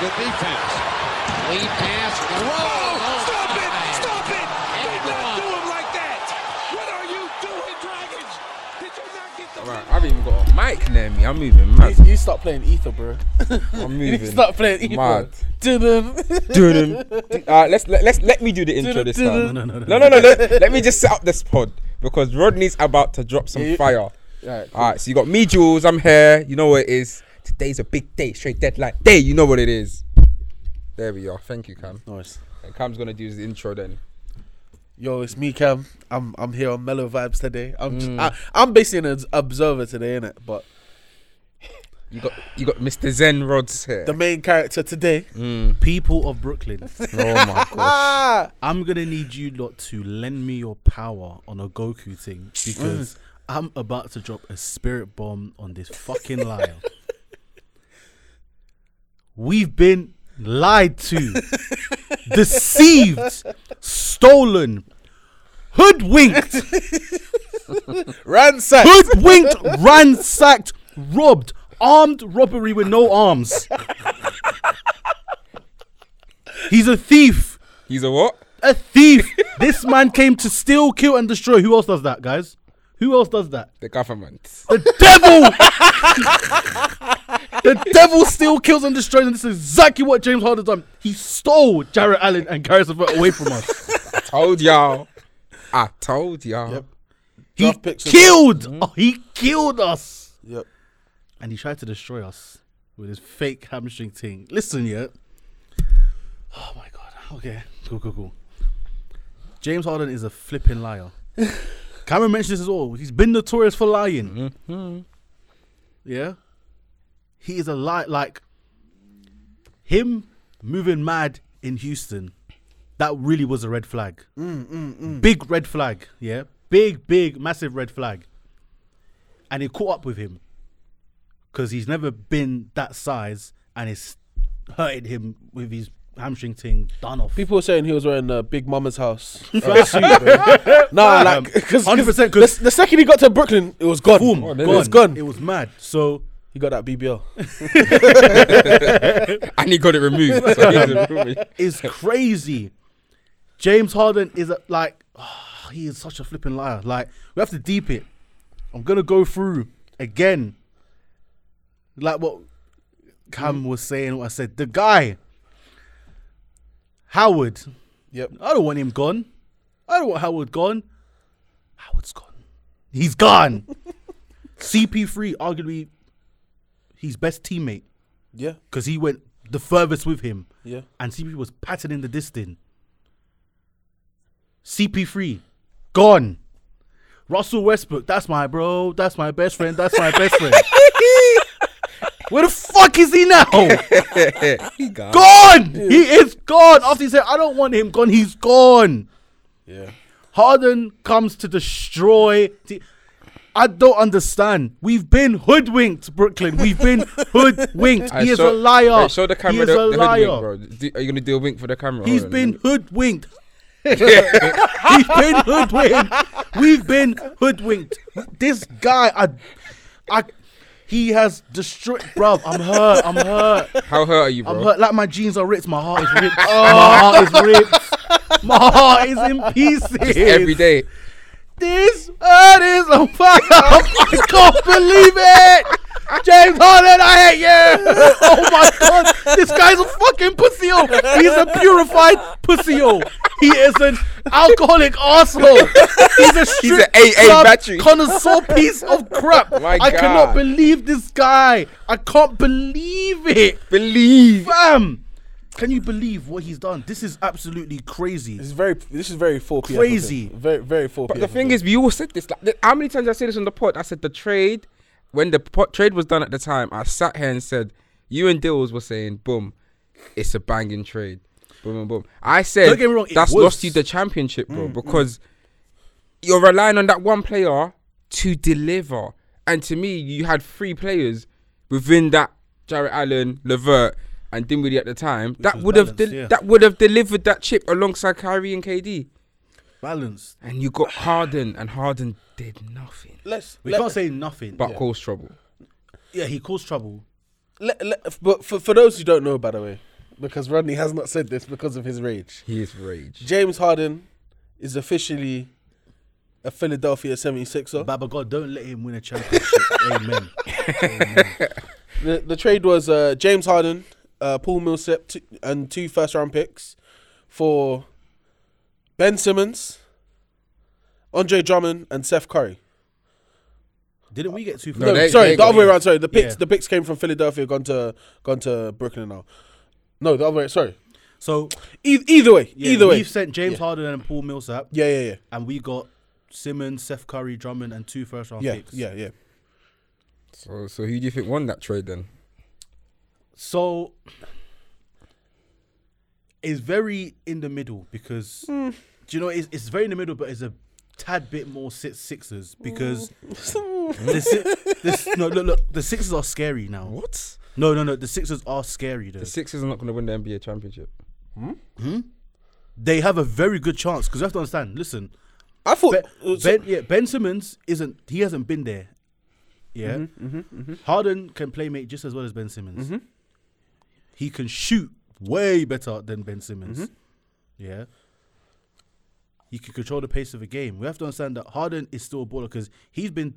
good defense. Lead pass, the roll. Oh, stop it! Stop it! And Do not one. do him like that! What are you doing, Dragons? Did you not get the Right, I've even got a mic near me. I'm moving mad. You, you start playing ether, bro. I'm you need to moving. start playing ether. Mad. Dun-dun. Dun-dun. Alright, let's let, let's let me do the intro this time. No, no, no, No, no, no. Let, let me just set up this pod because Rodney's about to drop some Yeah. fire. Alright, cool. Alright, so you got me, Jules. I'm here. You know what it is. Today's a big day, straight deadline day. You know what it is. There we are. Thank you, Cam. Nice. And Cam's gonna do his intro then. Yo, it's me, Cam. I'm I'm here on Mellow Vibes today. I'm just, Mm. I, I'm basically an observer today, innit? But You got you got Mr. Zen Rods here. the main character today. Mm. People of Brooklyn, Oh my gosh. Ah, I'm gonna need you lot to lend me your power on a Goku thing because I'm about to drop a spirit bomb on this fucking liar. We've been lied to, deceived, stolen, hoodwinked, ransacked. hoodwinked, ransacked, robbed, armed robbery with no arms. He's a thief. He's a what? A thief. this man came to steal, kill, and destroy. Who else does that, guys? Who else does that? The government. The devil. the devil still kills and destroys, and this is exactly what James Harden done. He stole Jarrett Allen and Caris LeVert away from us. I told y'all. I told y'all. Yep. He Draft picks as killed. Oh, he killed us, Yep. and he tried to destroy us with his fake hamstring thing. Listen, yeah. Oh my god. Okay. Cool. Cool. Cool. James Harden is a flipping liar. Cameron mentioned this as well. He's been notorious for lying. Mm-hmm. Yeah. He is a lie. Like him moving mad in Houston. That really was a red flag. Mm, mm, mm. Big red flag. Yeah. Big, big, massive red flag. And it caught up with him because he's never been that size, and it's hurting him with his hamstring thing done off. People were saying he was wearing a Big Mama's house uh, suit. Nah, like because 100% the, the second he got to Brooklyn, it was gone. Boom, Oh, it was gone. It was mad. So He got that BBL. and he got it removed. So he's a roomie. is crazy. James Harden is a, like, ah, he is such a flipping liar. Like, we have to deep it. I'm gonna go through again, like what Cam was saying. What I said, the guy, Howard. Yep. I don't want him gone. I don't want Howard gone. Howard's gone. He's gone. CP3, arguably, his best teammate Yeah. because he went the furthest with him Yeah. and CP was patterning the distance. CP3, gone. Russell Westbrook, that's my bro. That's my best friend. That's my best friend. Where the fuck is he now? Oh. he got gone. He is gone. After he said, I don't want him gone, he's gone. Yeah. Harden comes to destroy. the- I don't understand. We've been hoodwinked, Brooklyn. We've been hoodwinked. Alright, he is show- a liar. alright, show the camera. he is the, a the liar. hoodwink, bro. Do- are you gonna do a wink for the camera? He's Hold been let hoodwinked. He's been hoodwinked. We've been hoodwinked. This guy, I, I, he has destroyed. Bruv, I'm hurt. I'm hurt. How hurt are you, bro? I'm hurt. Like my jeans are ripped. My heart is ripped. Oh, my heart is ripped. My heart is in pieces. Every day. This earth is on fire. I can't believe it. James Harden, I hate you. Oh my god, this guy's a fucking pussy. Oh! He's a purified pussy. Oh! He is an alcoholic arsehole. He's a He's an AA club battery. connoisseur piece of crap. My I cannot believe this guy. I can't believe it. Believe. Fam, can you believe what he's done? This is absolutely crazy. This is very. This is very 4 Crazy. Very very 4 But the thing is, we all said this. Like, th- how many times I said this on the pod? I said the trade, when the po- trade was done at the time, I sat here and said, you and Dills were saying, boom, it's a banging trade. Boom, boom, boom. I said, Don't get me wrong, that's was. Mm, lost you the championship, bro, because you're relying on that one player to deliver. And to me, you had three players within that Jarrett Allen, Levert, and Dinwiddie at the time that was would have balanced, del- yeah. that would have delivered that chip alongside Kyrie and KD. Balanced. And you got Harden, and Harden did nothing let's We let- can't say nothing. but Yeah. cause trouble. yeah, he caused trouble, le- le- but for, for those who don't know, by the way, because Rodney has not said this because of his rage, He is rage. James Harden is officially a Philadelphia 76er. Baba God, don't let him win a championship. Amen. The, the trade was uh, James Harden, uh, Paul Millsap, t- and two first round picks for Ben Simmons, Andre Drummond, and Seth Curry. Didn't we get two? No, No, they- sorry, they the other way around. Sorry, the picks Yeah. the picks came from Philadelphia, gone to gone to Brooklyn now. No, the other way. Sorry. So E- either way, yeah, either way. we've sent James Yeah. Harden and Paul Millsap, Yeah, yeah, yeah, and we got Simmons, Seth Curry, Drummond, and two first round yeah, picks. yeah, yeah. So, so who do you think won that trade then? So it's very in the middle because Hmm. do you know it's, it's very in the middle, but it's a tad bit more six Sixers because Hmm. the, si- this, no look look the Sixers are scary now. What? No no no the Sixers are scary though. The Sixers are not going to win the NBA championship. Hmm? Hmm? They have a very good chance because you have to understand. Listen, I thought. Ben, uh, so- ben, yeah, Ben Simmons isn't. He hasn't been there. Yeah, Mm-hmm, Harden can play mate just as well as Ben Simmons. He can shoot way better than Ben Simmons. Mm-hmm. Yeah, he can control the pace of a game. We have to understand that Harden is still a baller because he's been,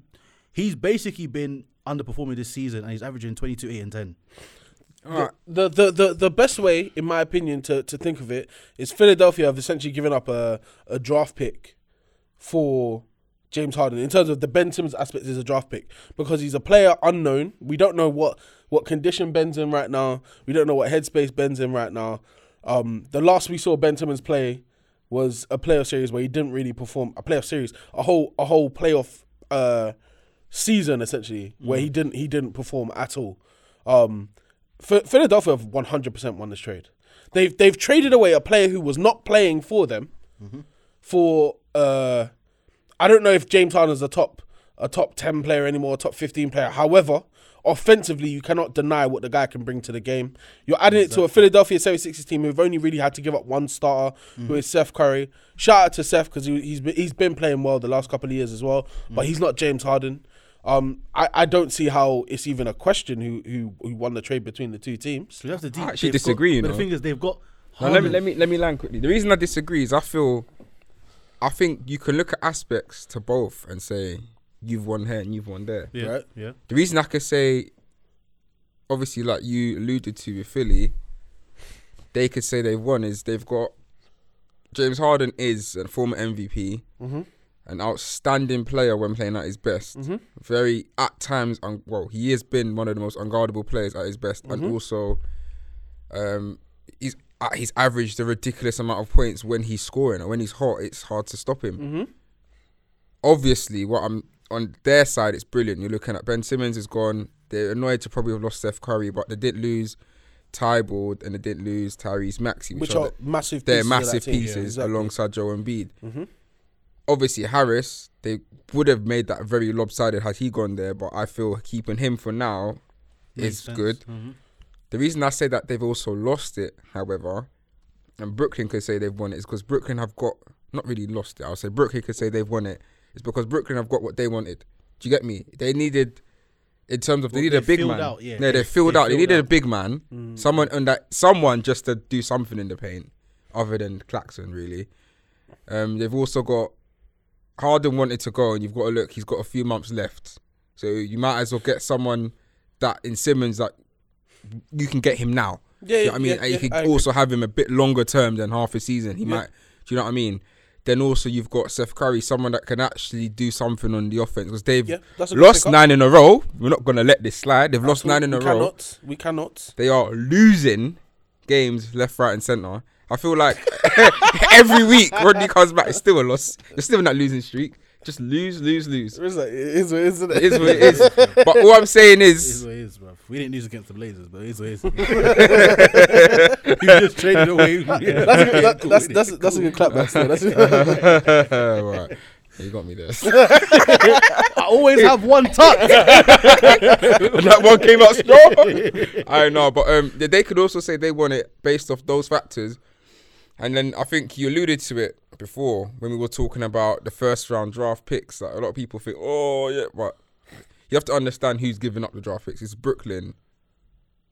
he's basically been underperforming this season and he's averaging twenty two, eight, and ten. Alright. the, the, the, the best way, in my opinion, to, to think of it is Philadelphia have essentially given up a, a draft pick for James Harden in terms of the Ben Simmons aspect is a draft pick because he's a player unknown. We don't know what what condition Ben's in right now. We don't know what headspace Ben's in right now. Um, the last we saw Ben Simmons play was a playoff series where he didn't really perform. A playoff series, a whole a whole playoff uh, season essentially where he didn't he didn't perform at all. Um, Ph- Philadelphia have one hundred percent won this trade. They've they've traded away a player who was not playing for them for uh, I don't know if James Harden's a top a top ten player anymore, a top fifteen player. However, offensively, you cannot deny what the guy can bring to the game. You're adding it to a Philadelphia 76ers team who've only really had to give up one starter, who is Seth Curry. Shout out to Seth because he, he's been, he's been playing well the last couple of years as well, but he's not James Harden. Um, I, I don't see how it's even a question who, who who won the trade between the two teams. So you have to. deep- I actually they've disagree, you Got, but the thing is, they've got. Now, let me let me let me land quickly. The reason I disagree is I feel, I think you can look at aspects to both and say you've won here and you've won there. Yeah, Right. yeah. The reason I could say, obviously, like you alluded to with Philly, they could say they've won is they've got James Harden is a former MVP, an outstanding player when playing at his best. Very at times, un- well, he has been one of the most unguardable players at his best, and also, um, he's uh, he's averaged a ridiculous amount of points when he's scoring, and when he's hot, it's hard to stop him obviously what I'm on their side it's brilliant. You're looking at Ben Simmons is gone. They're annoyed to probably have lost Steph Curry, but they didn't lose Thybulle and they didn't lose Tyrese Maxey, which, Which are are massive they're pieces massive team. Yeah, pieces exactly. alongside Joe Embiid. Obviously Harris, they would have made that very lopsided had he gone there, but I feel keeping him for now Makes is sense. good. Mhm. The reason I say that they've also lost it, however, and Brooklyn could say they've won it, is because Brooklyn have got not really lost it. I'll say Brooklyn could say they've won it. It's because Brooklyn have got what they wanted. Do you get me? They needed, in terms of they Well, needed a big man. out, yeah. No, They- they filled they out. They needed a big man, someone on that, someone just to do something in the paint, other than Claxton, really. Um, they've also got Harden wanted to go, and you've got to look. He's got a few months left, so you might as well get someone that in Simmons that you can get him now. Yeah, you know yeah, I mean, yeah, and you yeah, could I agree. also have him a bit longer term than half a season. He might. Do you know what I mean? Then also you've got Seth Curry, someone that can actually do something on the offense because they've Yeah, a lost nine in a row. We're not gonna let this slide. They've lost nine in a we row. Cannot, we cannot. They are losing games left, right, and center. I feel like every week Rodney comes back, it's still a loss. They're still in that losing streak. Just lose, lose, lose. It is what it is, isn't It is what it is. But all I'm saying is. It is is, what it is, bro. We didn't lose against the Blazers, but it is what it is. you just traded away. That's a good, that, that's, that's, that's a good clap back. still. That's a, right. You got me there. I always have one touch. that one came out strong. I know, but um, they- they could also say they won it based off those factors. And then I think you alluded to it before when we were talking about the first round draft picks. Like a lot of people think, oh yeah, but you have to understand who's giving up the draft picks. It's Brooklyn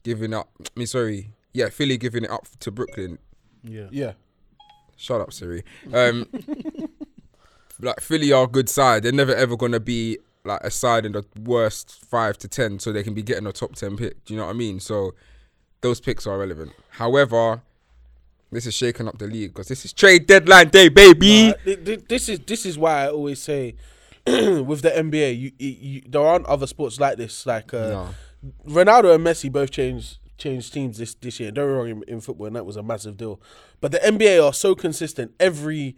giving up. I mean, sorry, yeah, Philly giving it up to Brooklyn. Yeah. Yeah. Shut up, Siri. Um, like Philly are a good side. They're never ever gonna be like a side in the worst five to ten, so they can be getting a top ten pick. Do you know what I mean? So those picks are relevant. However, this is shaking up the league because this is trade deadline day, baby. Thi- this is this is why I always say with the NBA, you, you, there aren't other sports like this. Like uh, No. Ronaldo and Messi both changed changed teams this this year. Don't wrong in, in football, and that was a massive deal. But the NBA are so consistent. Every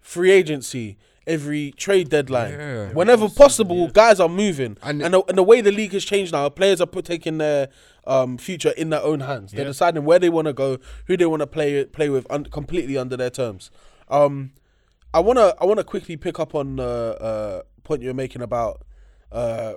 free agency, every trade deadline, Yeah. whenever possible, guys are moving. And- And, the, and the way the league has changed now, players are put, taking their um, future in their own hands. They're Yeah. deciding where they want to go, who they want to play play with, un- completely under their terms. Um, I wanna I wanna quickly pick up on the uh, point you're making about uh,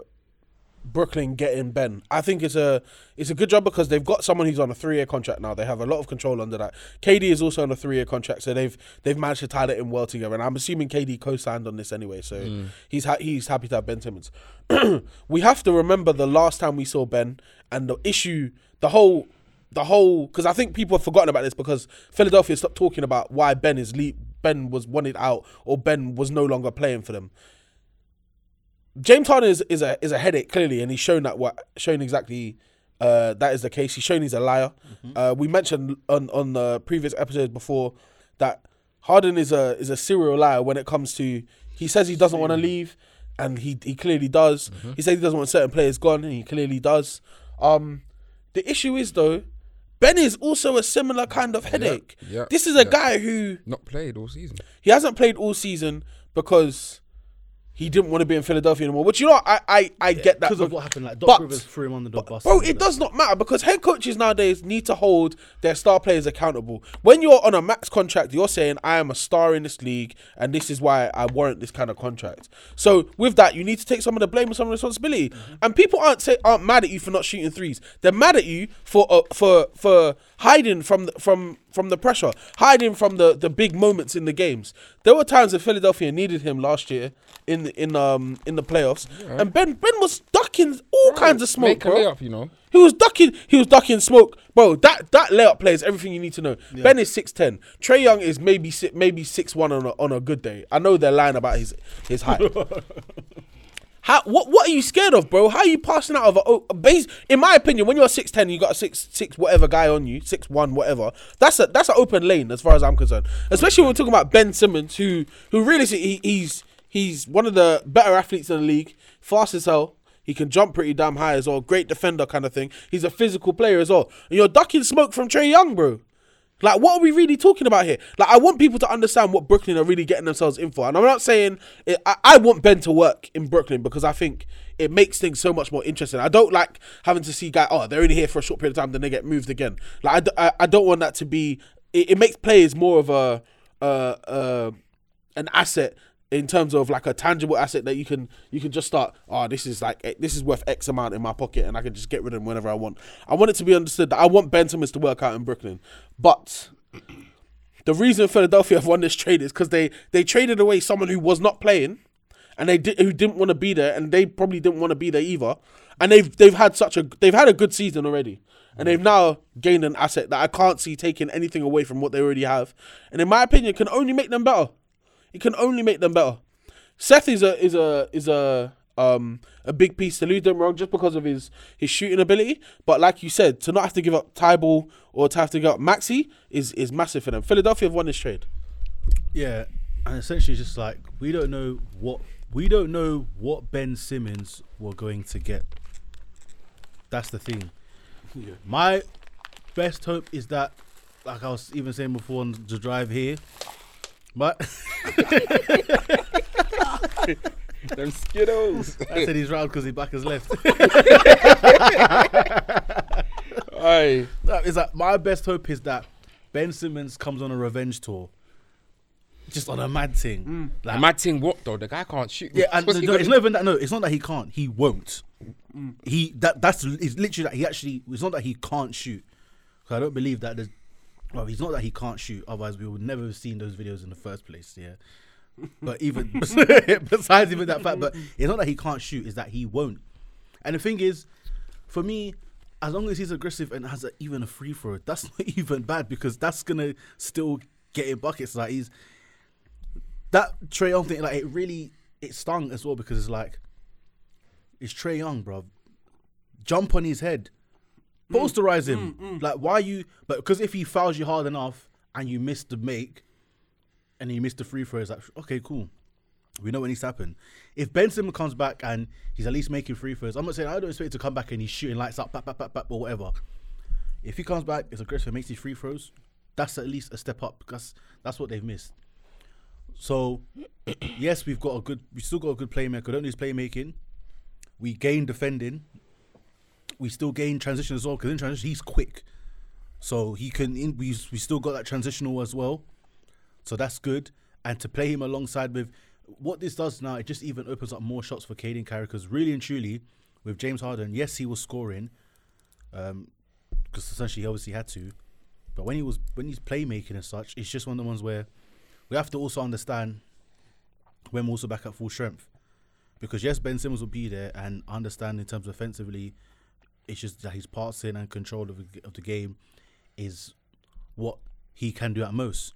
Brooklyn getting Ben. I think it's a it's a good job because they've got someone who's on a three year contract now. They have a lot of control under that. KD is also on a three year contract, so they've they've managed to tie it in well together. And I'm assuming KD co-signed on this anyway, so mm. he's ha- he's happy to have Ben Simmons. we have to remember the last time we saw Ben and the issue, the whole the whole because I think people have forgotten about this because Philadelphia stopped talking about why Ben is le- Ben was wanted out or Ben was no longer playing for them. James Harden is, is a is a headache clearly, and he's shown that what shown exactly uh, that is the case. He's shown he's a liar. Uh, we mentioned on on the previous episode before that Harden is a is a serial liar when it comes to he says he doesn't want to leave, and he he clearly does. He says he doesn't want certain players gone, and he clearly does. Um, the issue is though, Ben is also a similar kind of headache. yeah, this is a yeah. guy who Not played all season. he hasn't played all season because he didn't want to be in Philadelphia anymore. Which you know, I I, I get that Because of what happened, like Doc but- Rivers threw him under the bus. Bro, it does not matter because head coaches nowadays need to hold their star players accountable. When you're on a max contract, you're saying, I am a star in this league and this is why I warrant this kind of contract. So with that, you need to take some of the blame and some of the responsibility. And people aren't say, aren't mad at you for not shooting threes. They're mad at you for uh, for for hiding from from from the pressure, hiding from the, the big moments in the games. There were times that Philadelphia needed him last year in in um in the playoffs, and Ben Ben was ducking all kinds of smoke, Make a bro. layup, you know. He was ducking. He was ducking smoke, bro. That that layup play is everything you need to know. Ben is six ten. Trae Young is maybe si- maybe six one on a, on a good day. I know they're lying about his his height. How what what are you scared of, bro? How are you passing out of a, oh, a base? In my opinion, when you're six ten, you got a six six whatever guy on you, six one whatever. That's a that's an open lane as far as I'm concerned. Especially when we're talking about Ben Simmons, who who really he, he's he's one of the better athletes in the league, fast as hell. He can jump pretty damn high as well. Great defender kind of thing. He's a physical player as well. And you're ducking smoke from Trae Young, bro. Like, what are we really talking about here? Like, I want people to understand what Brooklyn are really getting themselves in for. And I'm not saying it, I, I want Ben to work in Brooklyn because I think it makes things so much more interesting. I don't like having to see guys, oh, they're only here for a short period of time, then they get moved again. Like, I, I don't want that to be, it, it makes players more of a, uh, uh, an asset in terms of like a tangible asset that you can you can just start oh this is like eh, this is worth x amount in my pocket and i can just get rid of them whenever i want. I want it to be understood that i want ben simmons to work out in brooklyn but the reason philadelphia have won this trade is because they they traded away someone who was not playing and they did who didn't want to be there and they probably didn't want to be there either. And they've they've had such a they've had a good season already and they've now gained an asset that i can't see taking anything away from what they already have. And in my opinion can only make them better it can only make them better. Seth is a is a is a um a big piece to lose them wrong just because of his his shooting ability. But like you said, to not have to give up Thybulle or to have to give up Maxey is is massive for them. Philadelphia have won this trade. Yeah, and essentially it's just like we don't know what we don't know what Ben Simmons we're going to get. That's the thing. My best hope is that, like I was even saying before on the drive here, but Them Skittles. I said he's round because he back is left. Aye. No, is that my best hope is that Ben Simmons comes on a revenge tour, just on a mad thing. Mm. Like, The mad thing, what though? The guy can't shoot. Yeah, and no, it's not even that. No, it's not that he can't. He won't. Mm. He that that's it's literally that he actually. It's not that he can't shoot. I don't believe that. There's, well, he's not that he can't shoot. Otherwise, we would never have seen those videos in the first place. Yeah. But even besides even that fact, but it's not that he can't shoot. Is that he won't. And the thing is, for me, as long as he's aggressive and has a, even a free throw, that's not even bad because that's gonna still get in buckets. Like he's that Trae Young thing, like it really it stung as well because it's like it's Trae Young, bro. Jump on his head, Mm. posterize him. Mm, mm. Like why you? But because if he fouls you hard enough and you miss the make, and you miss the free throw, it's like okay, cool. We know what needs to happen. If Ben Simmons comes back and he's at least making free throws, I'm not saying I don't expect him to come back and he's shooting lights up, bap, bap, bap, bap, or whatever. If he comes back, is aggressive, makes these free throws, that's at least a step up because that's what they've missed. So, yes, we've got a good, we still got a good playmaker. Don't lose playmaking. We gain defending. We still gain transition as well because in transition he's quick, so he can. In, we we still got that transitional as well, so that's good. And to play him alongside with what this does now, it just even opens up more shots for Caden Carey because really and truly, with James Harden, yes, he was scoring, um, because essentially he obviously had to, but when he was when he's playmaking and such, it's just one of the ones where we have to also understand when we're also back at full strength. Because yes, Ben Simmons will be there and understand in terms of offensively, it's just that his passing and control of the, of the game is what he can do at most.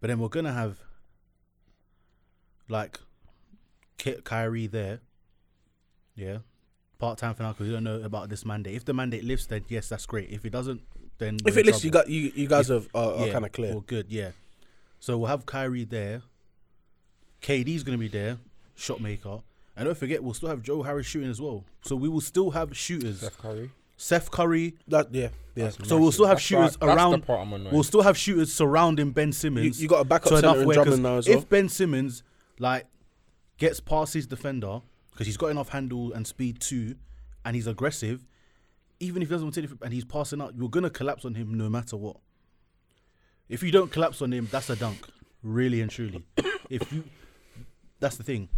But then we're gonna have like Ki- Kyrie there, yeah, part time for now because we don't know about this mandate. If the mandate lifts, then yes, that's great. If it doesn't, then If it lifts, you got you, you guys are, are, are kind of clear. Well, good, yeah. So we'll have Kyrie there. KD's gonna be there, shot maker, and don't forget we'll still have Joe Harris shooting as well. So we will still have shooters. Steph Curry. Seth Curry. That yeah, yeah. So we'll still have shooters right. Around. We'll still have shooters surrounding Ben Simmons. You- you got a backup to centre enough in Drummond now as well. If Ben Simmons like gets past his defender because he's got enough handle and speed too, and he's aggressive, even if he doesn't want to it and he's passing out, you're gonna collapse on him no matter what. If you don't collapse on him, that's a dunk, really and truly. if you, that's the thing.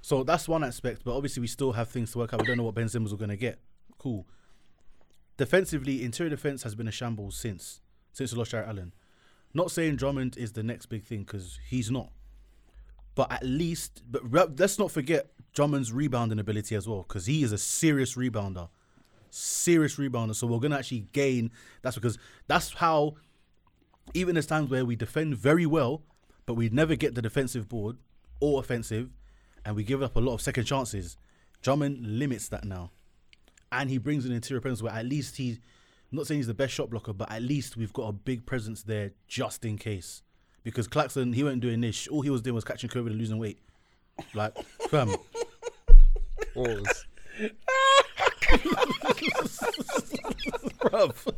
So that's one aspect, but obviously we still have things to work out. We don't know what Ben Simmons are gonna get. Cool. Defensively, interior defense has been a shambles since since we lost Jarrett Allen. Not saying Drummond is the next big thing because he's not, but at least, but let's not forget Drummond's rebounding ability as well because he is a serious rebounder, serious rebounder. So we're gonna actually gain. That's because that's how. Even there's times where we defend very well, but we never get the defensive board or offensive, and we give up a lot of second chances. Drummond limits that now and he brings an interior presence where at least he's I'm not saying he's the best shot blocker, but at least we've got a big presence there just in case. Because Claxton, he wasn't doing this. All he was doing was catching COVID and losing weight. Like, fam, Pause. bruv.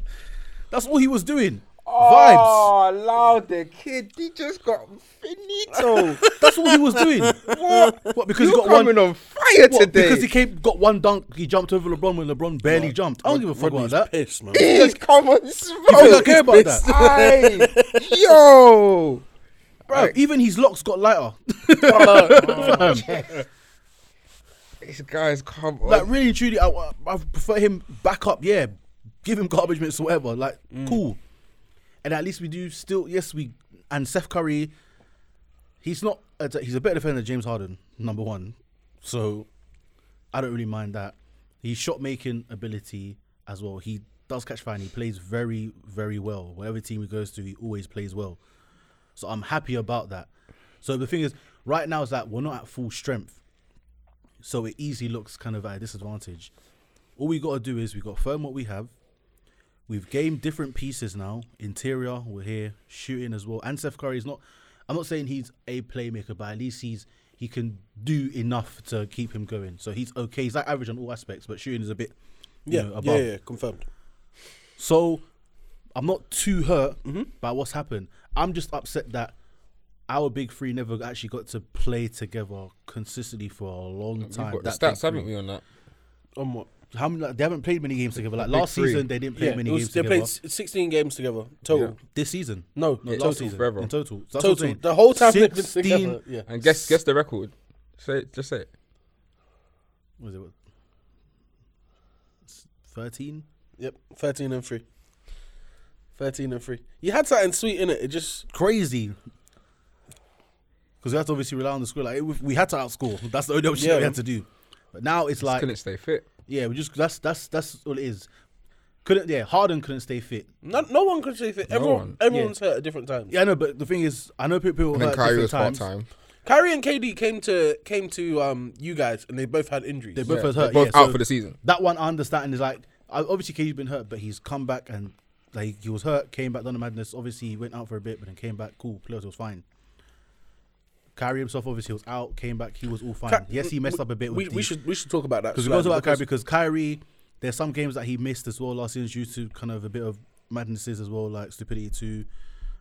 That's all he was doing. Vibes. Oh, allow the kid. He just got finito. That's all he was doing. what? What, because he You're got one- coming on fire What, today. because he came, got one dunk, he jumped over LeBron when LeBron barely jumped. I don't give a fuck Rodney's about that. pissed, man. He's come on You think I smoke. care about that? Aye. Yo. Bro, even his locks got lighter. Oh, this guy's come on. Like really and truly, I, I prefer him back up. Yeah, give him garbage minutes or whatever. Like mm. cool, and at least we do still. Yes, we and Seth Curry. He's not. a- He's a better defender than James Harden. Number one, so I don't really mind that. His shot making ability as well. He does catch and He plays very very well. Whatever team he goes to, he always plays well. So I'm happy about that. So the thing is, right now is that we're not at full strength. So it easily looks kind of at a disadvantage. All we got to do is we got firm what we have. We've gained different pieces now. Interior, we're here. Shooting as well. And Seth Curry is not. I'm not saying he's a playmaker, but at least he's he can do enough to keep him going. So he's okay. He's like average on all aspects, but shooting is a bit Yeah, know, yeah, above. yeah, confirmed. So I'm not too hurt Mm-hmm. by what's happened. I'm just upset that our big three never actually got to play together consistently for a long We've time. got the stats, haven't we, on that? On what? How many? Like, they haven't played many games together. Like last three. season, they didn't play Yeah, many it was- games they together. played s- 16 games together total. this season, No, no, Yeah, last total season forever. in total. So that's what I'm total. saying. The whole time they've been 16 together. Yeah. And guess guess the record. Say it, just say it. Was it? Thirteen. Yep. 13 and 3. 13 and 3. You had something sweet in it. It just. Crazy. Because we had to obviously rely on the score. Like it, we had to outscore. That's the only option Yeah. we had to do. But now it's Just like couldn't stay fit. Yeah, we just that's that's that's all it is. couldn't. Yeah, Harden couldn't stay fit. No, no one could stay fit. Everyone, one. everyone's hurt at different times. Yeah, I know, but the thing is, I know people. And then hurt at Kyrie was different part times. time. Kyrie and KD came to came to um you guys, and they both had injuries. They both Yeah, was they're hurt. both yeah, out so for the season. That one I understand is like I- obviously KD's been hurt, but he's come back and like he was hurt, came back, done the madness. Obviously he went out for a bit, but then came back. Cool, players was fine. Kyrie himself obviously was out, came back, he was all fine. Ka- yes, he messed up a bit. We, with we the- should we should talk about that because we go slightly about Kyrie because Kyrie, there's some games that he missed as well last season due to kind of a bit of madnesses as well, like stupidity too.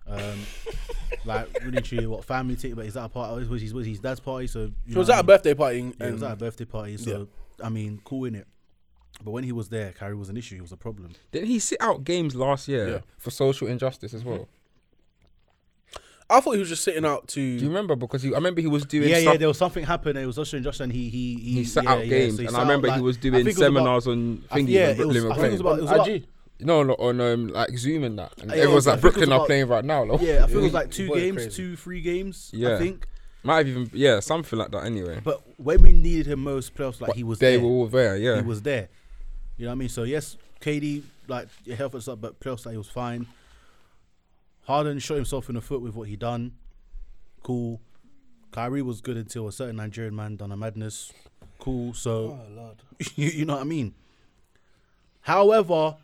Um, like really truly what family take, but is that a part of was his was his dad's party? So you So was know that a I mean? birthday party? And, Yeah, it was at a birthday party. So I mean, cool in it. But when he was there, Kyrie was an issue. He was a problem. Didn't he sit out games last year Yeah. for social injustice as well? I thought he was just sitting out to. Do you remember? Because he, I remember he was doing. yeah, stuff, yeah. There was something happened. It was also in Josh, and he he he, he sat yeah, out yeah, games, so and I remember out, he was doing think it about- seminars on I- thingy yeah, it was- I think it was about- it was about- No, no, on um, like Zoom and that. And Yeah, everyone's I like, think it was Brooklyn are playing right now. Like, Yeah, I think it was like two games, crazy. two three games. Yeah. I think. might have even yeah, something like that. Anyway, But when we needed him most, playoffs, like But he was there. they there. were all there. Yeah, He was there. You know what I mean? So yes, KD like your health and stuff, but playoffs like he was fine. Harden shot himself in the foot with what he done. Cool. Kyrie was good until a certain Nigerian man done a madness. Cool. So oh, you, you know what I mean. However,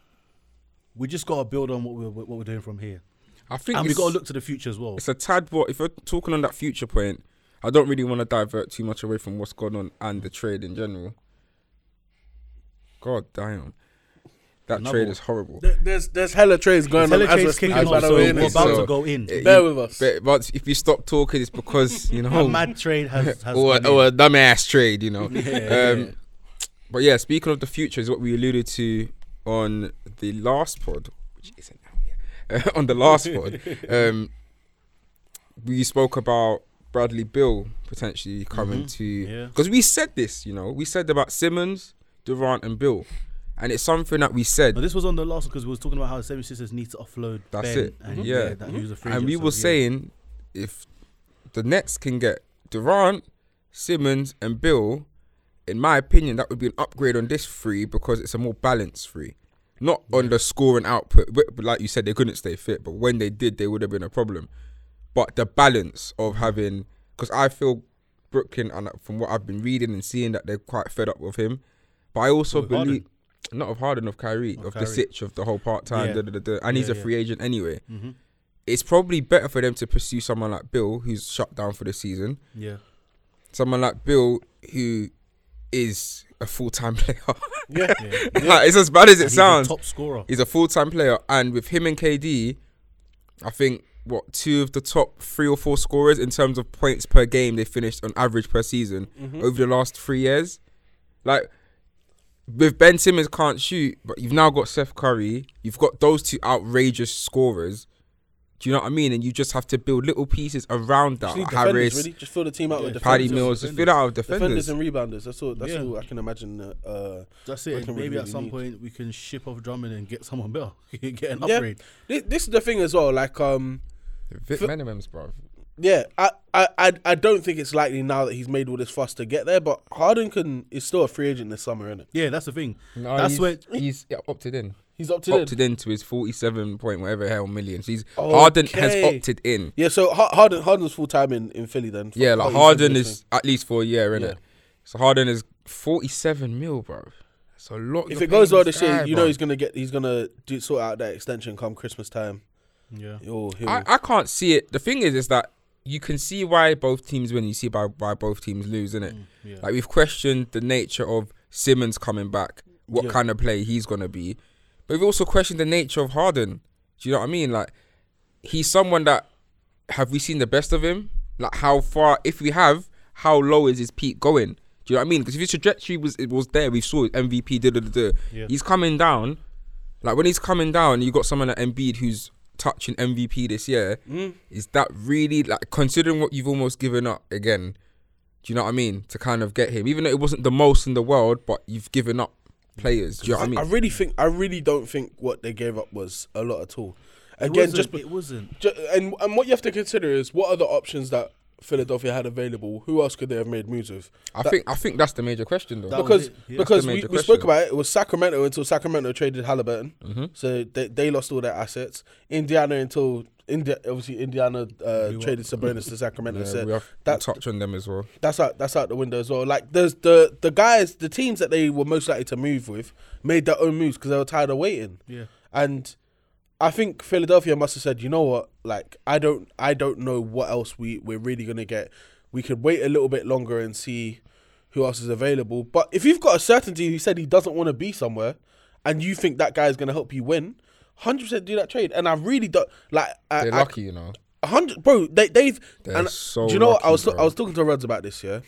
we just gotta build on what we're what we're doing from here, I think and we it's, gotta look to the future as well. it's a tad. What if you're talking on that future point? I don't really want to divert too much away from what's going on and the trade in general. God damn, that Another trade one. is horrible. There- There's there's hella trades going on Hella as we're trades speaking. kicking By off, the so way, we're innit? about So- to go in. Eh, Bear you- with us. But, but if you stop talking, it's because you A know mad trade has, has or, gone in. or a dumbass trade, you know. Yeah. um, but yeah, speaking of the future, is what we alluded to on the last pod, which isn't out yet. on the last pod, um, we spoke about Bradley Beal potentially coming to Yeah. because we said this, you know, we said about Simmons, Durant, and Beal, and it's something that we said. No, this was on the last because we was talking about how the 76ers need to offload That's Ben it. And Mhm. yeah, Yeah. that he was a free and we so were yeah. saying if the Nets can get Durant, Simmons, and Beal, in my opinion, that would be an upgrade on this three because it's a more balanced three. Not on the scoring output, but but like you said, they couldn't stay fit. But when they did, they would have been a problem. But the balance of having, because I feel Brooklyn, and from what I've been reading and seeing, that they're quite fed up with him. But I also With believe, Harden? Not of Harden, of Kyrie, of, the Kyrie. sitch of the whole part time, Yeah. da, da, da, da, and he's Yeah, a yeah. free agent anyway Mm-hmm. it's probably better for them to pursue someone like Beal, who's shut down for the season. Yeah. Someone like Beal, who is a full time player. Yeah. Like, it's as bad as it He's a sounds. top scorer. He's a full time player, and with him and KD, I think what two of the top three or four scorers in terms of points per game they finished on average per season Mm-hmm. over the last three years. Like with Ben Simmons can't shoot, but you've now got Seth Curry. You've got those two outrageous scorers. Do you know what I mean? And you just have to build little pieces around that. Just need like defenders, Harris, really. Just fill the team out with Patty defenders. Mills, just fill out with Defenders defenders. and rebounders. That's all. That's Yeah. all I can imagine. Uh, uh, That's it. can we Maybe at some need? point we can ship off Drummond and get someone better. get an yeah. upgrade. This, this is the thing as well. Like, um, Vic Fi- Menemans, bro. Yeah, I, I, I, I don't think it's likely now that he's made all this fuss to get there. But Harden can is still a free agent this summer, isn't it? Yeah, that's the thing. No, that's he's, when he's yeah, opted in. He's up to them. Opted into his forty-seven point whatever hell millions. He's Harden has opted in. Yeah, so Harden Harden's full time in, in Philly then. Yeah, like Harden is at least for a year, innit? Yeah. So Harden is forty-seven mil, bro. It's a lot. If it goes well this year, you know he's gonna get he's gonna do sort out that extension come Christmas time. yeah. He'll, he'll, I, I can't see it. The thing is, is that you can see why both teams win. You see why why both teams lose, innit? Mm, yeah. Like we've questioned the nature of Simmons coming back, what Yeah. kind of play he's gonna be, but we've also questioned the nature of Harden. Do you know what I mean? Like he's someone that have we seen the best of him? Like how far? If we have, how low is his peak going? Do you know what I mean? Because if his trajectory was it was there, we saw it, MVP. Da, da, da, da. Yeah. He's coming down. Like when he's coming down, you got someone like Embiid who's touching MVP this year. Mm. Is that really like considering what you've almost given up again? Do you know what I mean? To kind of get him, even though it wasn't the most in the world, but you've given up players. Do you know what I mean? I, really think I really don't think what they gave up was a lot at all. Again, wasn't- just it wasn't. Ju- and and what you have to consider is what are the options that Philadelphia had available, who else could they have made moves with? I That- think I think that's the major question though. That was because yeah. because we, we spoke about it. It was Sacramento until Sacramento traded Halliburton, Mhm. so they they lost all their assets. Indiana until India obviously Indiana uh, We traded Sabonis to Sacramento. Yeah, so we have that- to touch on them as well. that's out that's out the window as well. Like there's the the guys, the teams that they were most likely to move with made their own moves because they were tired of waiting. Yeah. And I think Philadelphia must have said, you know what, like I don't I don't know what else we we're really gonna get. We could wait a little bit longer and see who else is available. But if you've got a certainty who said he doesn't want to be somewhere, and you think that guy is gonna help you win. Hundred percent do that trade, and I really don't like. I, They're I- lucky, you know. hundred, bro. They they've. They're and so do you know what? I was bro. I was talking to Rods about this. Yeah,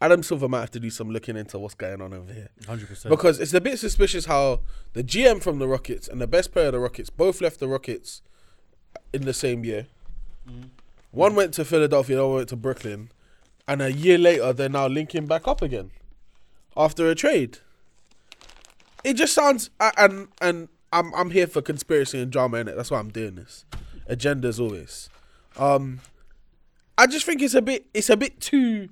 Adam Silver might have to do some looking into what's going on over here Hundred percent. because it's a bit suspicious how the GM from the Rockets and the best player of the Rockets both left the Rockets in the same year. One went to Philadelphia, the other went to Brooklyn, and a year later they're now linking back up again after a trade. It just sounds and and I'm I'm here for conspiracy and drama in it. That's why I'm doing this. Agendas always. Um, I just think it's a bit it's a bit too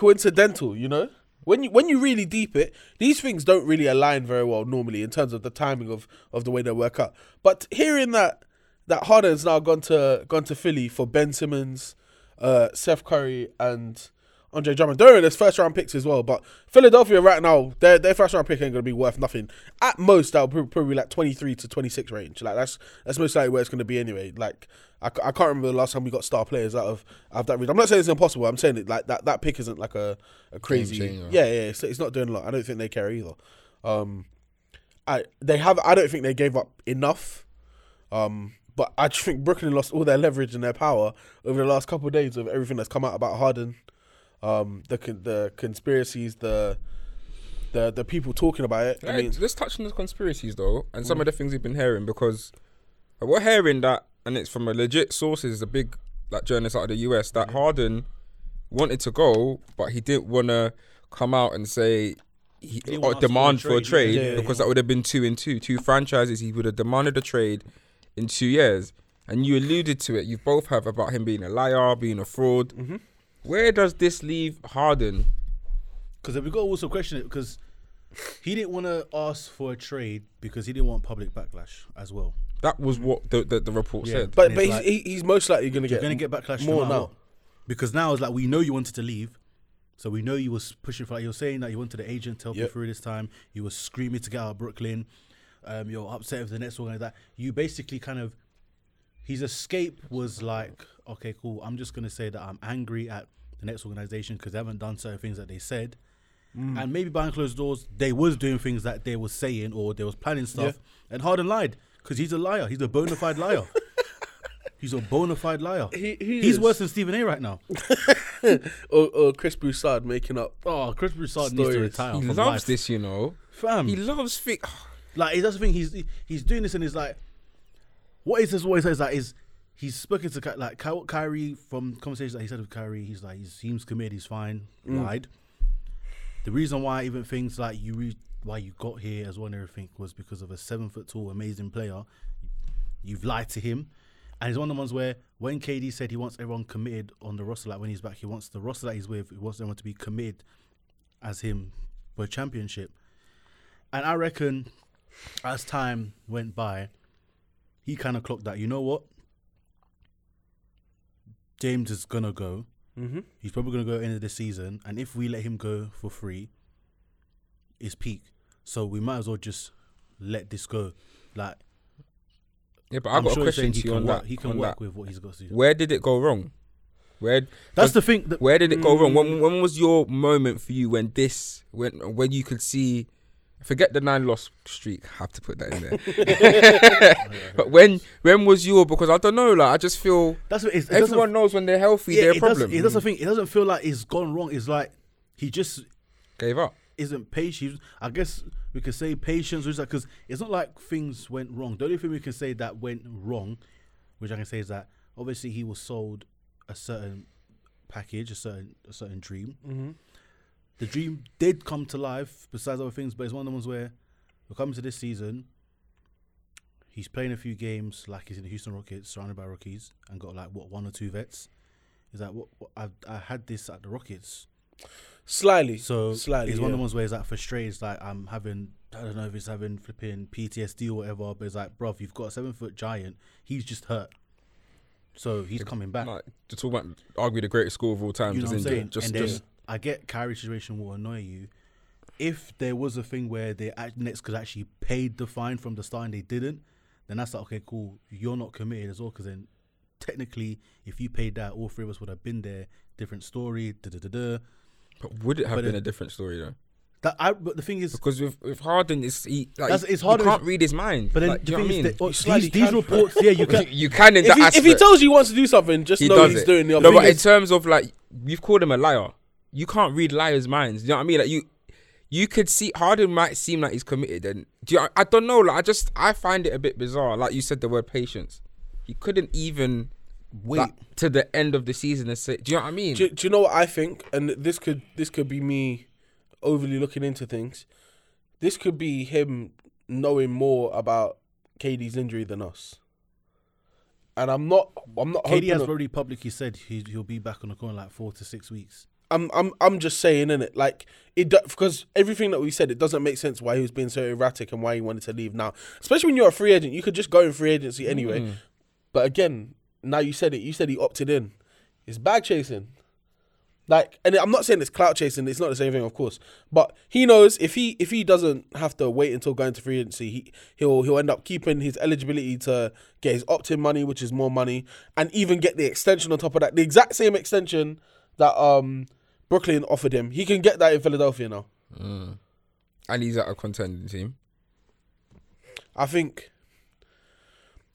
coincidental, you know. When you when you really deep it, these things don't really align very well normally in terms of the timing of, of the way they work out. But hearing that that Harden's now gone to gone to Philly for Ben Simmons, uh, Seth Curry, and Andre Drummond. There's first round picks as well. But Philadelphia right now, their their first round pick ain't gonna be worth nothing. At most, that'll probably, probably like twenty three to twenty six range. Like that's that's most likely where it's gonna be anyway. Like I, I can't remember the last time we got star players out of out of that range. I'm not saying it's impossible. I'm saying it like that that pick isn't like a, a crazy. Yeah, yeah. It's, it's not doing a lot. I don't think they care either. Um, I they have. I don't think they gave up enough. Um, but I just think Brooklyn lost all their leverage and their power over the last couple of days of everything that's come out about Harden, um, the con- the conspiracies, the the the people talking about it. I mean, let's touch on the conspiracies though, and Mm. some of the things we've been hearing because we're hearing that, and it's from a legit sources, a big like journalist out of the US, that Harden wanted to go, but he didn't want to come out and say he, didn't or want us to demand for a trade, trade yeah. Yeah, yeah, because that would have been two and two, two franchises. He would have demanded a trade in two years, and you alluded to it. You both have about him being a liar, being a fraud. Mm-hmm. Where does this leave Harden? Because we got to also question it because he didn't want to ask for a trade because he didn't want public backlash as well. That was what the the, the report Yeah. said. but and but it's he's, like- he, he's most likely going to You're get gonna get backlash more matter now. what. Because now it's like we know you wanted to leave, so we know you was pushing for. Like you're saying that you wanted the agent to help you through this time. You were screaming to get out of Brooklyn. Um, you're upset with the Nets organized that. You basically kind of his escape was like, okay, cool. I'm just gonna say that I'm angry at the Nets organization because they haven't done certain things that they said. Mm. And maybe behind closed doors, they was doing things that they was saying or they was planning stuff. And Harden lied because he's a liar. He's a bona fide liar. he's a bona fide liar. He- he he's is. worse than Stephen A. right now. or, or Chris Broussard making up. Oh, Chris Broussard needs to Stories. retire. he from loves life. this, you know. fam. He loves fi- like he doesn't think he's he's doing this and he's like, what is this? What he says that is he's spoken to like Ky- Kyrie from conversations that he said with Kyrie. He's like he seems committed. He's fine. Mm. Lied. The reason why even things like you re- why you got here as well and everything was because of a seven foot tall amazing player. You've lied to him. And he's one of the ones where when KD said he wants everyone committed on the roster, like when he's back, he wants the roster that he's with, he wants everyone to be committed as him for a championship. And I reckon as time went by, he kind of clocked that. You know what? James is gonna go. Mm-hmm. He's probably gonna go end of the season, and if we let him go for free, it's peak. So we might as well just let this go. Like Yeah, but I I'm got sure a question he to you can on work. that. He can work that. with what he's got to do. Where did it go wrong? Where That's uh, the thing. That, where did it go wrong? When mm. when was your moment for you when this when when you could see forget the nine loss streak, have to put that in there. but when when was your because I don't know, like I just feel that's what it's, it everyone knows when they're healthy, yeah, they're a problem. It doesn't think. It doesn't feel like it's gone wrong. It's like he just Gave up. Isn't patient. I guess we could say patience, which because it's not like things went wrong. The only thing we can say that went wrong, which I can say is that obviously he was sold a certain package, a certain a certain dream. Mm-hmm. The dream did come to life, besides other things, but it's one of the ones where we're coming to this season. He's playing a few games like he's in the Houston Rockets, surrounded by rookies, and got like what one or two vets. is that what, what I I had this at the Rockets. Slightly. So slightly. it's one of yeah. the ones where it's like frustrated. It's like I'm having I don't know if he's having flipping PTSD or whatever, but it's like, bruv, you've got a seven foot giant. He's just hurt, so he's coming back. Like, to talk about argue the greatest score of all time. You know just what I'm saying? Just, and then just I get Kyrie's situation will annoy you. If there was a thing where the Nets could actually paid the fine from the start and they didn't, then that's like okay, cool. You're not committed as well because then technically, if you paid that, all three of us would have been there. Different story. Da da da da. But would it have but been it- a different story though? That I. But the thing is, Because with with Harden, it's he, like That's- it's you can't read his mind. but then like, the do you know thing what I is, mean? that, oh, these, these reports, yeah, you can. you, can in if that he, if he tells you he wants to do something, just he know he's it. doing the no, but in terms of like you've called him a liar. You can't read liars' minds. You know what I mean? Like you, you could see Harden might seem like he's committed, and do you, I, I don't know. Like I just I find it a bit bizarre. Like you said, the word patience. He couldn't even Wait. like, to the end of the season and say. Do you know what I mean? do, do you know what I think? And this could this could be me overly looking into things. This could be him knowing more about KD's injury than us. And I'm not. I'm not. KD has already publicly said he, he'll be back on the court in like four to six weeks. I'm I'm I'm just saying in it like it do, because everything that we said it doesn't make sense why he was being so erratic and why he wanted to leave now. Especially when you're a free agent, you could just go in free agency anyway. Mm. But again, now you said it. You said he opted in. It's bag chasing. Like, and I'm not saying it's clout chasing. It's not the same thing, of course. But he knows if he if he doesn't have to wait until going to free agency, he he'll he'll end up keeping his eligibility to get his opt-in money, which is more money, and even get the extension on top of that, the exact same extension that um Brooklyn offered him. He can get that in Philadelphia now. and he's at a contending team I think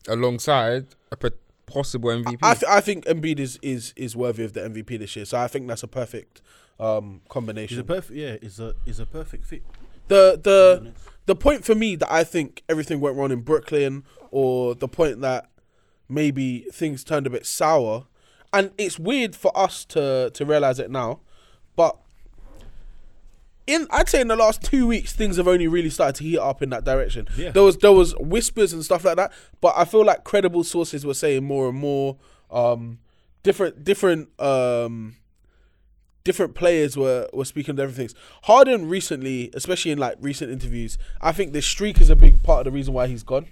alongside a pot- possible MVP. I, th- I think Embiid is, is is worthy of the MVP this year. So I think that's a perfect um He's combination. a perfect, yeah, is a is a perfect fit. the the the point for me that I think everything went wrong in Brooklyn, or the point that maybe things turned a bit sour, and it's weird for us to to realize it now, but in I'd say in the last two weeks things have only really started to heat up in that direction. Yeah. There was there was whispers and stuff like that, but I feel like credible sources were saying more and more. Um, different different um different players were were speaking of different things. Harden recently, especially in like recent interviews, I think this streak is a big part of the reason why he's gone.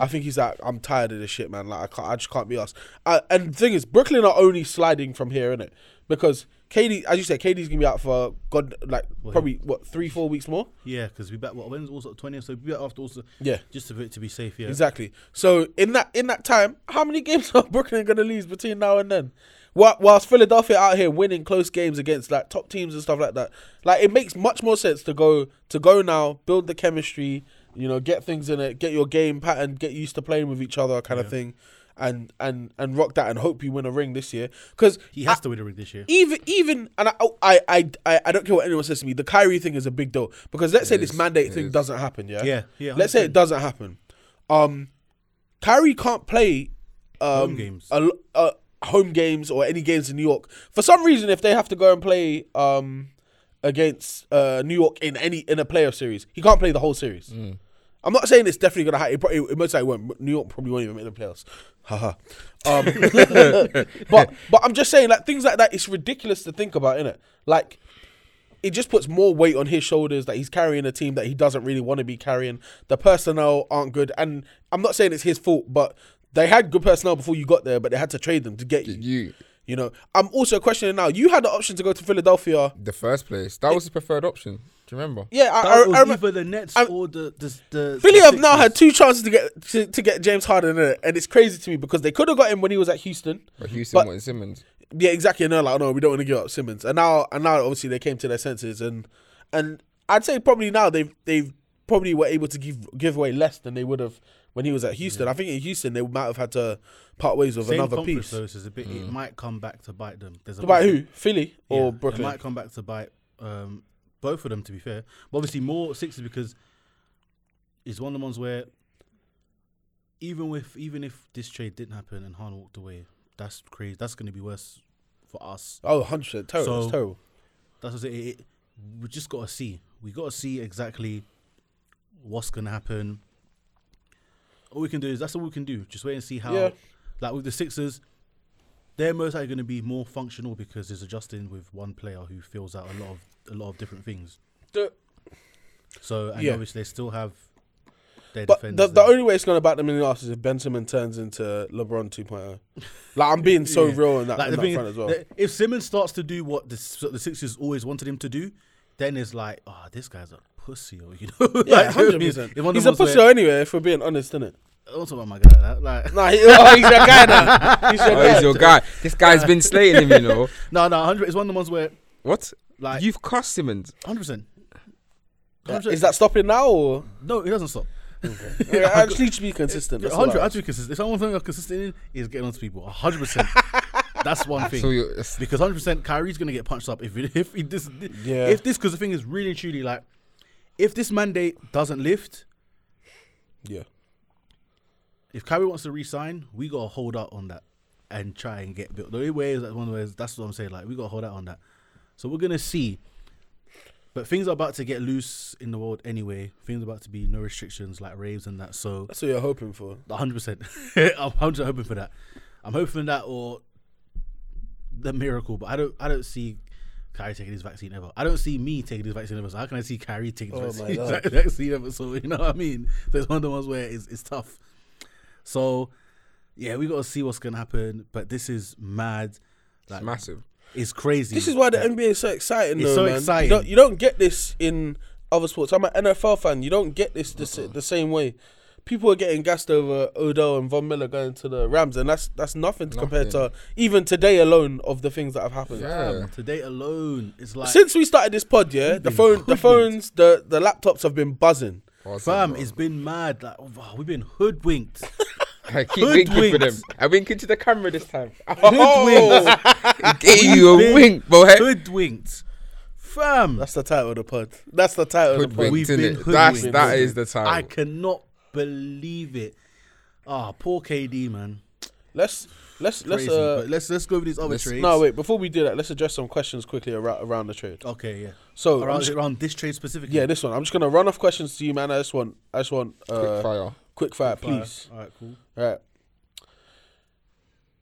I think he's like, I'm tired of this shit, man. Like I can't, I just can't be asked. Uh, and the thing is, Brooklyn are only sliding from here, innit? Because KD, as you said, KD's gonna be out for God, like probably what three, four weeks more. Yeah, because we back. What when's also twentieth? So we back after also. Yeah. just to to be safe. Yeah, Exactly. So in that in that time, how many games are Brooklyn gonna lose between now and then? Whi- Whilst Philadelphia out here winning close games against like top teams and stuff like that, like it makes much more sense to go to go now, build the chemistry, you know, get things in it, get your game pattern, get used to playing with each other, kind of thing, and and and rock that and hope you win a ring this year. Because he has to win a ring this year. even even and I, I I I I don't care what anyone says to me. The Kyrie thing is a big deal because let's say It this mandate thing is. doesn't happen. Yeah, Yeah, yeah, Let's say 100%. it doesn't happen. Um, Kyrie can't play um, Home games. a, lo- uh, home games or any games in New York for some reason. If they have to go and play um against uh New York in any in a playoff series, he can't play the whole series. I'm not saying it's definitely gonna happen. It, probably, it most likely won't. New York probably won't even make the playoffs. Haha. um, but but I'm just saying like things like that. It's ridiculous to think about, innit? Like it just puts more weight on his shoulders that he's carrying a team that he doesn't really want to be carrying. The personnel aren't good, and I'm not saying it's his fault, but they had good personnel before you got there, but they had to trade them to get you. you You know, I'm also questioning now. You had the option to go to Philadelphia. the first place. That was his preferred option. Do you remember? Yeah, I, That I, was I remember. either the Nets I'm- or the the, the Philly the have now had two chances to get to, to get James Harden in it, and it's crazy to me because they could have got him when he was at Houston. But Houston But- wanted Simmons. Yeah, exactly. And they're like, no, we don't want to give up Simmons. And now, and now, obviously, they came to their senses, and and I'd say probably now they've they've probably were able to give give away less than they would have when he was at Houston. I think in Houston they might have had to part ways with Same another piece. Though, so it's a bit. It might come back to bite them. There's a About big- who? Philly Yeah, or It Brooklyn? might come back to bite um, both of them. To be fair, but obviously more Sixers because it's one of the ones where even with even if this trade didn't happen and Han walked away, that's crazy. That's going to be worse for us. Oh, 100 percent terrible. So- it's terrible. That's what I say. It, it, we just got to see. We got to see exactly what's going to happen. All we can do is that's all we can do. Just wait and see how. Yeah. Like with the Sixers, they're most likely going to be more functional because it's adjusting with one player who fills out a lot of a lot of different things. The- So and Yeah. obviously they still have their But defenders. the, the only way it's going to back them in the arse is if Ben Simmons turns into LeBron 2.0. Like I'm being so Yeah. real in that, Like, in the that thing front is, as well. that if Simmons starts to do what the S- the Sixers always wanted him to do, then it's like, oh, this guy's a pussy, or you know, yeah, like, you know I hundred mean? percent. It's He's a pussy where- anyway. If we're being honest, isn't it? Don't talk about my guy. That, like, Nah, he, oh, he's your guy now. He's your Oh, guy. he's your guy. This guy's been slating him, you know. no, no, hundred. It's one of the ones where, What? Like, You've cost Simmons. hundred percent. Is that stopping now or? No, it doesn't stop. Yeah, I just need to be consistent. That's all hundred. I- Actually, consistent. If someone I'm consistent in is getting onto people. hundred percent. That's one thing. So you it's- because hundred percent, Kyrie's gonna get punched up if it, if he, this Yeah. if this because the thing is really and truly like if this mandate doesn't lift, Yeah. if Kyrie wants to resign, we gotta hold out on that and try and get built. The only way is that one of the ways. That's what I'm saying. Like we gotta hold out on that. So we're gonna see. But things are about to get loose in the world anyway. Things are about to be no restrictions like raves and that. So That's what you're hoping for. hundred percent. I'm hundred hoping for that. I'm hoping that or the miracle, but I don't. I don't see Kyrie taking his vaccine ever. I don't see me taking his vaccine ever. So how can I see Kyrie taking Oh his my vaccine, vaccine ever? So you know what I mean. So it's one of the ones where it's, it's tough. So yeah, we got to see what's gonna happen. But this is mad. Like, it's massive. It's crazy. This is why the that- NBA is so exciting. It's though, so man. exciting. You don't, you don't get this in other sports. I'm an NFL fan. You don't get this the, s- the same way. People are getting gassed over Odell and Von Miller going to the Rams, and that's that's nothing, compared to even today alone of the things that have happened. Yeah. Um, today alone, it's like Since we started this pod, yeah, the been phone, the phones, the the laptops have been buzzing. Awesome, fam, bro. it's been mad. Like oh, we've been hoodwinked. I keep winking for them. I wink into the camera this time. Hoodwinked. Oh, gave you a wink, boy. Hoodwinked. Fam. That's the title of the pod. That's the title of the pod. Hoodwinked, We've been That's hoodwinked. that is the title. I cannot believe it. Ah, poor KD, man. Let's let's let's uh. let's let's go over these other trades. No, wait. Before we do that, let's address some questions quickly around, around the trade. Okay, yeah. So Around, just- around this trade specifically. yeah, this one. I'm just gonna run off questions to you, man. I just want I just want uh, Quick fire. Quick fire, Fire. please. All right, cool. All right.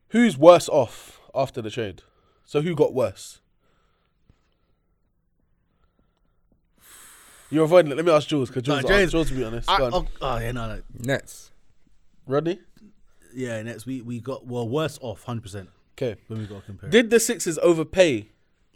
Who's worse off after the trade? So who got worse? You're avoiding it. Let me ask Jules because Jules, No, no, James, Jules, to be honest. I, Go on. oh, oh, yeah, no, no. Nets. Rodney. Yeah, next we we got well worse off, hundred percent. Okay. When we got to compare. Did the Sixers overpay?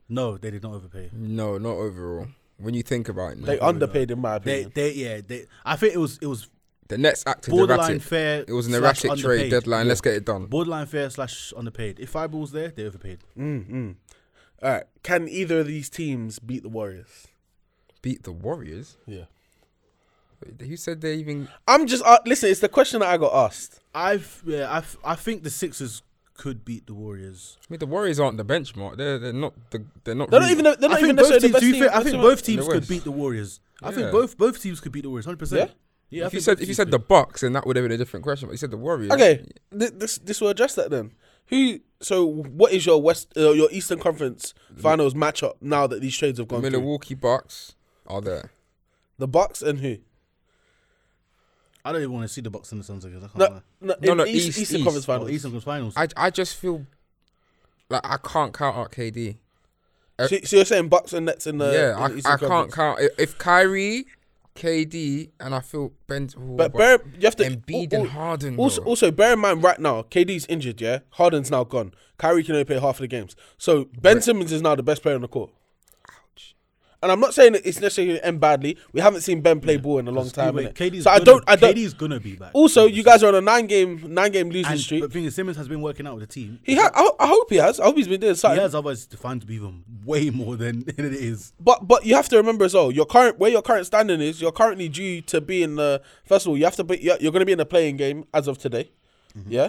no, they did not overpay. No, not overall. When you think about it, no. They underpaid, in my They opinion. they yeah they. I think it was it was the Nets acted borderline erratic. fair. It was an slash erratic trade underpaid. deadline. Let's get it done. Borderline fair slash underpaid. If Fireball was there, they overpaid. Mm-hmm. All right. Can either of these teams beat the Warriors? Beat the Warriors. Yeah. Who said they even? I'm just uh, listen. It's the question that I got asked. I've yeah I've, I think the Sixers could beat the Warriors. I mean, the Warriors aren't the benchmark. They're they're not the they're not. They're not even. They're I not think even both necessarily teams. the best be team. I think both teams could beat the Warriors. I think both both teams could beat the Warriors. Hundred percent. Yeah. If you said if you said the could. Bucks, then that would have been a different question. But you said the Warriors. Okay, th- this this will address that then. Who? So, what is your West, uh, your Eastern Conference Finals matchup now that these trades have gone through? Milwaukee Bucks are there. The Bucks and who? I don't even want to see the Bucks and the Suns again. I can't No, lie. no, No, no, East, East, Eastern East. Conference Oh, Finals. Eastern Conference Finals. I I just feel like I can't count out KD. so, so you're saying Bucks and Nets in the yeah, in I, the Eastern I can't count if- if Kyrie, KD, and I feel Ben. But bear, you have to Embiid al- and Harden. Also, bro. also bear in mind right now, KD's injured. Yeah, Harden's now gone. Kyrie can only play half of the games. So Ben Simmons is now the best player on the court. And I'm not saying that it's necessarily going to end badly. We haven't seen Ben play ball in a long time. Wait. KD's so I gonna- don't. I don't. KD's gonna be back. Also, you guys are on a nine game nine game losing and, streak. but the thing is, Simmons has been working out with the team. He ha- I, I hope he has. I hope he's been doing something. He has otherwise defined to be even way more than, than it is. But but you have to remember as well. Your current where your current standing is. You're currently due to be in the first of all. You have to be. You're, you're going to be in the playing game as of today. Mm-hmm. Yeah.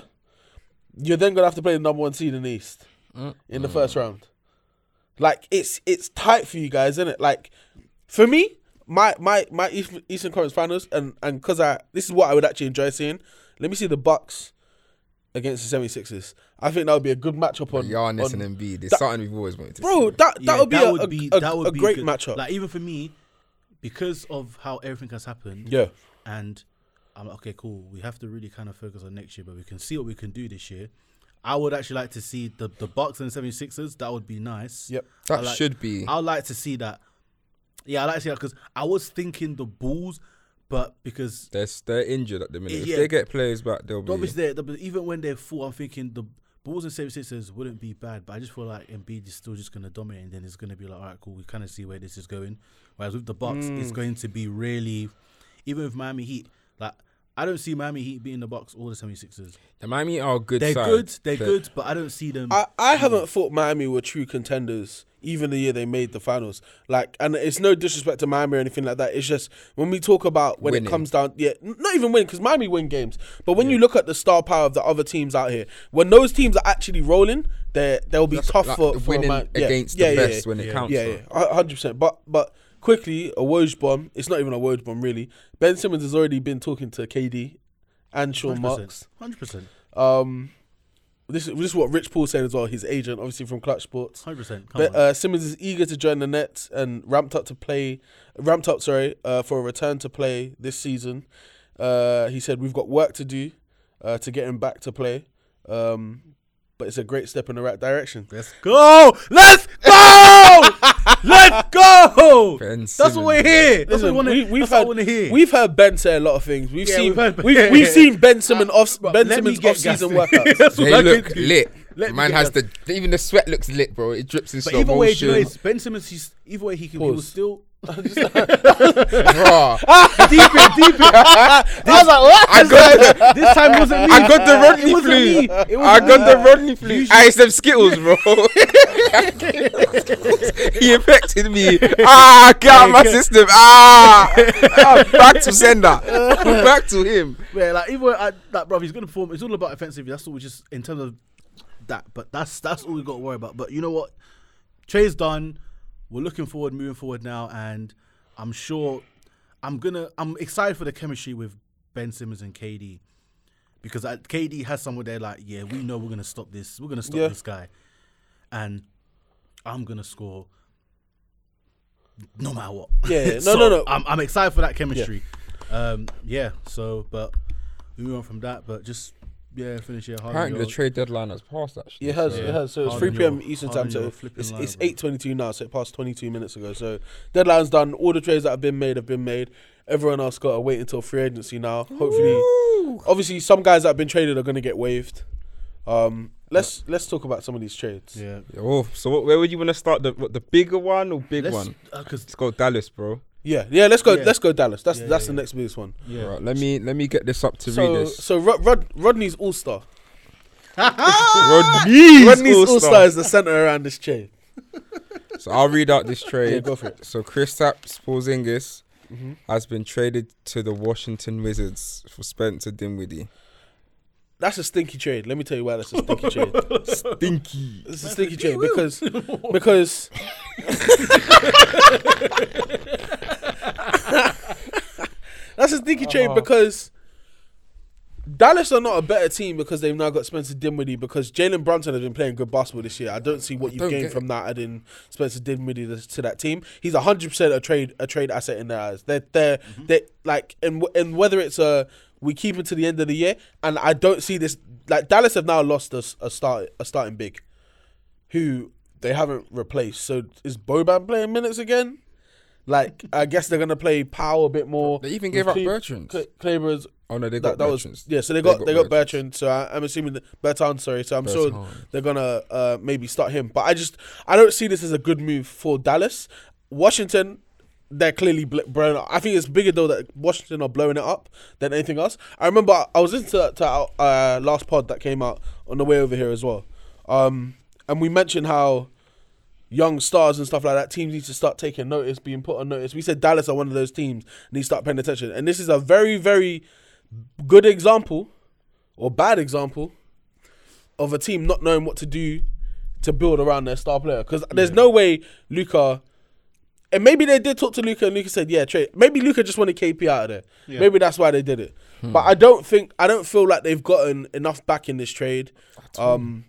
You're then going to have to play the number one seed in the East in the first round. Like it's it's tight for you guys, isn't it? Like for me, my my my East- Eastern Conference Finals, and and because I this is what I would actually enjoy seeing. Let me see the Bucks against the 76ers. I think that would be a good matchup on Giannis on- and Embiid. It's that- something we've always wanted to Bro, see. that that Yeah, would be that a, would a- be a- that would a be great good. matchup. Like even for me, because of how everything has happened. yeah. and I'm like, okay, cool. We have to really kind of focus on next year, but we can see what we can do this year. I would actually like to see the the Bucks and 76ers. That would be nice. Yep. That like- should be. I'd like to see that. Yeah, I like to see that because I was thinking the Bulls, but because They're, they're injured at the minute. Yeah. If they get players back, they'll be. obviously they're, the- even when they're full, I'm thinking the Bulls and 76ers wouldn't be bad, but I just feel like Embiid is still just going to dominate, and then it's going to be like, all right, cool, we kind of see where this is going. Whereas with the Bucks, Mm. it's going to be really, even with Miami Heat, like I don't see Miami Heat beating the Bucks or the 76ers. the Miami are a good. They're side, good, they're good, but I don't see them. I, I haven't thought Miami were true contenders even the year they made the finals. Like, and it's no disrespect to Miami or anything like that. It's just when we talk about when Winning. it comes down, yeah, not even win because Miami win games. But when you look at the star power of the other teams out here, when those teams are actually rolling, they they'll be tough like for, the for a winning man- yeah, against yeah, the yeah, best yeah. when it counts. Yeah, though. yeah, a hundred percent. But but quickly, a Woj bomb. It's not even a Woj bomb really. Ben Simmons has already been talking to KD and Sean Marks. 100%. Um, this is this is what Rich Paul said as well. His agent, obviously from Clutch Sports. 100%. But uh, Simmons is eager to join the Nets and ramped up to play, ramped up, sorry, uh, for a return to play this season. Uh, he said we've got work to do uh, to get him back to play, um, but it's a great step in the right direction. Let's go! Let's go! Let's go! Ben That's what we're here. That's Listen, what we we, want we've to heard hear. we've heard Ben say a lot of things. We've Yeah, seen we've heard- we've, we've seen Ben Simmons off Bro, Ben Simmons get off season gassed. workouts. That's what They I look lit. Let Man has that. the even the sweat looks lit, bro. It drips in But slow either way, you know, Ben Simmons, he's, either way, he can. He Pause. was still. Bruh. deep it, deep it. I was like, what? I got the, This time wasn't me. I got the Rodney flu. It I got the Rodney flu. I ate some Skittles, bro. he affected me. Ah, get out my system. Ah, Ah, back to sender. back to him. Yeah, like even like, bro, he's gonna perform. It's all about offensive. That's all we just in terms of that. But that's that's all we got to worry about. But you know what? Trey's done. We're looking forward, moving forward now, and I'm sure I'm gonna. I'm excited for the chemistry with Ben Simmons and KD because I, KD has someone there like, yeah, we know we're gonna stop this. We're gonna stop Yeah. this guy, and I'm gonna score. No matter what. Yeah, yeah. No, So, no, no. I'm, I'm excited for that chemistry. Um, yeah. So, but moving on from that, but just yeah, finish here. Harden, Apparently, the you're- trade deadline has passed. Actually, It has, so- it has. So it's Harden, 3 p.m. you're- Eastern Harden, time. you're So flipping it's, it's bro. 8:22 now. So it passed 22 minutes ago. So deadline's done. All the trades that have been made have been made. Everyone else got to wait until free agency now. Hopefully, obviously, some guys that have been traded are going to get waived. Um, let's let's talk about some of these trades. Yeah. Oh, so what, where would you want to start? The what, the bigger one or big Let's, one? because Let's go Dallas, bro. Yeah, yeah. Let's go. Yeah. Let's go Dallas. That's Yeah, that's yeah, the yeah. next biggest one. yeah. Right, let me let me get this up to read So this. so Rod, Rod, Rodney's All Star. Rodney's Rodney's All Star All-Star. is the center around this chain. So I'll read out this trade. Yeah, go for it. So Kristaps Porzingis Mm-hmm. has been traded to the Washington Wizards for Spencer Dinwiddie. That's a stinky trade. Let me tell you why that's a stinky trade. Stinky. It's a stinky trade because because that's a stinky trade because Dallas are not a better team because they've now got Spencer Dinwiddie because Jalen Brunson has been playing good basketball this year. I don't see what you've gained from that adding Spencer Dinwiddie to, to that team. He's hundred percent a trade a trade asset in their eyes. They're they're Mm-hmm. they like and and whether it's a we keep him to the end of the year and I don't see this like Dallas have now lost a start a starting big who they haven't replaced. So is Boban playing minutes again? Like I guess they're gonna play Powell a bit more. They even gave up Cle- Bertans. Cle- Kleber's Oh no, they that, got that was Bertans. yeah. So they got they got, Bertans. Bertans. So I, I'm assuming that Bertans. Sorry. So I'm sure they're gonna uh, maybe start him. But I just I don't see this as a good move for Dallas. Washington. They're clearly bl- blowing up. I think it's bigger though that Washington are blowing it up than anything else. I remember I was into to our uh, last pod that came out on the way over here as well, um, and we mentioned how young stars and stuff like that, teams need to start taking notice, being put on notice. We said Dallas are one of those teams need to start paying attention, and this is a very, very good example or bad example of a team not knowing what to do to build around their star player. Because there's no way Luka. And maybe they did talk to Luka, and Luka said, "Yeah, trade." Maybe Luka just wanted KP out of there. Maybe that's why they did it. But I don't think I don't feel like they've gotten enough back in this trade. Um,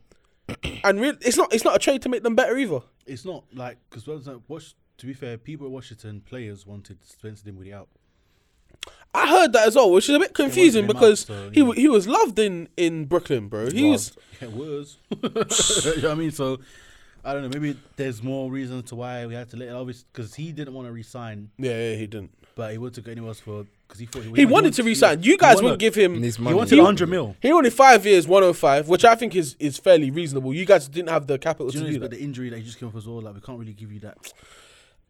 and re- it's not it's not a trade to make them better either. It's not like because Wash. To be fair, people at Washington players wanted Spencer Dinwiddie out. I heard that as well, which is a bit confusing him out, because so, he yeah. w he was loved in in Brooklyn, bro. He was It was. you know what I mean? So I don't know. Maybe there's more reasons to why we had to let it. Obviously, because he didn't want to resign, yeah, yeah he didn't. but he wanted to go anywhere else for because he thought He he, wanted to resign. You guys wouldn't give him. His He money. wanted 100 mil. He wanted five years, one hundred five, which I think is is fairly reasonable. You guys didn't have the capital Do you to know, do but the injury that he just came off as well, like we can't really give you that.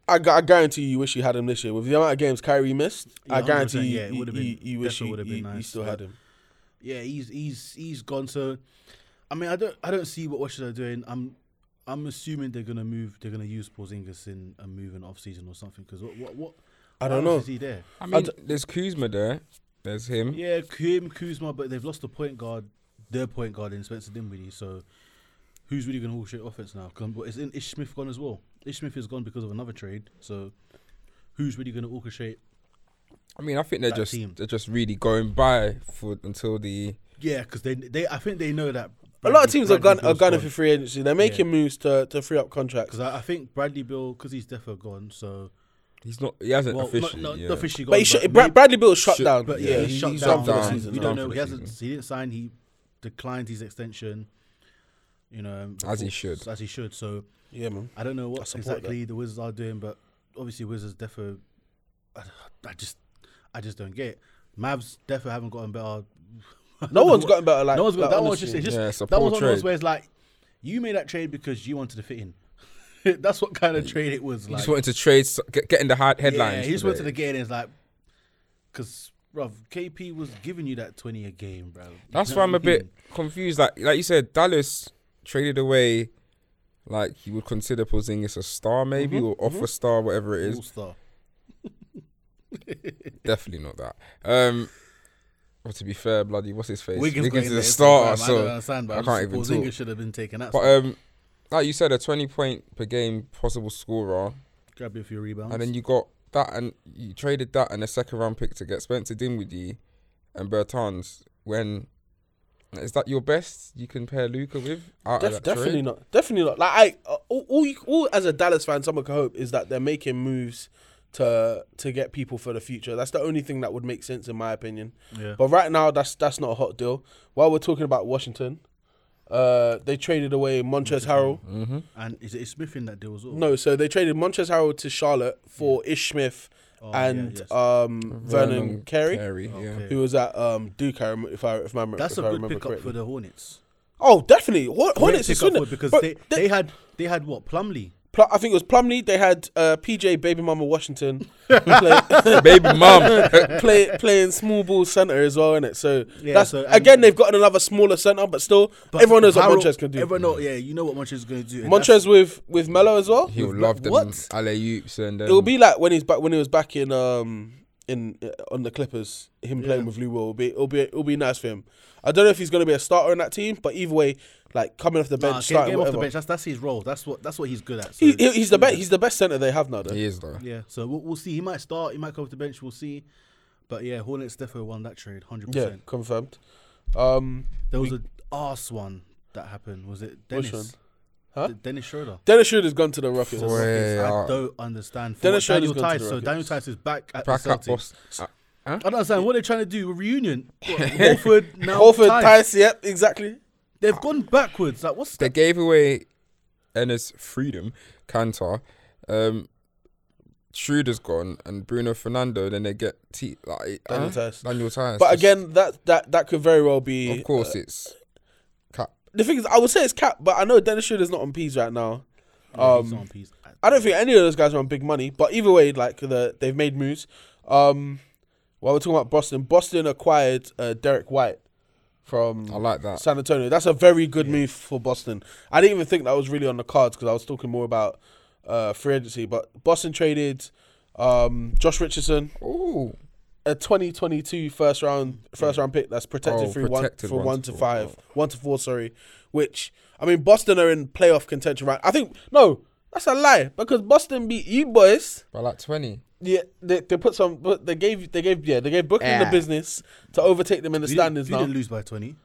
I, I guarantee you, you wish you had him this year with the amount of games Kyrie missed. I guarantee you, yeah, it would've been- you wish you, would've you, been you nice, still had him. Yeah, he's he's he's gone. So, I mean, I don't I don't see what Washington are doing. I'm I'm assuming they're gonna move. They're gonna use Porzingis in a move in off season or something. Because what what what I don't know. Is he there? I mean, d- there's Kuzma there. There's him. Yeah, him Kuzma, but they've lost the point guard, their point guard in Spencer Dinwiddie. So, who's really gonna hold straight offense now? 'Cause, but Is Ish Smith gone as well? Ish Smith is gone because of another trade. So, who's really gonna orchestrate? I mean, I think they're just team. they're just really going by for until the. Yeah, because they they I think they know that. A lot of teams are gun are gunning gone. for free agency. They're making moves to, to free up contracts. Because I, I think Bradley Beal, because he's definitely gone, so He's not. He hasn't well, officially. not, not yeah. officially gone. But, he sh- but Brad, Bradley Beal shut should- down. but yeah, yeah, he's, he's shut he's down. done for the season. We don't know. He hasn't. He didn't sign. He declined his extension. You know, As he should. As he should. So Yeah, man. I don't know I what support exactly the Wizards are doing, but obviously Wizards defo. I, I just, I just don't get. It. Mavs defo haven't gotten better. No one's gotten better. Like no one's got like, that. One's just, it's just Yeah, it's that poor one's one of those where it's like you made that trade because you wanted to fit in. That's what kind of trade it was. He like. just wanted to trade, s- get, get in the hard headlines. Yeah, he just today. wanted to get in. It's like, because, bruv, KP was giving you that 20 a game, bro. That's why I'm a bit confused. Like, like you said, Dallas traded away. Like you would consider Porzingis a star, maybe Mm-hmm, or off a star, whatever it is. All star. Definitely not that. Um, but to be fair, bloody, what's his face? Wiggins, got in is there a at starter, same time. I don't so understand, but I I can't even Porzingis talk. should have been taken out. But um, like you said, a 20 point per game possible scorer, Grab you a few rebounds. and then you got that, and you traded that and a second round pick to get Spencer Dinwiddie and Bertans. When is that your best you can pair Luka with? Out of Def- that definitely trade? not. Definitely not. Like I, uh, all, all, you, all as a Dallas fan, someone can hope is that they're making moves to to get people for the future. That's the only thing that would make sense in my opinion. Yeah. But right now, that's that's not a hot deal. While we're talking about Washington, uh, they traded away Montrezl Harrell. Mm-hmm. and is it Smith in that deal as well? No, so they traded Montrezl Harrell to Charlotte for Ish Smith Oh, yeah, and yes. um, Vernon, Carey, Carey, yeah. Okay. who was at um, Duke. I rem- if I if, my, That's if a I good remember pickup correctly. for the Hornets. Oh, definitely. Hor- Hornets Great is good because Bro, they, they- they had they had what Plumlee. Pl- I think it was Plumlee. They had uh, PJ Baby Mama Washington play, Baby mum. play, playing small ball center as well, innit? So Yeah, that's so- and- again they've got another smaller center, but still But everyone knows Harrell- what Montrez can do. Everyone know, yeah, you know what Montrez is going to do. and Montrez with with Melo as well. He'll With love them what? alley oops and um, It will be like when he's back when he was back in um in uh, on the Clippers, him playing with Lou Will. It'll be it'll be it'll be nice for him. I don't know if he's going to be a starter in that team, but either way, like coming off the bench, Nah, starting get him off the whatever. bench. That's that's his role. That's what that's what he's good at. So He, he- he's the best. He's the best center they have now. Though. He is though. yeah. So we'll, we'll see. He might start. He might come off the bench. We'll see. But yeah, Hornets definitely won that trade. Hundred Yeah, percent. confirmed. Um, There was a arse one that happened. Was it Which Dennis? one? Huh? D- Dennis Schroeder. Dennis Schroeder's gone to the Rockets. Boy. I don't understand. For Dennis what Daniel Schroeder's gone to Theis. the So Rockets. Daniel Theis is back at Back the up, Celtics. boss. Uh, I don't understand what they're trying to do. A reunion. What, Horford now. Horford, Theis. Theis, yep, exactly. They've gone backwards. Like what's They that? gave away Enes Freedom, Kanter. Um, Schroeder's gone and Bruno Fernando. Then they get T like Daniel huh? Theis. Daniel Theis. But again, that that that could very well be. of course, uh, it's cap. the thing is, I would say it's cap, but I know Dennis Schroeder's not on P's right now. Yeah, Um, on piece. I don't think any of those guys are on big money, but either way, like the they've made moves. Um, while we're talking about Boston, Boston acquired uh, Derrick White from I like that. San Antonio. That's a very good move for Boston. I didn't even think that was really on the cards because I was talking more about uh, free agency. But Boston traded um, Josh Richardson, Ooh, a 2022 first round first round pick that's protected Oh, through protected one for one one to to four. five, one to four. Sorry, which I mean Boston are in playoff contention right. I think no, that's a lie because Boston beat you boys. by like twenty. Yeah, they, they put some, but they gave they gave yeah they gave Brooklyn the Yeah. business to overtake them in the We standings didn't, we now. didn't lose by twenty,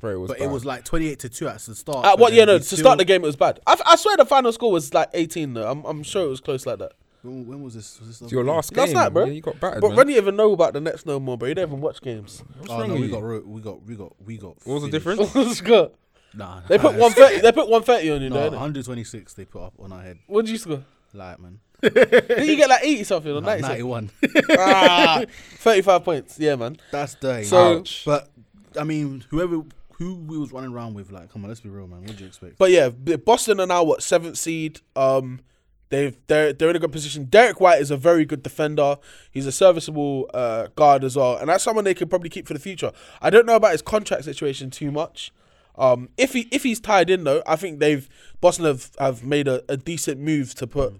Bro, it was. but bad. it was like twenty-eight to two at the start. Uh, but what? then Yeah, no. we To still- start the game, it was bad. I, I swear the final score was like 18. Though I'm, I'm sure it was close like that. When, when was this? Was this It's your last Last game. night, bro. Yeah, you got battered. But man. Ronnie even know about the Nets no more, bro. You don't even watch games. What's Oh wrong no, with we you? got, ro- we got, we got, we got. What was the finished. difference? Let's go. Nah, They put nah, one thirty. They put one thirty on you, No, though. 126 they put up on our head. What did you score? Like man, Did you get like eighty something or Nah, ninety? something? 91. ah, thirty-five points. Yeah, man. That's dirty. So- Ouch. but I mean, whoever who we was running around with, like, come on, let's be real, man. What do you expect? But yeah, Boston are now what seventh seed. Um, they've they're they're in a good position. Derrick White is a very good defender. He's a serviceable uh, guard as well, and that's someone they could probably keep for the future. I don't know about his contract situation too much. Um, if he if he's tied in though, I think they've Boston have have made a, a decent move to put.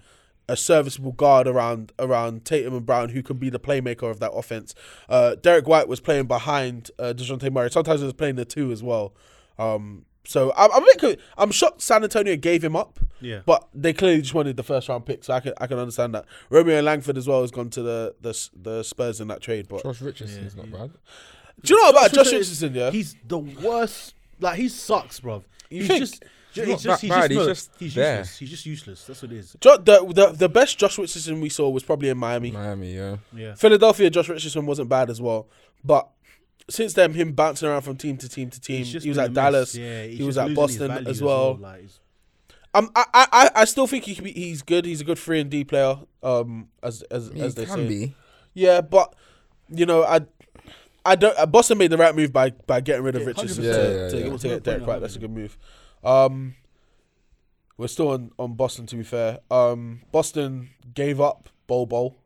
A serviceable guard around around Tatum and Brown who can be the playmaker of that offense. Uh, Derrick White was playing behind uh, Dejounte Murray. Sometimes he was playing the two as well. Um, so I'm, I'm a bit. I'm shocked San Antonio gave him up. Yeah. But they clearly just wanted the first round pick, so I can I can understand that. Romeo Langford as well has gone to the the, the Spurs in that trade. But Josh Richardson's not bad. do you know about Josh Richardson- Richardson? Yeah, He's the worst. Like he sucks, bruv. You he's think? just. He's He's not just, that he's bad, just, he's just he's there. useless. He's just useless. That's what it is. Jo- the, the the best Josh Richardson we saw was probably in Miami. Miami, yeah. Yeah. Philadelphia, Josh Richardson wasn't bad as well, but. Since then, him bouncing around from team to team to team. He was at. Dallas. Yeah, he was at losing his Boston as well. Like, Um, I, I, I- I still think he can be, he's good. He's a good free and D player. Um, as as He as they can say. be. Yeah, but you know, I, I don't. Boston made the right move by by getting rid of Yeah, Richardson 100%. to, Yeah, yeah, to, yeah. to No get Derrick in White. That's a good move. Um, we're still on, on Boston. To be fair, um, Boston gave up Bol Bol,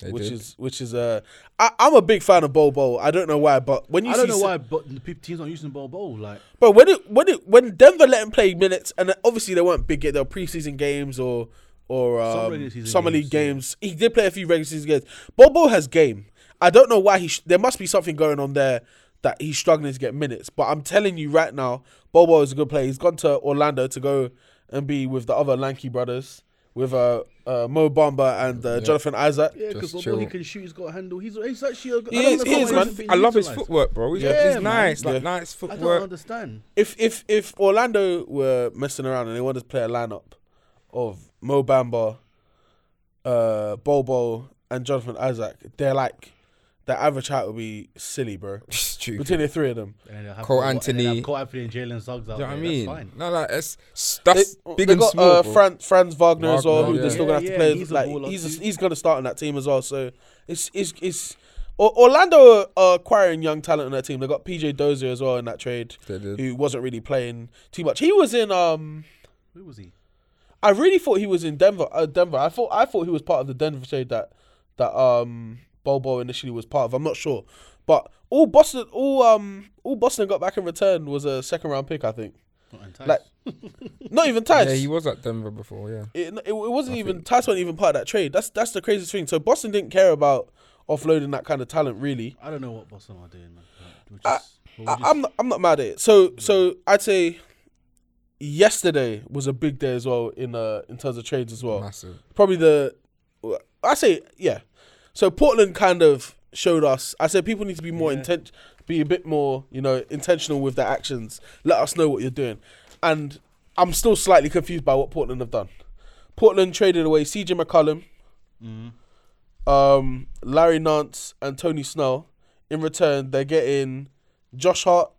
They which did. is which is uh, I, I'm a big fan of Bol Bol. I don't know why, but when you I don't know why, but the pe- teams aren't using Bol Bol. Like, but when it when it when Denver let him play minutes, and obviously they weren't big. They were preseason games or or um, regular season summer league games, games. He did play a few regular season games. Bobo has game. I don't know why he. Sh- there must be something going on there that he's struggling to get minutes. But I'm telling you right now, Bobo is a good player. He's gone to Orlando to go and be with the other lanky brothers, with uh, uh Mo Bamba and uh, Jonathan Isaac. yeah, because Just ball he can shoot, he's got a handle. He's he's actually a. He I is- he how is, he's man. I love his footwork, bro. He's, Yeah, he's man. nice, like Yeah. nice I don't understand. If if if Orlando were messing around and they wanted to play a lineup of Mo Bamba, uh, Bobo, and Jonathan Isaac, they're like the average height would be silly, bro. Stupid. Between the three of them, And then have Cole and then Anthony. Cole Anthony and Jalen Suggs out Do you know what I mean? That's fine. No, like it's s- that's they, big they and got small. uh, bro. Fran, Franz Wagner, as well, Wagner, who yeah. they're still gonna have Yeah, to play. he's like he's too. he's gonna start on that team as well. So it's it's it's. Orlando are- are acquiring young talent in their team. They got PJ Dozier as well in that trade, They did. who wasn't really playing too much. He was in um. Who was he? I really thought he was in Denver. Uh, Denver. I thought I thought he was part of the Denver trade that that um Bobo initially was part of. I'm not sure, but all Boston, all um, all Boston got back in return was a second round pick. I think. Not Like- Not even Theis. Yeah, he was at Denver before. Yeah. it, it, it wasn't I even think- Theis wasn't even part of that trade. That's that's the craziest thing. So Boston didn't care about offloading that kind of talent really. I don't know what Boston are doing. Man. We're I- just- we're I, just- I'm not, I'm not mad at it. So so I'd say yesterday was a big day as well in uh in terms of trades as well. Massive. probably the I say yeah. So Portland kind of showed us. I said people need to be more Yeah. intent, be a bit more you know intentional with their actions. Let us know what you're doing, and I'm still slightly confused by what Portland have done. Portland traded away CJ McCollum, Mhm. um, Larry Nance, and Tony Snell. In return, they're getting Josh Hart,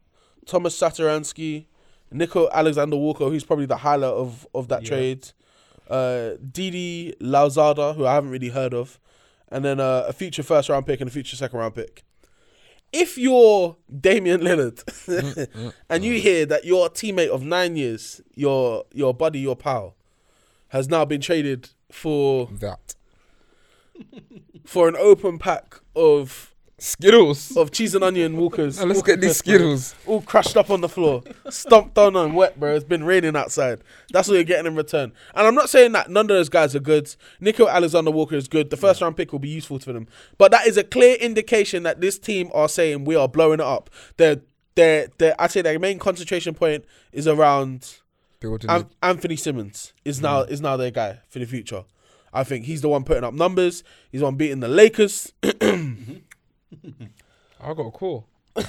Thomas Satoransky, Nico Alexander Walker, who's probably the highlight of, of that Yeah. trade, uh, Didi Louzada, who I haven't really heard of, and then uh, a future first round pick and a future second round pick. If you're Damian Lillard and you hear that your teammate of nine years, your your buddy, your pal, has now been traded for That for an open pack of Skittles. of cheese and onion Walkers. Now let's Walker get these bro. Skittles. All crushed up on the floor, stomped on and wet, bro. It's been raining outside. That's what you're getting in return. And I'm not saying that none of those guys are good. Nico Alexander Walker is good. The first round pick will be useful to them. But that is a clear indication that this team are saying we are blowing it up. Their their their I say their main concentration point is around Building An- Anfernee Simons is now mm. is now their guy for the future. I think he's the one putting up numbers. He's the one beating the Lakers. Mm-hmm. I got a call.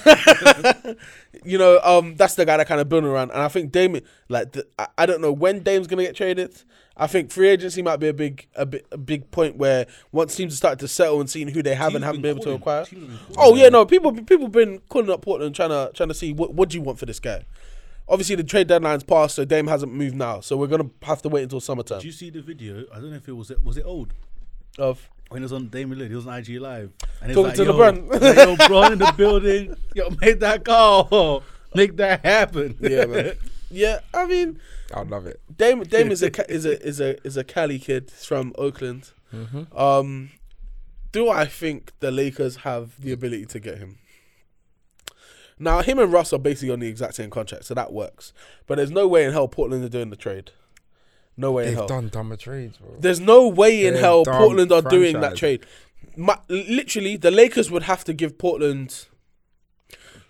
you know, um, that's the guy that kind of building around. And I think Dame, like, the, I, I don't know when Dame's gonna get traded. I think free agency might be a big, a big, a big point where once teams start to settle and seeing who they have and Teams haven't been been able to calling. acquire. Teams been calling. Oh yeah, no, people, people been calling up Portland trying to, trying to see what, what do you want for this guy. Obviously, the trade deadline's passed, so Dame hasn't moved now. So we're gonna have to wait until summertime. Did you see the video? I don't know if it was it was it old Of when it was on Damian Lillard. He was on IG Live and he Talking was to like, LeBron. yo, like, yo, LeBron in the building. Yo, make that call. Make that happen. yeah, man. Yeah, I mean, I would love it. Dame Dame is a is a is a is a Cali kid He's from Oakland. Um, do I think the Lakers have the ability to get him? Now, him and Russ are basically on the exact same contract, so that works. But there's no way in hell Portland are doing the trade. No way in They've hell. done dumber trades, bro. There's no way in They're hell dumb Portland are doing that franchise. trade. Ma- literally, the Lakers would have to give Portland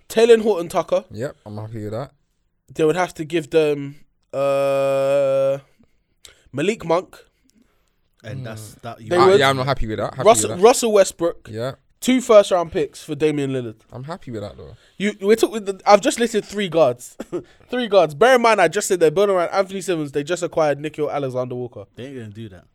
Talen Horton Tucker. Yep, I'm happy with that. They would have to give them uh, Malik Monk, And that's that. You They would- yeah, I'm not happy with that. Happy Russell, with that. Russell Westbrook, Yeah, two first round picks for Damian Lillard. I'm happy with that though. You we took with the, I've just listed three guards, three guards. Bear in mind, I just said they're building around Anfernee Simons. They just acquired Nickeil Alexander Walker. they ain't gonna do that.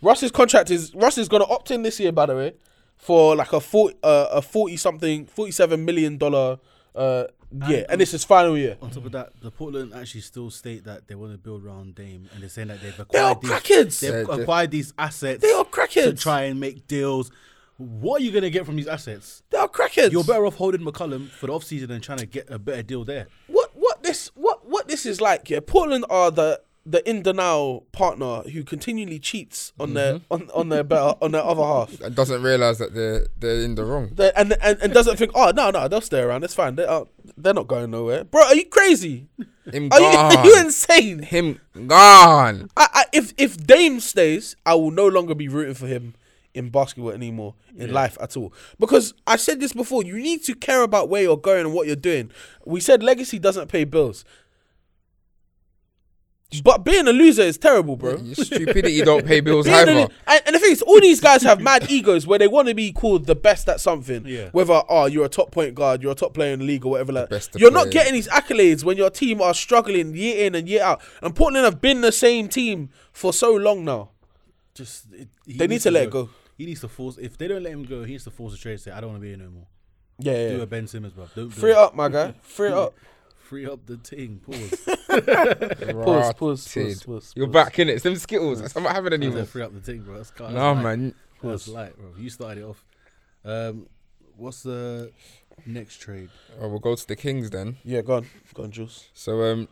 Russ's contract is Russ is going to opt in this year, by the way, for like a 40, uh, a forty something, forty seven million dollar uh, year, and this is final year. On top of that, the Portland actually still state that they want to build around Dame, and they're saying that they've They are acquired these, crackheads. they've They're- they're- acquired these assets. They are crackheads to try and make deals. What are you gonna get from these assets? They are crackheads. You're better off holding McCollum for the offseason and trying to get a better deal there. what what this what what this is like yeah portland are the the in denial partner who continually cheats on their mm-hmm. on, on their better on their other half And doesn't realize that they're they're in the wrong. They- and, and and doesn't think oh no no they'll stay around it's fine they are they're not going nowhere bro are you crazy Him are you, are you insane Him gone. I, I, if if Dame stays I will no longer be rooting for him in basketball anymore in life at all because I said this before you need to care about where you're going and what you're doing we said legacy doesn't pay bills but being a loser is terrible, bro. Stupidity don't pay bills Being either. lo- and, and the thing is, all these guys have mad egos where they want to be called the best at something. Yeah. Whether oh you're a top point guard, you're a top player in the league or whatever. Like you're not getting these accolades when your team are struggling year in and year out. And Portland have been the same team for so long now. Just it, They need needs to let it go. He needs to force. If they don't let him go, he needs to force a trade. Say, I don't want to be here no more. Yeah, yeah. Do yeah. a Ben Simmons, bro. Don't do Free it up, my guy. Free it up. Free up the ting. Pause. Pause, pause, Rotted. pause, pause, You're back in it. Some skittles. That's not happening I anymore. free up the ting, bro. That's kind No man. That's light, bro. You started it off. Um, what's the next trade? Oh, we'll go to the Kings then. Yeah, go on, go on, Juice. So um,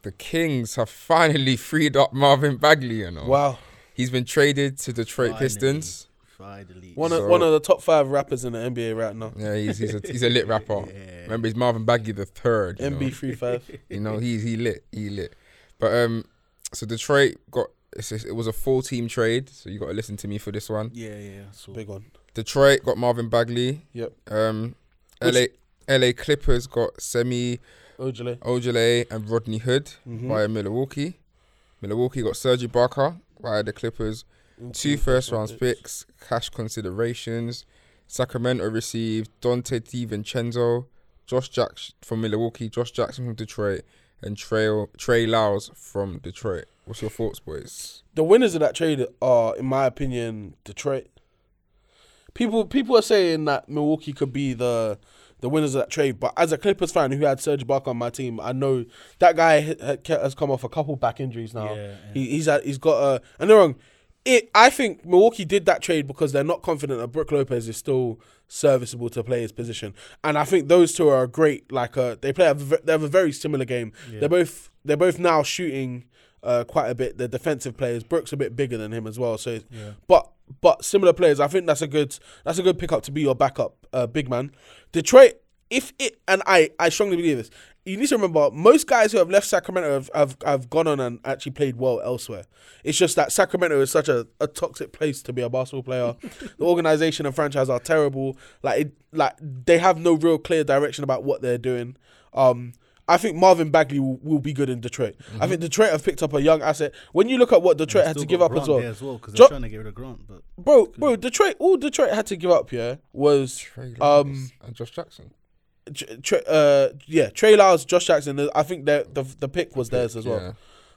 the Kings have finally freed up Marvin Bagley. You know, Wow, he's been traded to Detroit Finally. Pistons. Finally. one of So- one of the top five rappers in the NBA right now. Yeah, he's he's a, he's a lit rapper. Remember, he's Marvin Bagley the third. you know. MB three five. You know, he's he lit, he lit. But um, so Detroit got it's a- it was a full team trade, so you got to listen to me for this one. Yeah, yeah. So Big one. Detroit got Marvin Bagley. Yep. Um, Which- LA LA Clippers got Semi Ojeleye. Ojeleye and Rodney Hood Mhm. via Milwaukee. Milwaukee got Serge Ibaka via the Clippers. Two first round picks, cash considerations. Sacramento received Donte DiVincenzo, Josh Jackson from Milwaukee, Josh Jackson from Detroit, and Trey Trey Lyles from Detroit. What's your thoughts, boys? the winners of that trade are, in my opinion, Detroit. People people are saying that Milwaukee could be the the winners of that trade, but as a Clippers fan who had Serge Ibaka on my team, I know that guy ha- ha- has come off a couple back injuries now. Yeah, yeah. He, he's had, he's got a. And they're wrong. It, I think Milwaukee did that trade because they're not confident that Brook Lopez is still serviceable to play his position, and I think those two are great. Like, uh, they play, a, they have a very similar game. They're both they're both now shooting uh, quite a bit. They're defensive players. Brooks a bit bigger than him as well. So, but but similar players. I think that's a good that's a good pickup to be your backup uh, big man. Detroit, if it and I I strongly believe this. You need to remember most guys who have left Sacramento have, have, have gone on and actually played well elsewhere. It's just that Sacramento is such a, a toxic place to be a basketball player. the organization and franchise are terrible. Like it, like they have no real clear direction about what they're doing. Um, I think Marvin Bagley will, will be good in Detroit. I think Detroit have picked up a young asset. When you look at what Detroit had to give got up as well, there as well because Jo- they're trying to get rid of Grant, but bro, bro, Detroit, all Detroit had to give up, yeah, was Trey um and Josh Jackson. Tr- Tre- uh, yeah, Trey Lyles, Josh Jackson. I think the the the pick was theirs as well. Yeah.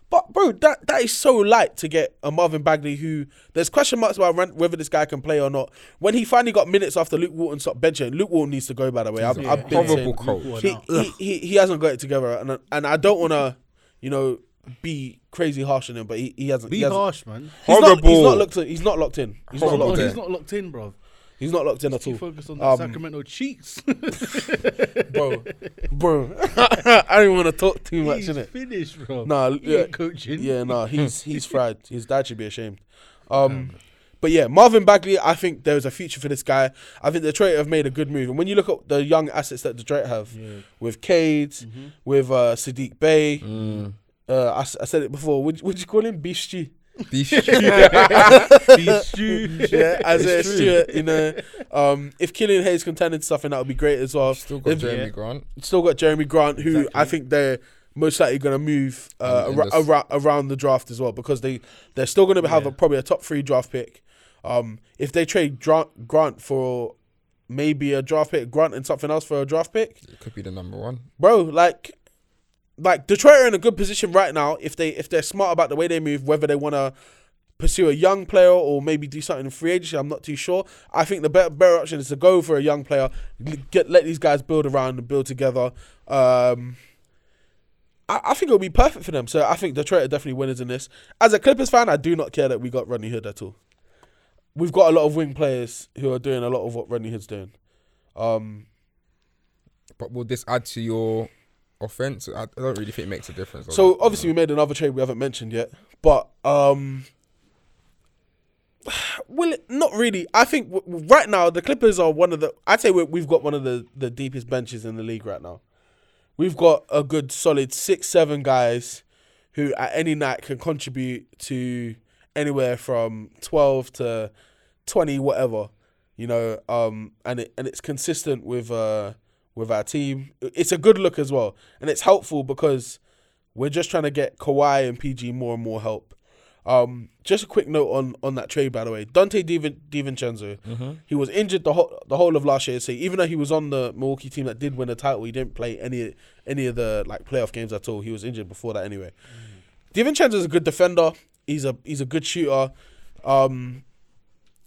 But bro, that that is so light to get a Marvin Bagley who there's question marks about ren- whether this guy can play or not. When he finally got minutes after Luke Walton stopped benching, Luke Walton needs to go. By the way, I've, He's a I've been horrible saying- coach. he, he, he, he hasn't got it together, and and I don't want to, you know, be crazy harsh on him, but he, he hasn't. Be he hasn't, harsh, man. He's not, he's Horrible. not locked in. He's not locked in. He's not locked No, in. he's not locked in, bro. He's not locked in at all. He focused on the Um, Sacramento cheeks. bro, bro. I don't want to talk too much He's in it. finished, bro. Nah, He yeah, ain't coaching. yeah, no, he's he's fried. His dad should be ashamed. Um, but yeah, Marvin Bagley, I think there's a future for this guy. I think Detroit have made a good move, and when you look at the young assets that Detroit have, Yeah. with Cade, with uh, Saddiq Bey, Mm. uh, I, s- I said it before. Would would you call him Beef Stew? Beef He's Stu. Yeah, Isaiah It's true. Stewart. You know, um, if Killian Hayes can turn into something, that would be great as well. Still got If- Jerami Yeah. Grant. Still got Jerami Grant, who Exactly. I think they're most likely going to move uh, in ar- ar- around the draft as well because they they're still going to have Yeah. a, probably a top three draft pick. Um, if they trade Dra- Grant for maybe a draft pick, Grant and something else for a draft pick, It could be the number one. bro, like. Like Detroit are in a good position right now if they if they're smart about the way they move, whether they want to pursue a young player or maybe do something in free agency. I'm not too sure. I think the better, better option is to go for a young player, get let these guys build around and build together. Um, I, I think it'll be perfect for them. So I think Detroit are definitely winners in this. As a Clippers fan, I do not care that we got Rodney Hood at all. We've got a lot of wing players who are doing a lot of what Rodney Hood's doing. Um, But will this add to your offense? I, don't really think it makes a difference. So it? obviously we made another trade we haven't mentioned yet, but um, well, not really. I think w- right now the Clippers are one of the. I'd say we we've got one of the the deepest benches in the league right now. We've got a good solid six, seven guys who at any night can contribute to anywhere from twelve to twenty, whatever. You know, um, and it and it's consistent with uh with our team. It's a good look as well, and it's helpful because we're just trying to get Kawhi and PG more and more help. Um, just a quick note on on that trade, by the way. Donte Divin- DiVincenzo, he was injured the whole the whole of last year. So even though he was on the Milwaukee team that did win the title, he didn't play any any of the like playoff games at all. He was injured before that anyway. DiVincenzo is a good defender. He's a he's a good shooter. Um,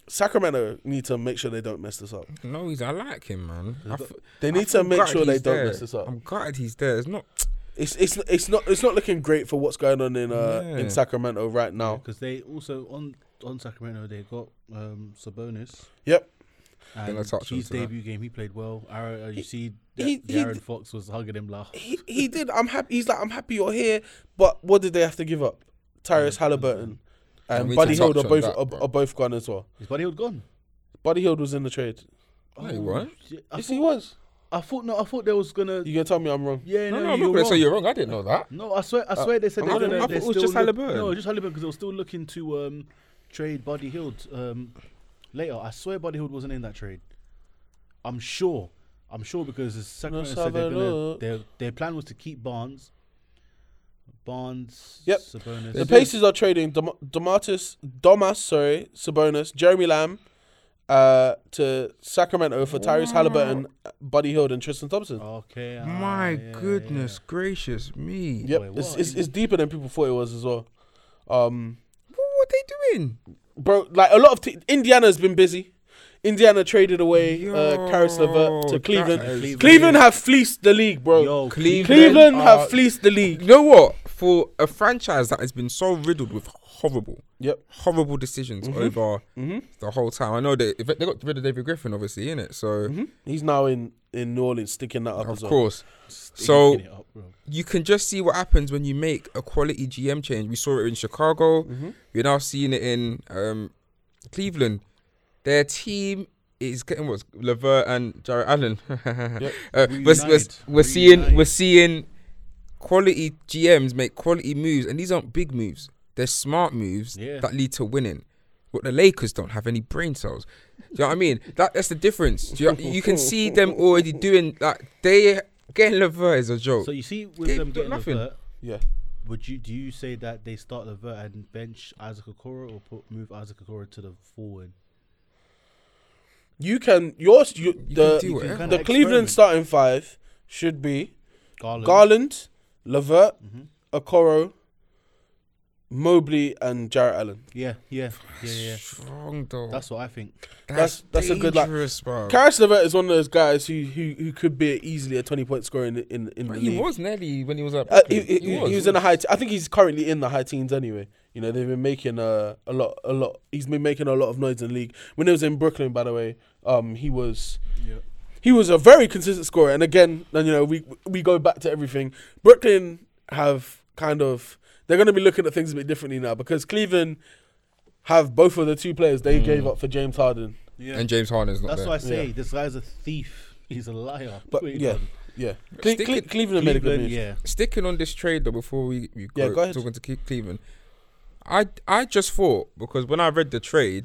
Sacramento need to make sure they don't mess this up. no, he's. I like him, man. I f- They need to make sure they he's don't there. mess this up. I'm glad he's there. It's not. It's it's it's not it's not looking great for what's going on in uh Yeah. in Sacramento right now. Because they also on on Sacramento they got um, Sabonis. Yep. And I touched on his to that. debut game, he played well. Aaron, uh, you see, he- the he Aaron d- Fox was hugging him like, he he did. I'm happy. He's like, I'm happy you're here. But what did they have to give up? Tyrese Halliburton and we Buddy need Hield are both that, are, are both gone as well. his buddy had gone. Buddy Hield was in the trade. No, he weren't. I, Yes, thought, he was. I thought no, I thought there was gonna. You gonna tell me I'm wrong? Yeah, No, no, no, I'm you're not gonna wrong. say you're wrong. I didn't know that. No, I swear, I swear they said I they're thought- gonna. I thought it was still just look- Halliburton. No, just Halliburton because they were still looking to um, trade Buddy Hield um, later. I swear Buddy Hield wasn't in that trade. I'm sure. I'm sure because the Sacramento Let's said they're gonna, their their plan was to keep Barnes. Barnes, Yep. Sabonis. The Pacers are trading Dom- Domatis, Domas, sorry, Sabonis, Jeremy Lamb, uh, to Sacramento for Tyrese Halliburton, Buddy Hield, and Tristan Thompson. Okay. ah, My yeah, goodness gracious me. Yep, Boy, it's, what? it's it's deeper than people thought it was as well. Um, What were they doing? bro, like a lot of t- Indiana's been busy. Indiana traded away uh, Caris LeVert Yo, to Cleveland. that is- Cleveland. Cleveland have fleeced the league, bro. Yo, Cleveland- Cleveland have are- fleeced the league. You know what? For a franchise that has been so riddled with horrible, Yep. horrible decisions over Mhm. the whole time. I know they they got rid of David Griffin, obviously, in it. So Mhm. He's now in, in New Orleans sticking that up of as well. course, so up, you can just see what happens when you make a quality GM change. We saw it in Chicago. Mhm. We're now seeing it in um, Cleveland. Their team is getting what's Levert and Jarrett Allen. uh, we're, we're, we're seeing we're seeing quality GMs make quality moves, and these aren't big moves. They're smart moves Yeah. that lead to winning. But the Lakers don't have any brain cells. Do you know what I mean? That that's the difference. Do you, you can see them already doing like they getting Levert is a joke. So you see, with They them getting nothing. Levert, Yeah. would you do you say that they start Levert and bench Isaac Okoro or put move Isaac Okoro to the forward? You can yours you, You the can do whatever. the Cleveland starting five should be Garland. Garland, Levert, Mm-hmm. Okoro, Mobley, and Jarrett Allen. Yeah, yeah, yeah, yeah. Strong though. That's what I think. that's- that's a good, like- dangerous, bro. Caris LeVert is one of those guys who who, who could be easily a twenty point scorer in the, in, in the he league. was nearly when he was at. Uh, he, Brooklyn. he, he was in the high. T- I think he's currently in the high teens anyway. You know they've been making uh, a lot, a lot. He's been making a lot of noise in the league. When he was in Brooklyn, by the way, um, he was Yeah. He was a very consistent scorer. And again, and you know we we go back to everything. Brooklyn have kind of they're going to be looking at things a bit differently now because Cleveland have both of the two players they gave mm. up for James Harden. Yeah. and James Harden's not That's there. why I say Yeah. this guy's a thief. He's a liar. But What yeah, done. yeah, Cle- Stick Cle- it- Cleveland made a good Cleveland, move. yeah. Sticking on this trade though, before we, we Yeah, go, go ahead. talking to Cleveland, I I just thought because when I read the trade,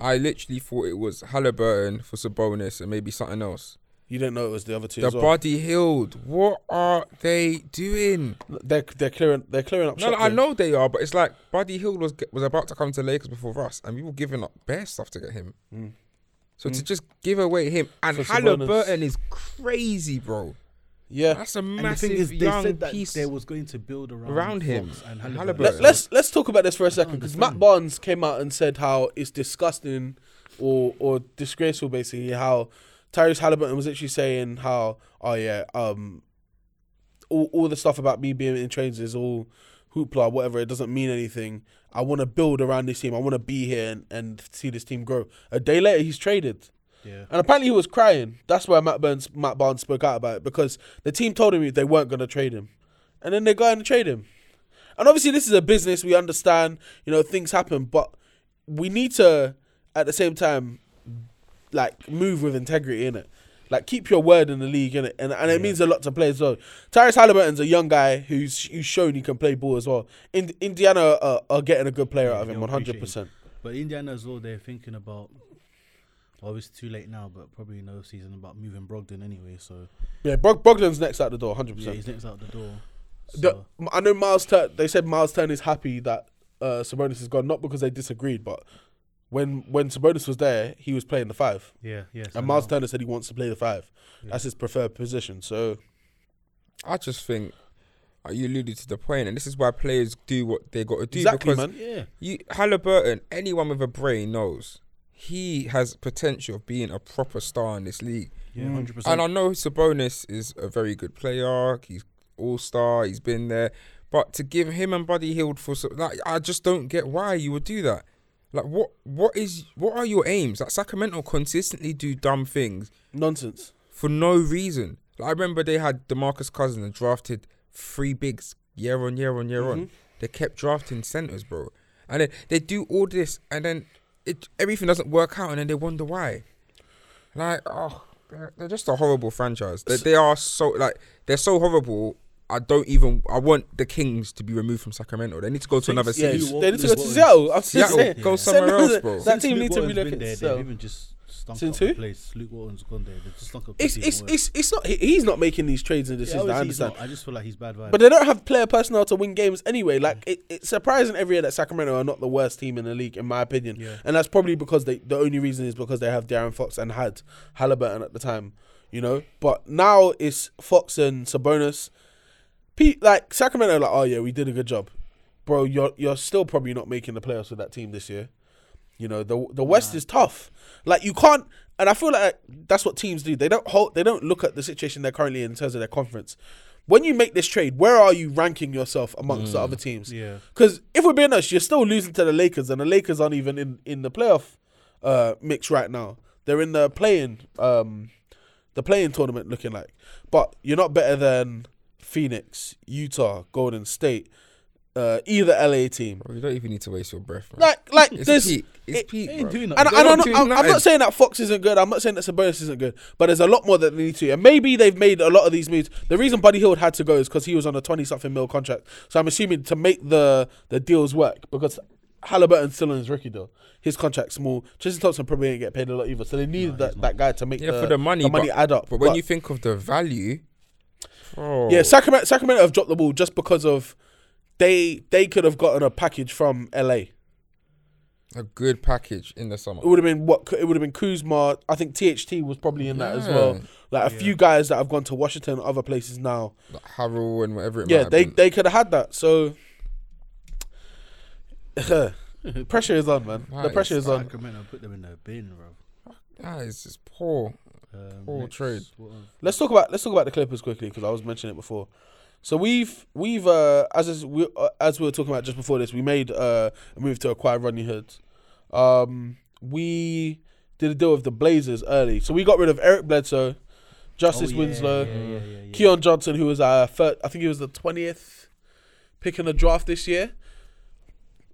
I literally thought it was Halliburton for Sabonis and maybe something else. You didn't know it was the other two. The as well. Buddy Hield. What are they doing? They're they're clearing they're clearing up. No, I know they are, but it's like Buddy Hield was was about to come to Lakers before us, and we were giving up bare stuff to get him. Hmm. So to hmm. just give away him and For Sabonis. Halliburton is crazy, bro. Yeah. That's a And the massive thing is, they young said that piece. they was going to build around, around him Fox and and Halliburton. Halliburton. Let, let's let's talk about this for a second because Matt. Barnes came out and said how it's disgusting or or disgraceful basically how Tyrese Halliburton was actually saying how oh yeah um all all the stuff about me being in trains is all hoopla whatever it doesn't mean anything. I want to build around this team. I want to be here and, and see this team grow. A day later, he's traded. Yeah. And apparently he was crying. That's why Matt Burns, Matt Barnes spoke out about it because the team told him they weren't going to trade him, and then they go and trade him. And obviously this is a business. We understand, you know, things happen, but we need to, at the same time, like move with integrity in it. Like keep your word in the league in it, and and it means a lot to players as well. Tyrese Halliburton's a young guy who's who's shown he can play ball as well. In, Indiana are, are getting a good player out of him, one hundred percent. But Indiana as well, they're thinking about. Well, it's too late now, but probably no season about moving Brogdon anyway. So Yeah, Brog- Brogdon's next out the door, hundred yeah, percent. he's next out the door. The, So, I know Miles Turn. They said Miles Turner is happy that uh, Sabonis is gone, not because they disagreed, but when when Sabonis was there, he was playing the five, yeah, yeah. so and Miles now- Turner said he wants to play the five. That's his preferred position. So I just think uh, you alluded to the point, and this is why players do what they got to do. exactly, because man. Yeah, You Halliburton, anyone with a brain knows he has potential of being a proper star in this league. yeah, Mm. hundred And percent. And I know Sabonis is a very good player. He's all star. He's been there, but to give him and Buddy Hield for like, I just don't get why you would do that. Like, what what is what are your aims? Like Sacramento consistently do dumb things Nonsense. for no reason. Like, I remember they had Demarcus Cousins and drafted three bigs year on year on year Mm-hmm. on. They kept drafting centers, bro, and then they do all this, and then it everything doesn't work out, and then they wonder why. Like, oh, they're, they're just a horrible franchise. They, they are so like they're so horrible. I don't even. I want the Kings to be removed from Sacramento. They need to go to another Yeah, city. Luke they need to go to Walton's- Seattle. I'm just Seattle, saying. go Send somewhere else, bro. That team needs to Walton's relook been there, itself. They've even just stunk Since up the who? place. Luke Walton's gone there. They've just stunk up It's it's it's it's not. he- He's not making these trades in this season. I understand. I just feel like he's bad vibes. But they don't have player personnel to win games anyway. Like it, it's surprising every year that Sacramento are not the worst team in the league, in my opinion. Yeah. And that's probably because they the only reason is because they have De'Aaron Fox and had Halliburton at the time, you know. But now it's Fox and Sabonis. Pete, like Sacramento, like oh yeah, we did a good job, bro. You're you're still probably not making the playoffs with that team this year. You know the the West is tough. Like you can't, and I feel like that's what teams do. They don't hold, they don't look at the situation they're currently in, in terms of their conference. When you make this trade, where are you ranking yourself amongst the other teams? Yeah. Because if we're being honest, you're still losing to the Lakers, and the Lakers aren't even in in the playoff uh, mix right now. They're in the playing um, the playing tournament, looking like. But you're not better than Phoenix, Utah, Golden State, uh, either LA team. Bro, you don't even need to waste your breath. Man. Like, like it's there's peak. It's it- peak, They bro. doing and, that. and I'm, not not, I'm, I'm not saying that Fox isn't good. I'm not saying that Sabonis isn't good. But there's a lot more that they need to. And maybe they've made a lot of these moves. The reason Buddy Hield had to go is because he was on a 20 something mil contract. So I'm assuming to make the the deals work because Halliburton's still on his rookie deal. His contract's small. Tristan Thompson probably didn't get paid a lot either. So they needed that, that guy to make Yeah, the, for the money, the money but, add up. But when you think of the value, oh, yeah, Sacramento, Sacramento have dropped the ball just because of they they could have gotten a package from LA. A good package in the summer. It would have been what? It would have been Kuzma. I think THT was probably in that as well. Like a few guys that have gone to Washington and other places now. Like Harrell and whatever it yeah, might have they been. they could have had that. So pressure is on, man. That the pressure is on. Sacramento put them in the bin, bro. Ah, it's just poor. Um, Poor next, trade. Let's talk about let's talk about the Clippers quickly because I was mentioning it before. So we've we've uh, as we uh, as we were talking about just before this, we made uh, a move to acquire Rodney Hood. Um, we did a deal with the Blazers early, so we got rid of Eric Bledsoe, Justice Oh, yeah, Winslow, yeah, yeah. Keon Johnson, who was our third, I think he was the twentieth pick in the draft this year.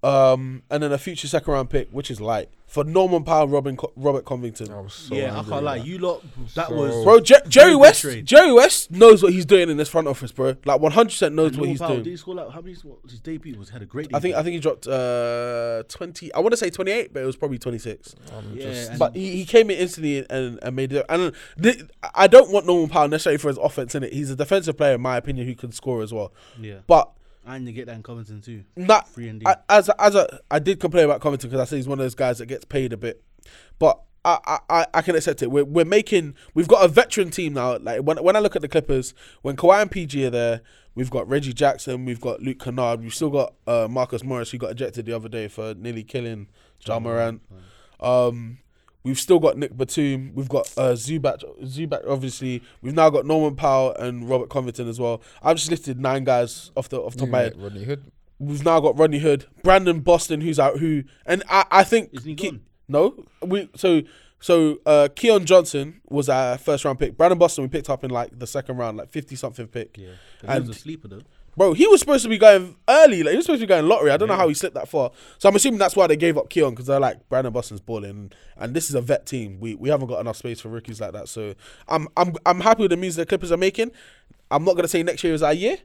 Um, and then a future second round pick, which is light for Norman Powell, Robin, Co- Robert Covington. I was so yeah, I angry can't lie. with You lot, that So- was Bro, Jer- Jerry good West, trade. Jerry West knows what he's doing in this front office, bro. Like one hundred percent knows And what Norman he's Powell, Did he score like how many? What, his debut was had a great. I think I think he dropped uh twenty. I want to say twenty eight, but it was probably twenty six. I'm Yeah, just- and- But he, he came in instantly and, and made it. And th- I don't want Norman Powell necessarily for his offense in it. He's a defensive player, in my opinion, who can score as well. yeah, But and you get that in Covington too. not Free and. I, as as a, I did complain about Covington because I say he's one of those guys that gets paid a bit, but I, I, I- I can accept it. We're, we're making we've got a veteran team now. Like when when I look at the Clippers, when Kawhi and PG are there, we've got Reggie Jackson, we've got Luke Kennard, we've still got uh, Marcus Morris who got ejected the other day for nearly killing Ja Morant. Um, we've still got Nick Batum. We've got uh, Zubac. Zubac, obviously. We've now got Norman Powell and Robert Covington as well. I've just listed nine guys off the off the top of my head. Rodney Hood. We've now got Rodney Hood, Brandon Boston, who's out. Who and I, I think Isn't he Ke- gone? no, we so so uh, Keon Johnson was our first round pick. Brandon Boston we picked up in like the second round, like fifty something pick. Yeah, And- he was a sleeper though. Bro, he was supposed to be going early. Like he was supposed to be going lottery. I don't know how he slipped that far. So I'm assuming that's why they gave up Keon because they're like Brandon Boston's balling, and this is a vet team. We we haven't got enough space for rookies like that. So I'm I'm I'm happy with the moves the Clippers are making. I'm not gonna say next year is our year,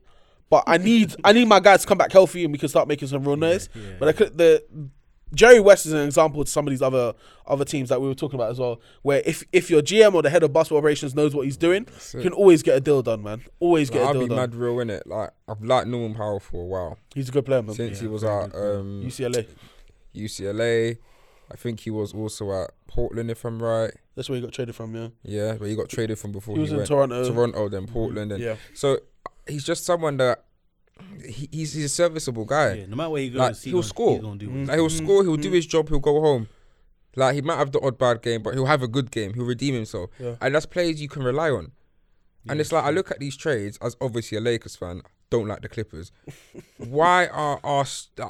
but I need I need my guys to come back healthy and we can start making some real noise. yeah, but I could, the Jerry West is an example to some of these other other teams that we were talking about as well. Where if if your GM or the head of basketball operations knows what he's doing, you can always get a deal done, man. Always Like, get a I'll deal done. I'll be mad real in it. Like I've liked Norman Powell for a while He's a good player, man. since he was at um, UCLA. UCLA. I think he was also at Portland, if I'm right. That's where he got traded from, yeah. Yeah, but he got traded from before He was in went Toronto. Toronto, then Portland, and Yeah. so he's just someone that he, he's he's a serviceable guy. Yeah, no matter where he goes, Like, he he'll gonna, score. He's gonna do. Mm-hmm. Like he'll score, he'll do his job, he'll go home. Like he might have the odd bad game, but he'll have a good game. He'll redeem himself, Yeah. and that's players you can rely on. and it's like I look at these trades as obviously a Lakers fan. Don't like the Clippers. Why are our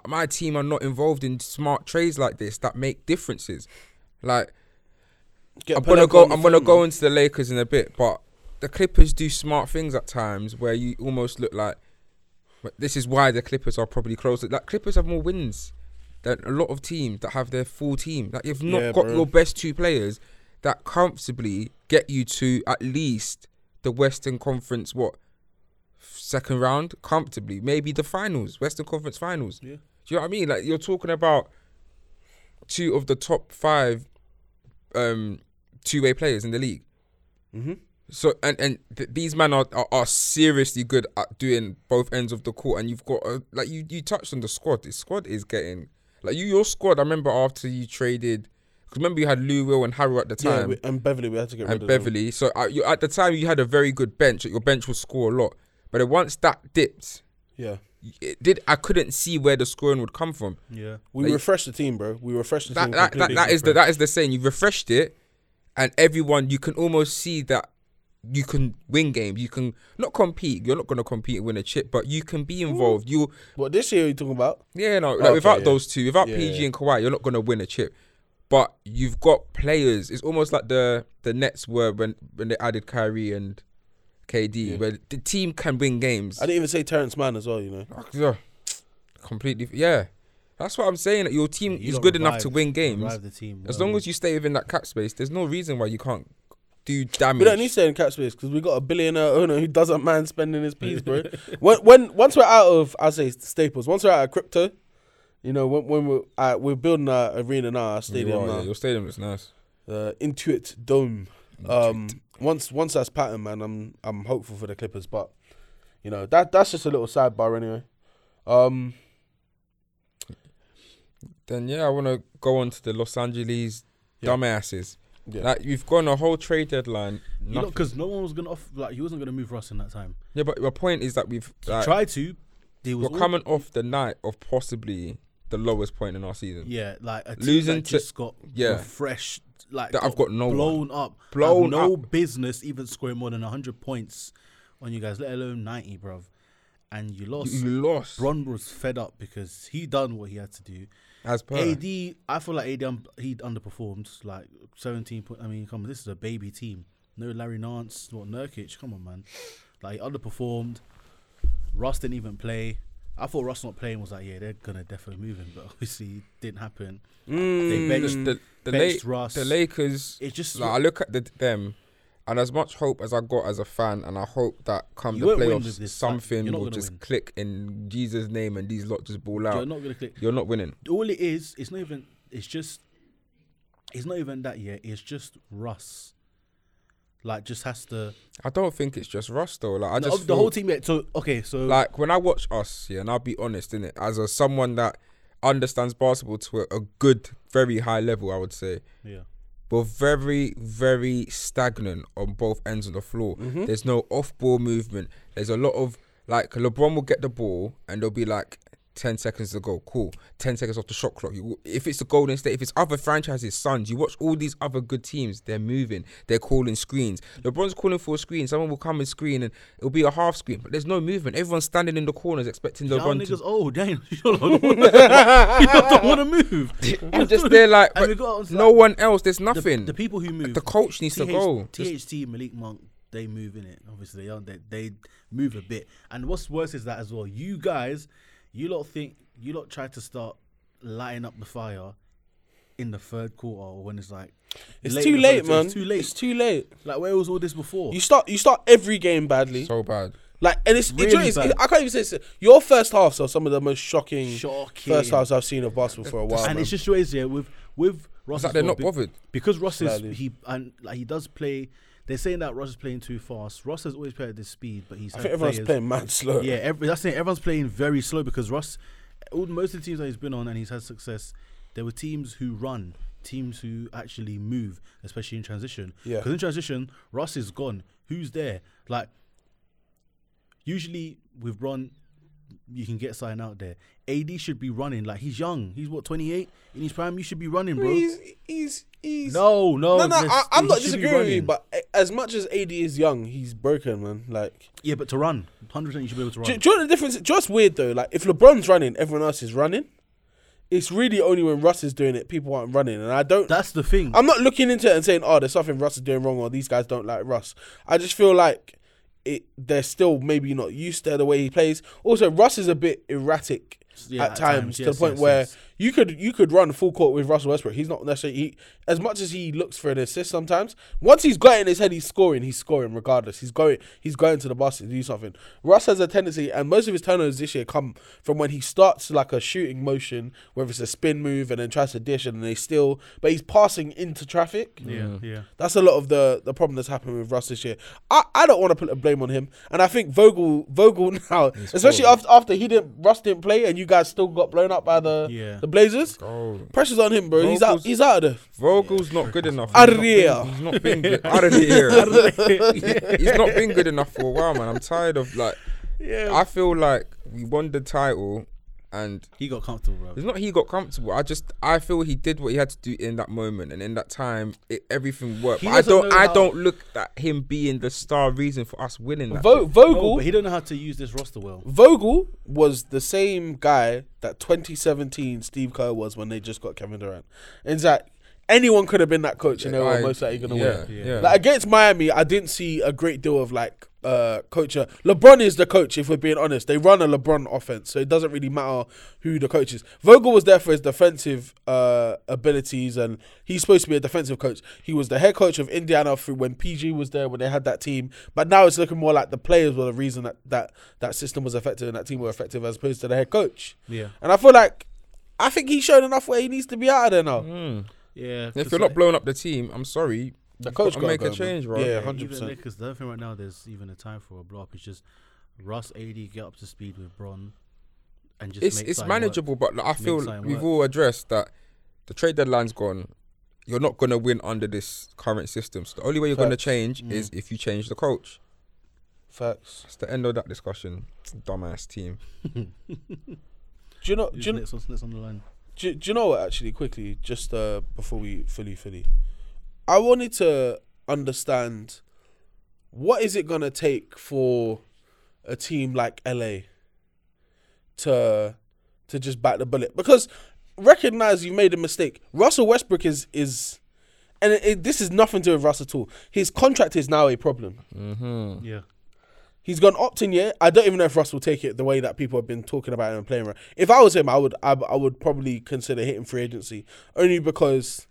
my team are not involved in smart trades like this that make differences? Like Get I'm gonna go. I'm gonna go into the Lakers in a bit, but the Clippers do smart things at times where you almost look like but this is why the Clippers are probably closer. Like Clippers have more wins than a lot of teams that have their full team. Like you've not Yeah, got bro. your best two players that comfortably get you to at least the Western Conference. What second round comfortably? Maybe the finals, Western Conference finals. Yeah. Do you know what I mean? Like you're talking about two of the top five um, two-way players in the league. Mm Mhm. So and and th- these men are, are are seriously good at doing both ends of the court, and you've got a, like you you touched on the squad. The squad is getting like you your squad. I remember after you traded, because remember you had Lou Will and Harrell at the Yeah, time, we, and Beverley, we had to get rid and of them. Beverley. So uh, you, at the time you had a very good bench. Your bench would score a lot, but then once that dipped, Yeah. it did. I couldn't see where the scoring would come from. Yeah. We Like- refreshed the team, bro. We refreshed the that, team. that, that, that is the that is the saying. You've refreshed it, and everyone you can almost see that you can win games. You can not compete. You're not going to compete and win a chip, but you can be involved. You What this year are you talking about? yeah, no, like Okay, without yeah. those two, without Yeah, PG yeah. and Kawhi, you're not going to win a chip. But you've got players. It's almost like the the Nets were when when they added Kyrie and KD, where the team can win games. I didn't even say Terance Mann as well. You know. Ah, yeah, completely. Yeah, that's what I'm saying. That your team You is good enough to win games. the team. As long as you stay within that cap space, there's no reason why you can't do damage. We don't need to stay in cap space because we got a billionaire owner who doesn't mind spending his peas, bro. when, when once we're out of, I say staples. Once we're out of crypto, you know, when, when we're uh, we're building our arena now, our stadium are, now, yeah, your stadium looks nice. uh, Intuit Dome. Um, once once that's pattern, man, I'm I'm hopeful for the Clippers, but you know that that's just a little sidebar anyway. Um, then yeah, I want to go on to the Los Angeles Yeah. dumbasses. Yeah. Like you've gone a whole trade deadline. You know, because no one was gonna off like he wasn't gonna move Russ in that time. yeah, but my point is that we've like, tried to. Was we're coming off the night of possibly the lowest point in our season. Yeah, like a team Losing that to- just got yeah. refreshed. Like That I've got no one. blown up, Blown no up. business even scoring more than hundred points on you guys, let alone ninety, bruv. And you lost. You lost Bron was fed up because he done what he had to do. As per. AD, I feel like AD um, he underperformed. Like seventeen point. I mean, come on, this is a baby team. No Larry Nance, what Nurkic? Come on, man. Like he underperformed. Russ didn't even play. I thought Russ not playing was like, yeah, they're gonna definitely move him, but obviously it didn't happen. Mm. They benched, the the, benched La- Russ. the Lakers. It's just Like I look at the, them, and as much hope as I got as a fan, and I hope that come You the won't win playoffs, this, like, something you're not will gonna just win. click in Jesus' name, and these lot just ball out. you're not gonna click. You're not winning. All it is, it's not even. It's just. It's not even that yet. It's just Russ. Like, just has to. I don't think it's just Russ though. Like I the, just the feel- whole team. Yeah, so okay, so like when I watch us, yeah, and I'll be honest in it, as a someone that understands basketball to a, a good, very high level, I would say. yeah. We're very, very stagnant on both ends of the floor. Mm-hmm. There's no off ball movement. There's a lot of like LeBron will get the ball and there'll be like 10 seconds to go. Cool. 10 seconds off the shot clock. You, if it's the Golden State, if it's other franchises, Suns, you watch all these other good teams, they're moving, they're calling screens. LeBron's calling for a screen. Someone will come and screen and it'll be a half screen, but there's no movement. Everyone's standing in the corners expecting Y'all LeBron niggas, to. oh damn, you don't, wanna- you don't want to move. I'm just there like, got- no one else. There's nothing. the people who move, The coach needs to go. THT, Malik Monk, they move in it. Obviously, they, they they move a bit. And what's worse is that as well. You guys, you lot think you lot try to start lighting up the fire in the third quarter when it's like It's late too late, man. It's too late. It's too late. like where was all this before? You start you start every game badly. so bad. Like and it's, Really it's, bad. I can't even say this. your first halves are some of the most shocking, Shocking. first halves I've seen of basketball for a while. and man. it's just ways yeah with with Russ. It's like they're not bothered. because Russ is Slightly. he and like he does play. They're saying that Russ is playing too fast. Russ has always played at this speed, but he's I think everyone's players- playing mad slow. Yeah, every, that's it. Everyone's playing very slow because Russ, all, most of the teams that he's been on and he's had success, there were teams who run, teams who actually move, especially in transition. Yeah. Because in transition, Russ is gone. Who's there? Like, usually with Bron, you can get something out there. AD should be running. Like, he's young. He's what, 28? In his prime, you should be running, bro. He's he's he's no, no. no, no. this- I, I'm not disagreeing with you, but as much as AD is young, he's broken, man. Like, Yeah, but to run. 100% you should be able to run. do, do you know the difference? Just weird though. Like, if LeBron's running, everyone else is running. It's really only when Russ is doing it, people aren't running, and I don't. that's the thing. I'm not looking into it and saying, "Oh, there's something Russ is doing wrong," or these guys don't like Russ. I just feel like it. They're still maybe not used to the way he plays. Also, Russ is a bit erratic Yeah, at, at times, times, to yes, the point yes, where yes. You could you could run full court with Russell Westbrook. He's not necessarily he, as much as he looks for an assist sometimes. Once he's got it in his head, he's scoring. He's scoring regardless. He's going he's going to the basket to do something. Russ has a tendency, and most of his turnovers this year come from when he starts like a shooting motion, whether it's a spin move and then tries to dish and they still, but he's passing into traffic. yeah, yeah. That's a lot of the, the problem that's happened with Russ this year. I, I don't want to put the blame on him, and I think Vogel Vogel now, especially after after he didn't Russ didn't play, and you guys still got blown up by the Yeah. the Blazers. Oh, Pressure's on him, bro. He's out. He's out of there. Vogel's not good enough. Out He's not here. been- He's not been good. Out of here. He's not been good enough for a while, man. I'm tired of like. Yeah. I feel like we won the title, and He got comfortable, bro. it's not he got comfortable. I just I feel he did what he had to do in that moment, and in that time, it, everything worked. But I don't I how- don't look at him being the star reason for us winning. That Vo- Vogel No, but he don't know how to use this roster well. Vogel was the same guy that 2017 Steve Kerr was when they just got Kevin Durant. And that anyone could have been that coach, and they were I- most likely going to yeah, win. yeah. Like against Miami, I didn't see a great deal of like uh coach. uh, LeBron is the coach. If we're being honest, they run a LeBron offense, so it doesn't really matter who the coach is. Vogel was there for his defensive uh abilities, and he's supposed to be a defensive coach. He was the head coach of Indiana through when PG was there when they had that team. But now it's looking more like the players were the reason that that that system was effective and that team were effective as opposed to the head coach. Yeah. And I feel like I think he's shown enough where he needs to be out of there now. Mm. Yeah. If 'cause you're not blowing up the team, I'm sorry. The coach got to make go, a change, bro. Yeah, Yeah, 100%. Even Lakers, the other thing right now, there's even a time for a blow up. It's just Russ, AD get up to speed with Bron, and just it's make it's something work. manageable, but like, I feel we've work. all addressed that the trade deadline's gone. You're not gonna win under this current system. So the only way you're gonna change Mm. is if you change the coach. Facts. That's the end of that discussion. Dumbass team. Do you know? Do you, know- next, on- next on the line? do, do you know what? Actually, quickly, just uh, before we fully, fully, I wanted to understand what is it gonna take for a team like LA to to just bite the bullet because recognize you made a mistake. Russell Westbrook is is. And it, it- this is nothing to do with Russ at all. His contract is now a problem. Mm-hmm. Yeah. He's gone opt in yet. I don't even know if Russ will take it the way that people have been talking about him and playing around. If I was him, I would I, I would probably consider hitting free agency only because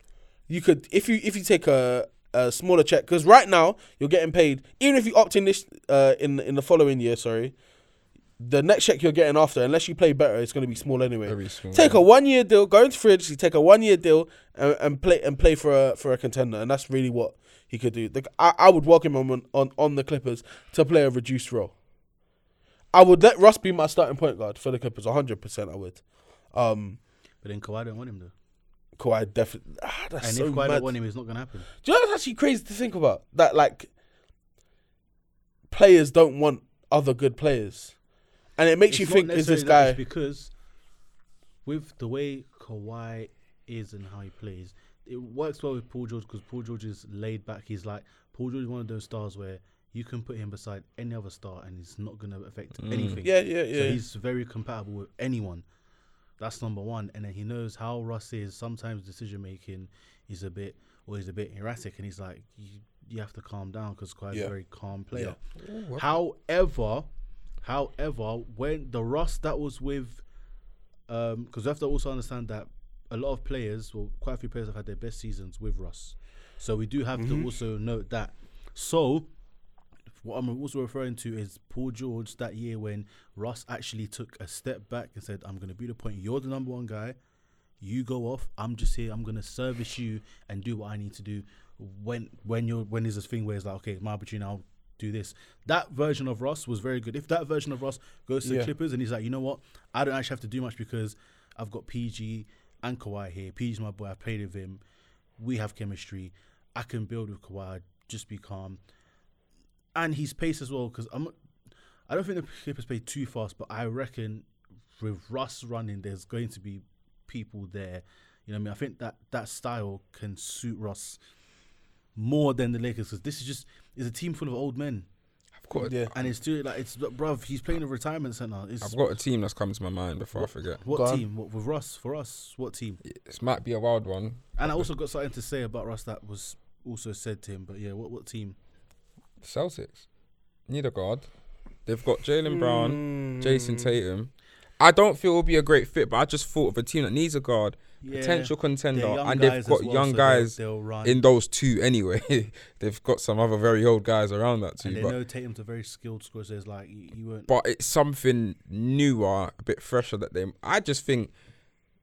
you could if you if you take a, a smaller check because right now you're getting paid even if you opt in this uh, in in the following year. Sorry, the next check you're getting after unless you play better, it's going to be small anyway. Very small. Take a one year deal, go into free agency, take a one year deal, and, and play and play for a for a contender, and that's really what he could do. The, I, I would welcome him on, on on the Clippers to play a reduced role. I would let Russ be my starting point guard for the Clippers, hundred percent. I would. Um, But then Kawhi don't want him though. Kawhi definitely. Ah, that's And so if Kawhi mad. don't want him, it's not gonna happen. Do you know what's actually crazy to think about? That like players don't want other good players, and it makes It's you think is this guy? because with the way Kawhi is and how he plays, it works well with Paul George because Paul George is laid back. He's like Paul George is one of those stars where you can put him beside any other star and it's not gonna affect anything. Yeah, yeah, yeah. So yeah. he's very compatible with anyone. That's number one. And then he knows how Russ is. Sometimes decision making is a bit, or he's a bit erratic, and he's like, you, you have to calm down because Kawhi's Yeah. a very calm player. However, however, when the Russ that was with, um, because we have to also understand that a lot of players, well, quite a few players have had their best seasons with Russ. So we do have to mm-hmm. also note that. So what I'm also referring to is Paul George that year when Russ actually took a step back and said, I'm going to be the point. You're the number one guy. You go off. I'm just here. I'm going to service you and do what I need to do. When when you're when there's this thing where it's like, okay, it's my opportunity. I'll do this. That version of Russ was very good. If that version of Russ goes to the Clippers and he's like, you know what, I don't actually have to do much because I've got PG and Kawhi here. PG's my boy. I played with him. We have chemistry. I can build with Kawhi. Just be calm and his pace as well. Because I'm, I don't think the Clippers play too fast, but I reckon with Russ running, there's going to be people there. You know, what I mean, I think that that style can suit Russ more than the Lakers because this is just is a team full of old men, I've got, Yeah. and it's doing like it's bruv. He's playing a retirement center. It's I've got a team that's coming to my mind before I forget. What on. team? What, with Russ for us? What team? This might be a wild one. And I also got something to say about Russ that was also said to him. But yeah, what what team? Celtics need a guard. They've got Jaylen Brown, Mm. Jayson Tatum. I don't feel it'll be a great fit, but I just thought of a team that needs a guard, Yeah, potential contender, and they've got well, young so they'll- guys they'll in those two anyway. they've got some other very old guys around that too, And they but know Tatum's a very skilled scorer, so it's like you, you weren't. but it's something newer, a bit fresher that they. I just think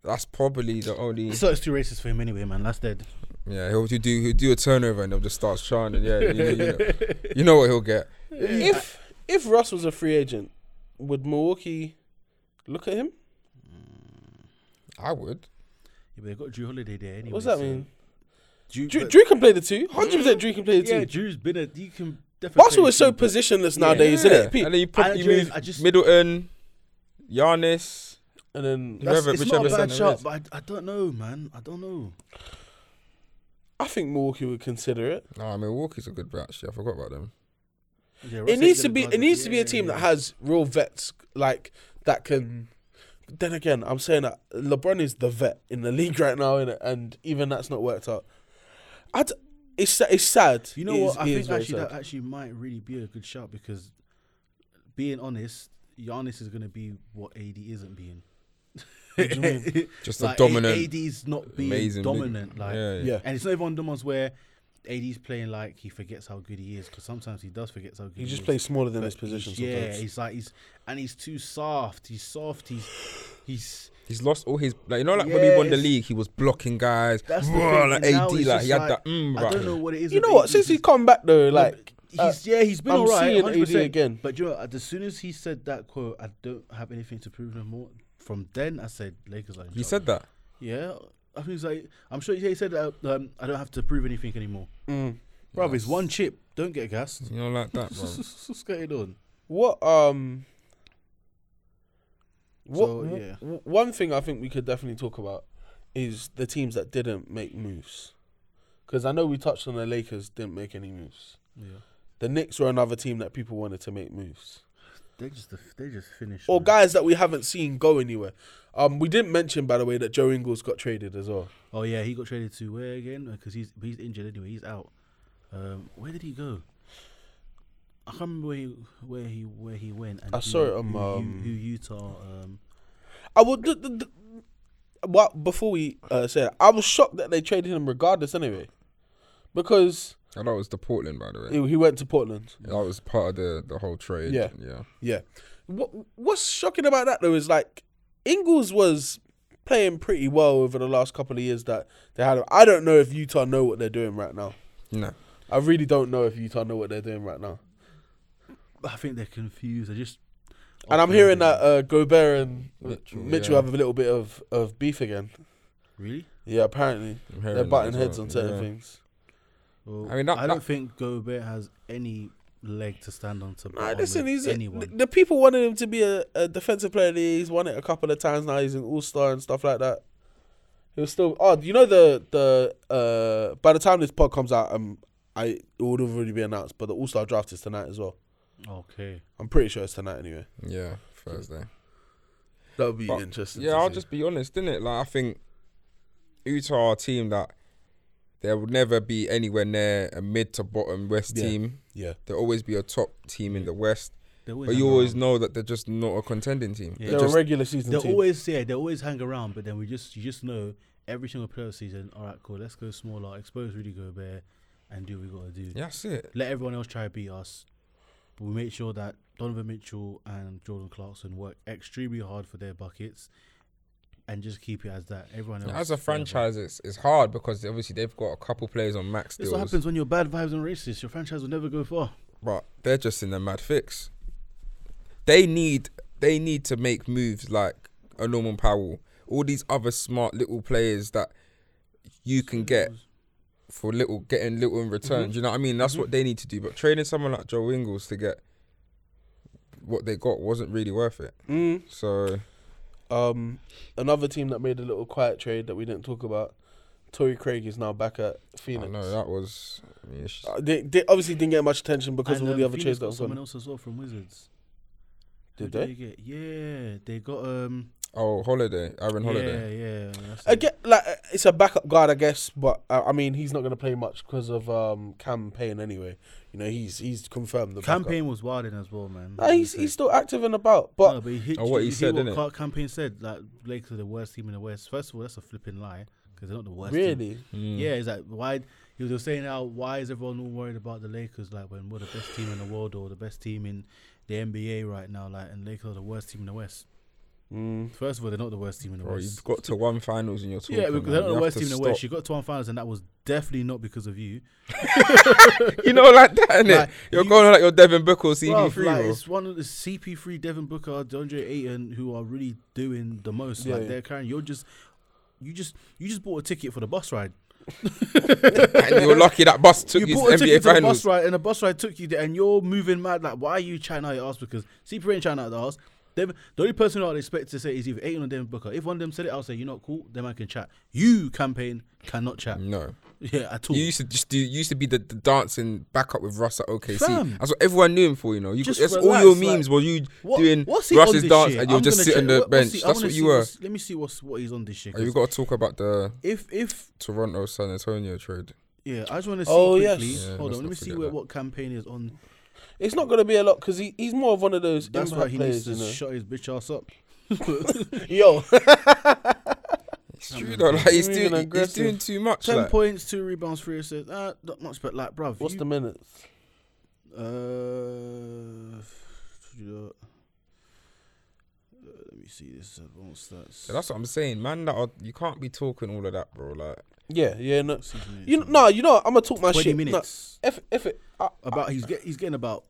that's probably the only. So it's too racist for him anyway, man. That's dead. Yeah, he'll do he'll do a turnover and they'll just start chanting. Yeah, you know, you know, you know what he'll get. If if Russ was a free agent, would Milwaukee look at him? Mm, I would. Yeah, but they got Jrue Holiday there anyway. What's that so- mean? Jrue, Jrue, Jrue can play the two. Hundred percent, Jrue can play the two. yeah. Jrue's been a. You can definitely. Basketball is so the two, but- positionless Yeah. nowadays, Yeah. isn't it? Pete? And then you put I you just- move I just- Middleton, Giannis. And then Whoever- that's, It's whichever not a bad center shot, is. but I, I don't know, man. I don't know. I think Milwaukee would consider it. No, Milwaukee's a good bet. Actually, I forgot about them. Yeah, It needs to be. guard It the- needs to be a team yeah, that has real vets like that can. Mm. Then again, I'm saying that LeBron is the vet in the league right now, innit? and even that's not worked out. I d- it's it's sad. You know It what? is- I think actually that actually might really be a good shout because, being honest, Giannis is going to be what AD isn't being. Just a like, dominant, AD's not being amazing, dominant. Like, yeah, Yeah. and it's not even one of the ones where AD's playing like he forgets how good he is because sometimes he does forget how good He he, just is. plays smaller than But his position. he's- Yeah, sometimes. he's like he's and he's too soft. He's soft. He's he's He's lost all his like you know like when he won the league, he was blocking guys. that's the Raw, thing. like and now AD, like just he had that. Mm, I don't know what it is. you know what? AD, Since he's come back though, like but he's yeah, he's been I'm alright. seeing AD 100%. again. But you know, as soon as he said that quote, I don't have anything to prove no more. From then I said Lakers are. In You trouble. said that. Yeah, I think he's like, I'm sure he said that um, I don't have to prove anything anymore. Mm. Bro, it's one chip. Don't get gassed. You know, like that, bro. What's going on? What um. What, So, yeah. w- one thing I think we could definitely talk about is the teams that didn't make moves. Because I know we touched on the Lakers didn't make any moves. Yeah, The Knicks were another team that people wanted to make moves. They just they just finished. Or man. guys that we haven't seen go anywhere. Um, we didn't mention, by the way, that Joe Ingles got traded as well. Oh yeah, he got traded to where again? Because he's he's injured anyway. He's out. Um, where did he go? I can't remember where he where he where he went. And I who- saw it on, who, um, who, who Utah. Um, I would. The, the, the, what before we uh, say that, I was shocked that they traded him regardless anyway, because Oh, that was the Portland, by the way. he, he went to Portland. That was part of the the whole trade. Yeah. yeah. Yeah. What What's shocking about that though is like Ingles was playing pretty well over the last couple of years that they had. him. I don't know if Utah know what they're doing right now. No, I really don't know if Utah know what they're doing right now. I think they're confused. They just. And I'm hearing that uh, Gobert and Mitchell, Mitchell, yeah. have a little bit of, of beef again. Really. Yeah, apparently they're that butting heads well. on certain Yeah. things. Well, I mean, that- I don't that- think Gobert has any leg to stand on to. Nah, listen, he's the, anyone. the people wanted him to be a, a defensive player. of the year. He's won it a couple of times now. He's an All Star and stuff like that. He was still. Oh, you know the the uh. By the time this pod comes out, um, I it would have already been announced. But the All Star draft is tonight as well. okay. I'm pretty sure it's tonight anyway. Yeah, Thursday. That would be But, interesting. Yeah, to I'll see. just be honest, didn't it? Like I think Utah are a team that there would never be anywhere near a mid to bottom West Yeah. team. yeah. There'll always be a top team in the West. They always But hang you always around. know that they're just not a contending team. Yeah. They're They're just, a regular season They'll team. always yeah, they always hang around, but then we just you just know every single player season. All right, cool. Let's go smaller, expose Rudy Gobert, and do what we got to do. yeah, that's it. Let everyone else try to beat us, but we make sure that Donovan Mitchell and Jordan Clarkson work extremely hard for their buckets, and just keep it as that. Everyone else As a franchise, it's, it's hard because obviously they've got a couple players on max This deals, what happens when you're bad vibes and racist. Your franchise will never go far. but they're just in a mad fix. They need they need to make moves like a Norman Powell, all these other smart little players that you can get for little getting little in return. Do you know what I mean? That's what they need to do. But trading someone like Joe Ingles to get what they got wasn't really worth it. Mm. So Um, another team that made a little quiet trade that we didn't talk about. Torrey Craig is now back at I Phoenix. know that was. I mean, it's just- Uh, they, they obviously didn't get much attention because And, of all the um, other Phoenix trades that got was someone on. else as well from Wizards. Who Did they? get? Yeah, they got um. Oh, holiday, Aaron Holiday. Yeah, yeah. I it. get like it's a backup guard, I guess, but uh, I mean he's not going to play much because of um, Cam Payne anyway. You know he's he's confirmed the backup. Cam Payne was wilding as well, man. Nah, he's he's still active and about, but no, but he hit, Oh, what he you said, hear innit? What Ca- Cam Payne said like Lakers are the worst team in the West. First of all, that's a flipping lie because they're not the worst. team. really, Mm. Yeah, it's like why he was saying how why is everyone all worried about the Lakers like when we're the best team in the world or the best team in the NBA right now like and Lakers are the worst team in the West. Mm. First of all, they're not the worst team in the Bro, West. you've got to one finals and you're talking. yeah, because man. they're not You the worst team in the. West. You got to one finals, and that was definitely not because of you. you know, like that, innit? Like, You're you- going on like your Devin Booker or Bruv, CP3, like, bro. it's one of the CP3, Devin Booker, DeAndre Ayton, who are really doing the most. Yeah, like yeah. they're carrying. You're just, you just, you just bought a ticket for the bus ride. and you're lucky that bus took you you, bought to a NBA ticket to the bus ride, and the bus ride took you there, and you're moving mad. Like, why are you out your ass? Because CP3 ain't chatting out the ass. Devin, the only person I'd expect to say is either Ayton or Devin Booker. If one of them said it, I'll say, you're not cool. Then I can chat. You Cam Payne cannot chat. No, Yeah, at all. you used to just do. You used to be the, the dancing backup with Russ at OKC. Fam. That's what everyone knew him for. You know, you Just that's all relax, your like, memes were you What- doing what's he on Russ's this dance year? and you'll just gonna sit on the what- bench. he- I That's what you were. what's- Let me see what's what he's on this year. Oh, you 'cause got to talk about the If if Toronto San Antonio trade. yeah, I just want to see Oh, quickly. yes. Yeah, Hold on, let me see where, that. what Cam Payne is on. It's not going to be a lot because he, he's more of one of those That's why he players. needs to You know? shut his bitch ass up. Yo, It's true though. Like he's Moving doing, he's aggressive. doing too much. Ten Like. points, two rebounds, three assists. Uh, not much, but like, bruv. what's you, the minutes? Uh, uh, let me see this advanced stats. So that's what I'm saying, man. That are, you can't be talking all of that, bro. Like Yeah, yeah, no. Season You know, no, you know, I'm gonna talk my twenty shit. minutes. No, if if it, I, about he's get he's getting about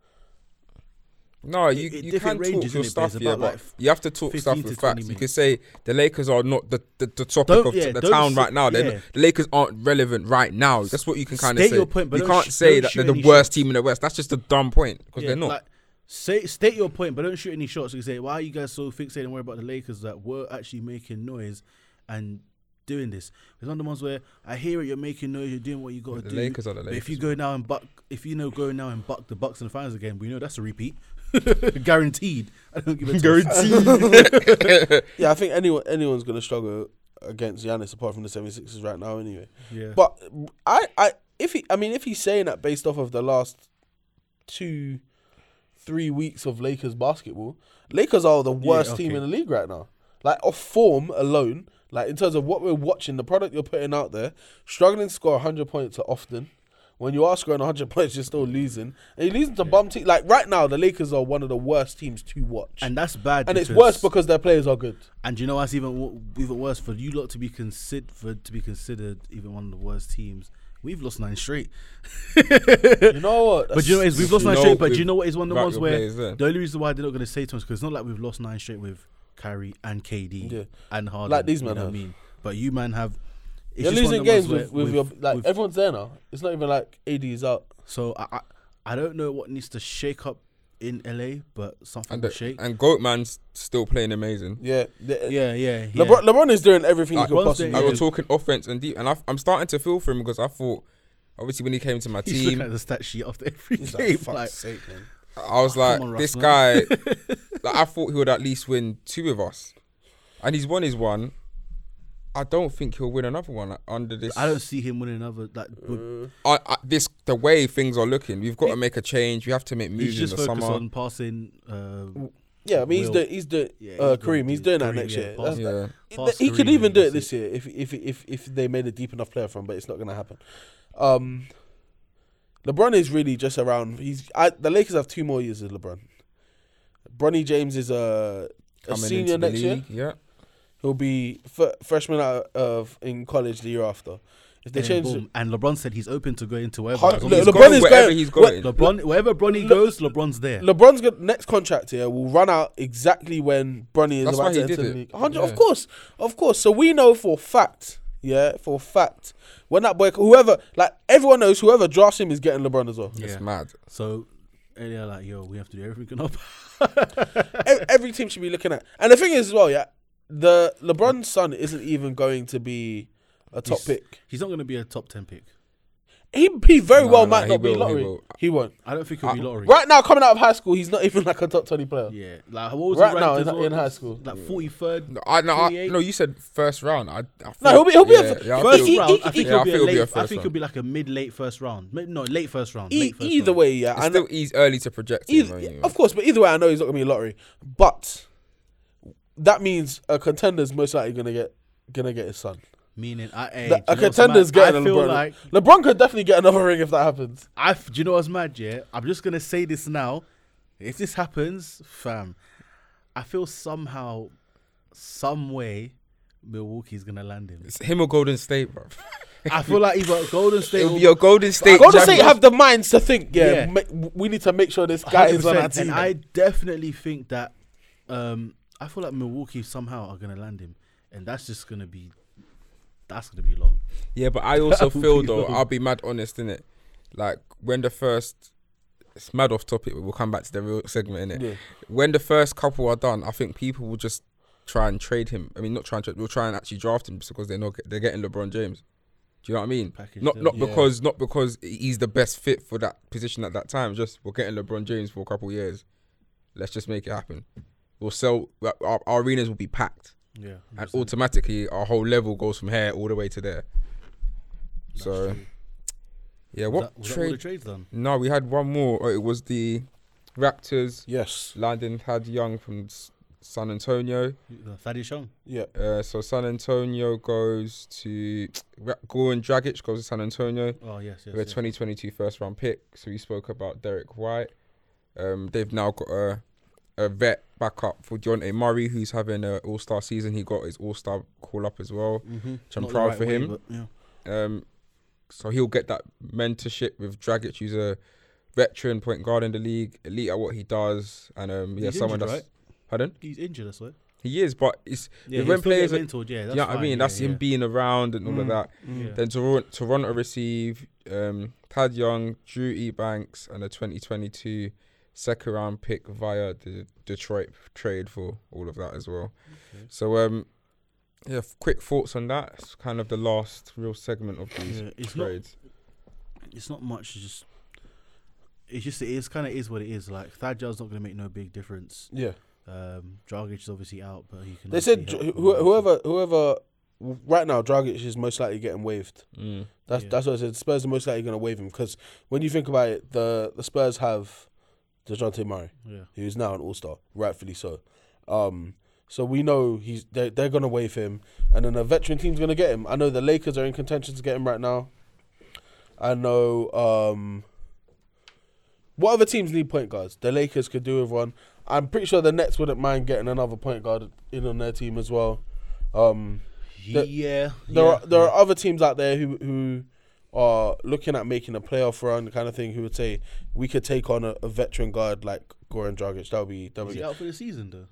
No, you, it- you can talk your stuff, yeah, but like, you have to talk stuff with 20 facts. You can say the Lakers are not the, the, the topic Don't- of yeah, the town right now. Yeah. not- the Lakers aren't relevant right now. That's what you can kind of say. your point, but you can't sh- say that they're the worst shots. team in the West. That's just a dumb point because Yeah, they're not. Like, say state your point, but don't shoot any shots. You say, why are you guys so fixated and worried about the Lakers that were actually making noise and doing this? It's one of the ones where I hear it, you're making noise, you're doing what you got to The do. Lakers are the But if you go now and buck, if you know go now and buck the Bucks in the finals again, we know that's a repeat, guaranteed. I don't give a guaranteed. Yeah, I think anyone anyone's gonna struggle against Giannis apart from the 76ers right now anyway. yeah, But I, I if he I mean if he's saying that based off of the last two three weeks of Lakers basketball, Lakers are the worst team okay. in the league right now. Like off form alone, like in terms of what we're watching, the product you're putting out there, struggling to score 100 points often. When you are scoring 100 points, you're still losing. And you're losing to bum teams. Like right now, the Lakers are one of the worst teams to watch. and that's bad. and it's worse because their players are good. And you know what's even wo- even worse for you lot to be considered for to be considered even one of the worst teams. We've lost nine straight. You know what? But you know what is we've lost nine straight. But we've you know what is one of the ones where the only reason why they're not going to say to us because it's not like we've lost nine straight with Kyrie and KD Yeah. and Harden. Like these men have. I mean, but you man have. It's You're losing of the ones games where with, with your like with- everyone's there now. It's not even like AD is out. So I, I I don't know what needs to shake up in LA, but something and, will the, shake. and Goatman's still playing amazing. Yeah, the- yeah, yeah, yeah. LeBron, LeBron is doing everything he Like, could possibly. doing- I Yeah. was talking offense and deep, and I, I'm starting to feel for him because I thought, obviously, when he came to my He's team, at the stat sheet after every He's game. fuck's Like, sake, man. I was Oh, like, on, this Russ, guy, like, I thought he would at least win two of us, and he's won his one. I don't think he'll win another one under this. I don't see him winning another. Like, but I, I, this the way things are looking. We've got to make a change. We have to make moves in just the focused summer. on passing. Uh, Yeah, I mean he's Will. doing he's doing Yeah, uh, he's doing- Kareem. He's doing that next yeah, year. pass- That's- yeah, Pass he could even do it this year if if if if they made a deep enough player from, but it's not going to happen. Um, LeBron is really just around. He's I, the Lakers have two more years of LeBron. Bronny James is a, a senior into the next year. Yeah, He'll be f- freshman out of in college the year after. If they and, change, boom. and LeBron said he's open to going to wherever. Hun- as long Le- He's LeBron going is wherever going- he's what- going. LeBron, wherever Bronny Le- goes, LeBron's there. LeBron's good next contract here will run out exactly when Bronny is That's about why to he did enter the it. league. 100 Yeah. Of course, of course. So we know for a fact, yeah, for a fact, when that boy, whoever, like everyone knows, whoever drafts him is getting LeBron as well. Yeah. it's mad. So and they're like, yo, we have to do everything we can up. every, every team should be looking at. And the thing is, as well, yeah, the LeBron's son isn't even going to be a top He's- pick. He's not going to be a top ten pick. He he very No, well no, might he not be will, he lottery. will. He won't. I don't think he'll be Uh, lottery. Right now, coming out of high school, he's not even like a top twenty player. Yeah. Like what was Right now ranked in- as in high school. Like forty third. No, I, no, I, 28? no, you said first round. I, I No, he'll be- he'll be a yeah, f- yeah, I first feel- he- round. I think yeah, he'll I be feel a it'll be late. a I first think he'll round. be like a mid late first round. Maybe, no, late first round. E- late first either round. way, yeah, It's I know, still easy, early to project. him, Either, anyway. of course, but either way, I know he's not gonna be a lottery. But that means a contender's most likely gonna get gonna get his son. Meaning, I, hey, The- a know what's contender's mad? getting I feel LeBron. like LeBron could definitely get another ring if that happens. I. f- Do you know what's mad? Yeah, I'm just gonna say this now. If this happens, fam, I feel somehow, some way, Milwaukee's gonna land him. It's him or Golden State, bro. I feel like either Golden State. It'll or be your Golden State. Golden State have the minds to think, yeah, Yeah. ma- we need to make sure this guy is on our team. And I definitely think that um, I feel like Milwaukee somehow are gonna land him, and that's just gonna be that's gonna be long. Yeah, but I also feel though, long. I'll be mad honest in it. Like when the first, it's mad off topic. We'll come back to the real segment in it. Yeah. When the first couple are done, I think people will just try and trade him. I mean, not try and trade. We'll try and actually draft him just because they're not. They're getting LeBron James. Do you know what I mean? Package Not deal. not Yeah. because not because he's the best fit for that position at that time. Just we're getting LeBron James for a couple of years. Let's just make it happen. We'll sell. Our, our arenas will be packed, Yeah, and 100%. automatically our whole level goes from here all the way to there. That's so true. yeah, Was what that, was that all the trade? trades done? No, we had one more. Oh, it was the Raptors. Yes. Landon had Young from San Antonio. Thaddeus Young. Yeah. Uh, so San Antonio goes to Ra- Goran Dragic goes to San Antonio. Oh yes, yes. with yes. 2022 first round pick. So we spoke about Derrick White. Um, they've now got a a vet backup for Dejounte Murray, who's having an All Star season. He got his All Star call up as well, Mhm. which I'm Not proud right for way, him. yeah. Um, so he'll get that mentorship with Dragic, who's a veteran point guard in the league, elite at what he does, and um, yeah, He's someone injured, that's right? pardon. He's injured, I swear. He is, but it's Yeah, when players, get are- mentored, yeah, you that's know what I fine, mean. yeah, That's him yeah. being around and all of that. Yeah. Then Toronto, Toronto receive um, Thad Young, Drew Eubanks, and a 2022 second round pick via the Detroit trade for all of that as well. So, um, yeah, f- quick thoughts on that. It's kind of the last real segment of these Yeah, it's not- trades. It's not much. It's just, it's just it is kind of is what it is. Like Thad Gill's not going to make no big difference. Yeah. Um, Dragic is obviously out, but he can. They said obviously Dr- help who- them out. whoever whoever right now Dragic is most likely getting waived. Mm. That's Yeah. that's what I said. Spurs are most likely going to waive him because when you think about it, the the Spurs have Dejounte Murray, Yeah. who's now an All Star, rightfully so. Um, so we know he's they're, they're going to waive him, and then a veteran team's going to get him. I know the Lakers are in contention to get him right now. I know. Um, what other teams need point guards? The Lakers could do with one. I'm pretty sure the Nets wouldn't mind getting another point guard in on their team as well. Um, The- yeah. there yeah, are there yeah. are other teams out there who who are looking at making a playoff run kind of thing who would say we could take on a, a veteran guard like Goran Dragic. That would be that would Is be he out for the season though?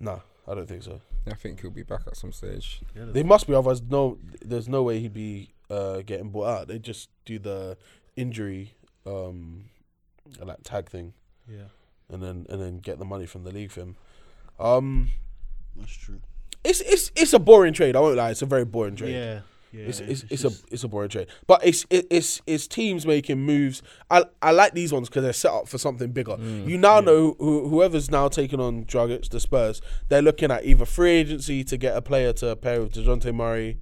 nah. I don't think so. I think he'll be back at some stage. Yeah, They must be otherwise no. There's no way he'd be uh, getting bought out. They just do the injury um, like tag thing yeah, and then and then get the money from the league for him. Um, that's true. it's it's it's a boring trade. I won't lie. It's a very boring trade. Yeah, yeah. It's it's, it's just- a it's a boring trade, but it's it, it's it's teams making moves. I I like these ones because they're set up for something bigger. you now know who, whoever's now taking on Dragic, the Spurs, they're looking at either free agency to get a player to pair with Dejounte Murray.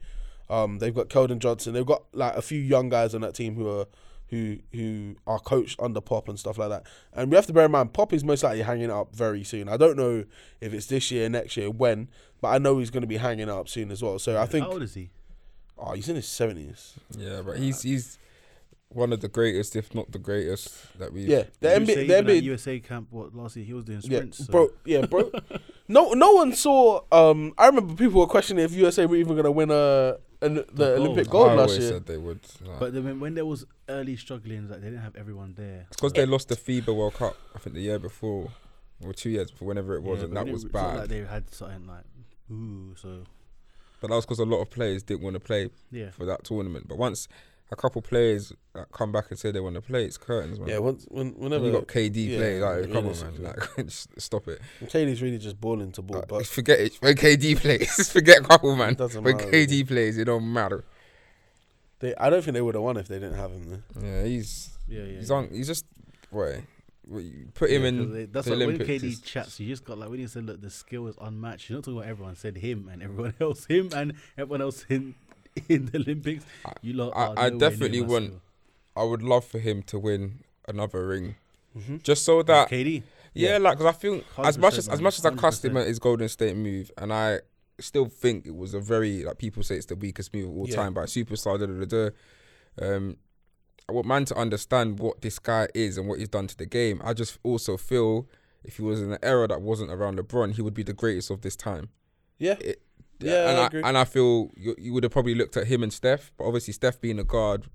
Um, they've got Keldon Johnson. They've got like a few young guys on that team who are who who are coached under Pop and stuff like that. And we have to bear in mind Pop is most likely hanging up very soon. I don't know if it's this year, next year, when, but I know he's going to be hanging up soon as well. So I think How old is he? Oh, he's in his seventies. Yeah, but he's he's one of the greatest, if not the greatest, that we. Yeah, the USA, NBA, the even at NBA, USA camp. What last year he was doing yeah, sprints. so- bro, yeah, bro. no, no one saw. Um, I remember people were questioning if USA were even gonna win a, an the gold. Olympic I gold always last year. said they would. Like, But then when, when there was early struggling, like they didn't have everyone there. it's because they lost the FIBA World Cup. I think the year before, or two years before, whenever it was, Yeah, and that was didn't- it's not bad. Like they had something like, ooh, so but that was because a lot of players didn't want to play yeah. for that tournament. But once a couple players that come back and say they want to play, it's curtains, man. Yeah, once when When whenever you got KD yeah, playing, like, come on, man, like, stop it. KD's really just balling to ball, Like, but forget it. When KD plays, forget couple, man. It doesn't when matter, KD plays, it don't matter. they, I don't think they would have won if they didn't have him there. Yeah, he's Yeah, yeah. he's yeah. on. He's just what? You Put him Yeah, in they- that's the like Olympics. when KD chats. You just got like when he said, "Look, the skill is unmatched." You're not talking about everyone. Said him and everyone else, him and everyone else in in the Olympics. You lot. I- are I definitely want- skill. I would love for him to win another ring, Mm-hmm. just so that KD. yeah, like 'cause I feel as much as as much as I cussed him at his Golden State move, and I still think it was a very like people say it's the weakest move of all Yeah. time by a superstar. Da, da, da, da. Um, I want man to understand what this guy is and what he's done to the game. I just also feel if he was in an era that wasn't around LeBron, he would be the greatest of this time. Yeah, It- Yeah, and I I, agree. and I feel you, you would have probably looked at him and Steph, but obviously Steph being a guard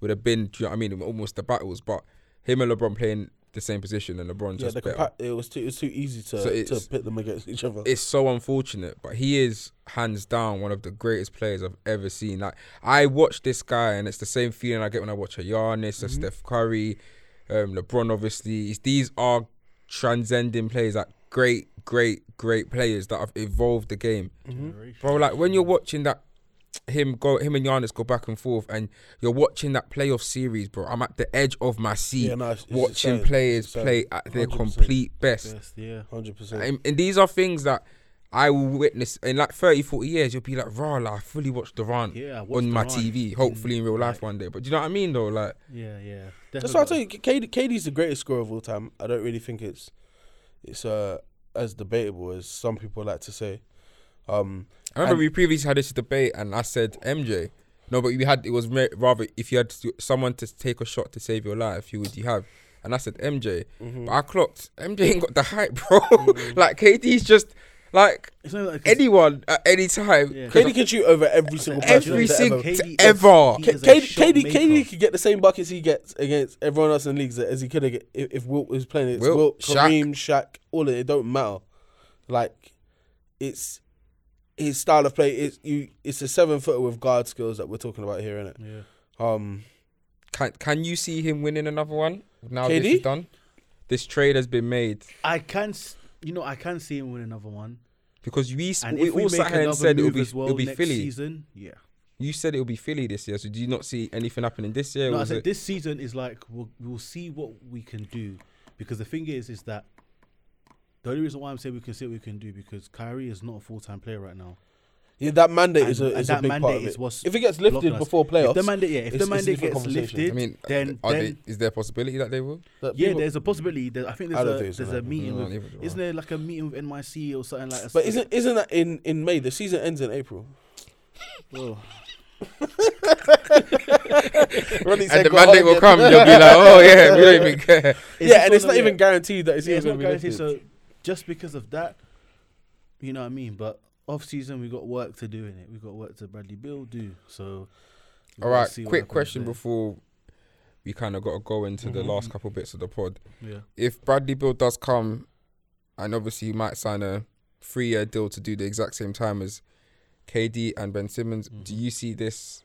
would have been, do you know what I mean, almost the battles. But him and LeBron playing the same position and LeBron yeah. just The better. compa- it was too it was too easy to So to pit them against each other. it's so unfortunate, but he is hands down one of the greatest players I've ever seen. Like I watch this guy, and it's the same feeling I get when I watch a Giannis, a Steph Curry, um, LeBron. Obviously, It's- these are transcending players, like great, great, great players that have evolved the game. Generation. Bro, like when you're watching that him go him and Giannis go back and forth and you're watching that playoff series, bro. I'm at the edge of my seat Yeah, no, it's- it's watching exciting. players play at their complete best. Best, yeah. Hundred percent. And, and these are things that I will witness in like 30, 40 years. You'll be like, rah, like, I fully watched Durant Yeah, I watched on my Durant TV, hopefully in real life like- one day. But do you know what I mean, though? Like, Yeah, yeah. That's what I tell you. KD, KD's the greatest scorer of all time. I don't really think it's it's uh as debatable as some people like to say. Um, I remember we previously had this debate, and I said MJ. No, but we had it was rather if you had someone to take a shot to save your life, who would you have? And I said MJ. Mm-hmm. But I clocked MJ ain't got the hype, bro. like KD's just Like It's not like anyone at any time. Yeah. KD can shoot over every single person. Every single- ever- KD ever. K- KD, KD. KD could get the same buckets he gets against everyone else in leagues as he could get if, if Wilt was playing. It's Wilt, Wilt, Shaq. Kareem, Shaq, all of it. It don't matter. Like it's his style of play. is you. It's a seven footer with guard skills that we're talking about here, innit? Yeah. Um, Can Can you see him winning another one now this is done? This trade has been made I can, s- you know, I can't see him win another one. because we And we we all make sat here and said it'll be as well it'll be next Philly. season, yeah. You said it'll be Philly this year. So do you not see anything happening this year? No, I said it- this season is like we'll we'll see what we can do because the thing is is that the only reason why I'm saying we can see what we can do because Kyrie is not a full time player right now. yeah, that mandate And- is a, is a big part of it. what's If it gets lifted before playoffs, If the mandate, yeah, if the mandate gets lifted, I mean, then are then they, is there a possibility that they will? that yeah, people- there's a possibility. There, I think there's don't a think there's gonna a happen. meeting. No, with, neither do I. isn't there like a meeting with NYC or something like? that? But isn't isn't that in in May? The season ends in April. And the mandate will yeah. come. They'll be like, oh yeah, we don't even care. It's yeah, and it's not even guaranteed that it's Yeah, it's even not going to be guaranteed. lifted. So just because of that, you know what I mean. But off season, we got work to do in it. We got work to Bradley Beal do. So. All right, quick question there. before we kind of got to go into the last couple bits of the pod. Yeah. If Bradley Beal does come, and obviously he might sign a three-year deal to do the exact same time as KD and Ben Simmons, Mm-hmm. do you see this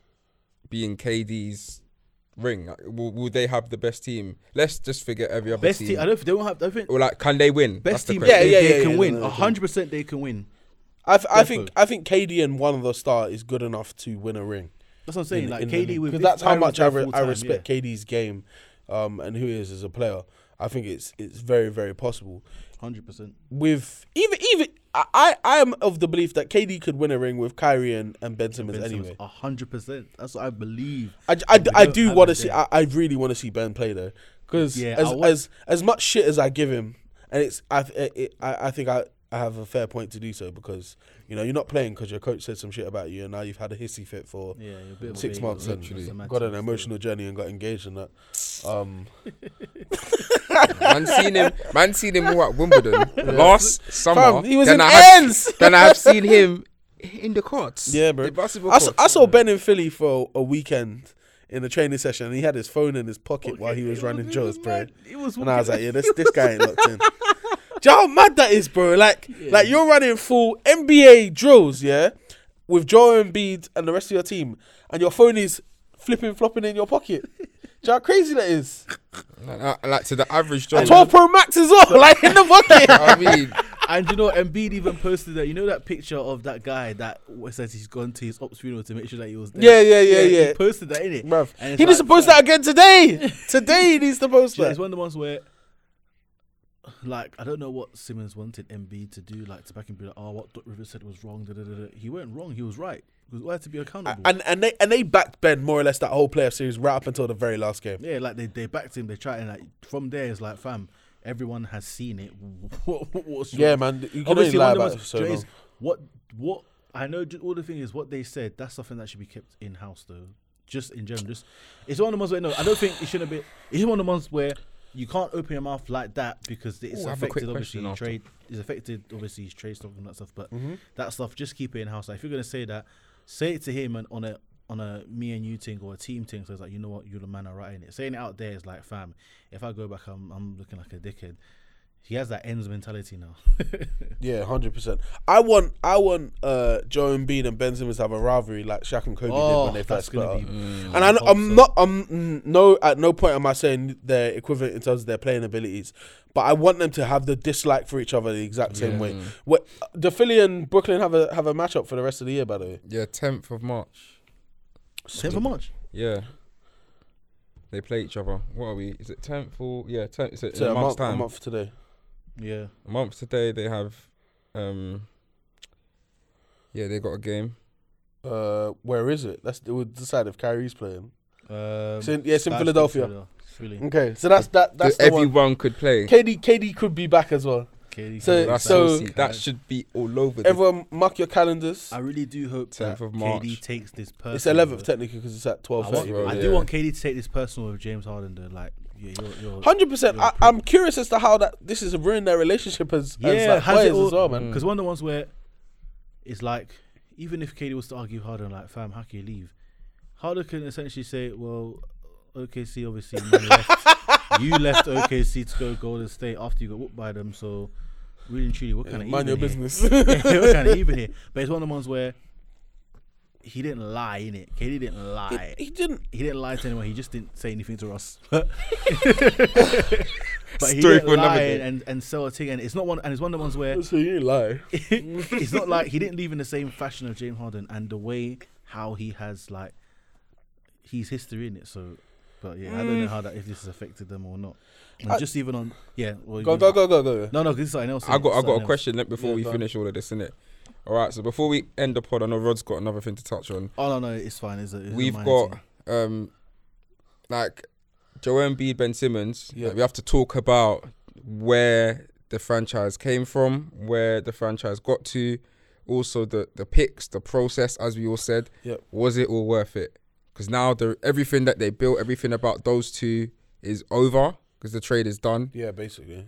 being KD's ring? Will, will they have the best team? Let's just forget every other Best team. team. I don't. They don't have. I think or like, can they win? That's best the team. question. they, Yeah, they can yeah, win. no, no, A hundred percent, they can win. I, th- I think I think KD and one of the star is good enough to win a ring. That's what I'm saying. in- like in KD league. with 'Cause that's how much I, re- I full-time, respect KD's game, um, and who he is as a player. I think it's it's very very possible. Hundred percent. With even even I I am of the belief that KD could win a ring with Kyrie and, and Ben Simmons anyway. A hundred percent. That's what I believe. I, I, I do want to see. I, I really want to see Ben play though, because Yeah, as, want- as as much shit as I give him, and it's I it, I, I think I, I have a fair point to do so because you know you're not playing because your coach said some shit about you and now you've had a hissy fit for Yeah, a bit of a six months and That's a mad got an thing emotional journey and got engaged in that. Um, Man seen him. Man seen him all at Wimbledon last summer. Fam, he was then in I have- ends. Then I have seen him in the courts. yeah, bro. The basketball I saw, courts. I saw Ben in Philly for a weekend in the training session and he had his phone in his pocket while he was running it drills, bro. It was And I was like, yeah, this this guy ain't locked in. Do you know how mad that is, bro? Like, like you're running full NBA drills, yeah, with Joel Embiid and the rest of your team, and your phone is flipping flopping in your pocket. Do you know how crazy that is? Like, like to the average Joe. 12 Pro Max as well, like in the pocket. I mean, And you know, Embiid even posted that. You know that picture of that guy that says he's gone to his ops funeral to make sure that he was there. Yeah, yeah, yeah, yeah. He posted that in it, Bruv, And it's he needs to post fam, that again today. today he needs to post Yeah, that. it's one of the ones where, like, I don't know what Simmons wanted Embiid to do, like to back and be like, "Oh, what Doc Rivers said was wrong." Da, da, da. He weren't wrong. He was right. Because we had to be accountable. And and they and they backed Ben more or less that whole playoff series right up until the very last game. yeah, like they, they backed him. They tried, and like from there, it's like, fam, everyone has seen it. what, what's Yeah, man. You can Obviously, lie one of the about it so do know long. what what I know. All the thing is what they said. That's something that should be kept in house, though. Just in general, just it's one of the ones where no, I don't think it shouldn't be. It's one of the ones where you can't open your mouth like that because it's Ooh, I have a quick affected obviously after. trade. is affected obviously his trade stuff and that stuff. But Mm-hmm. that stuff, just keep it in house. Like, if you're gonna say that, say it to him and on a on a me and you thing or a team thing. So it's like you know what, you're the man are right in it. Saying it out there is like, fam, if I go back, I'm I'm looking like a dickhead. He has that ends mentality now. Yeah, hundred percent. I want, I want uh, Joe Embiid and Ben Simmons to have a rivalry like Shaq and Kobe did oh, when they that's first split gonna up. be. And I, hope I'm so. not, I'm mm, no, at no point am I saying they're equivalent in terms of their playing abilities, but I want them to have the dislike for each other the exact same way. What the Philly and Brooklyn have a have a matchup for the rest of the year, by the way. yeah, 10th of March. Tenth of March. Yeah. They play each other. What are we? Is it 10th or yeah, 10th? Is it So in a a month's month, a month today. Yeah. A month today they have um yeah, they got a game. Uh, where is it? That's it would decide if Kyrie's playing. Um, It's in- yeah, in Philadelphia. Sports Philadelphia. Okay, so that's that. That's So the one. everyone could play. KD KD could be back as well. KD So- That's so- so that should be all over. The, Everyone mark your calendars. I really do hope 10th that of March. KD takes this personal. It's 11th technically because it's at I, 12:30. want, Bro, I yeah. do want KD to take this personal with James Harden though. Like yeah, you're, you're Hundred percent. you're a I'm curious as to how that this has ruined their relationship as, as like has players it all, as well, man. Because one of the ones where it's like, even if KD was to argue Harden, like, fam, how can you leave? Harden can essentially say, well, OKC obviously left. you left OKC to go Golden State after you got whooped by them. So really and truly, what kind of Mind your even here? business. what kind of even here? But it's one of the ones where he didn't lie in it. KD didn't lie. he didn't. He didn't lie to anyone. He just didn't say anything to us. but he Story didn't lie and, and sell a thing. And it's not one. And it's one of the ones where So you ain't lie. it's not like he didn't leave in the same fashion of James Harden and the way how he has like he's history in it. So, but yeah, I don't know mm. how that if this has affected them or not. And I- just even on yeah, well, Go go go go go. No, no, this is something else. I got I got a else. question let- before Yeah, we go finish all of this, innit? All right, so before we end the pod, I know Rod's got another thing to touch on. Oh no, no, it's fine. Is it? it's We've got um like Joel Embiid, Ben Simmons. Yeah. Like, we have to talk about where the franchise came from, where the franchise got to, also the the picks, the process, as we all said. Yep. Was it all worth it? Because now the everything that they built, everything about those two is over because the trade is done. Yeah, basically.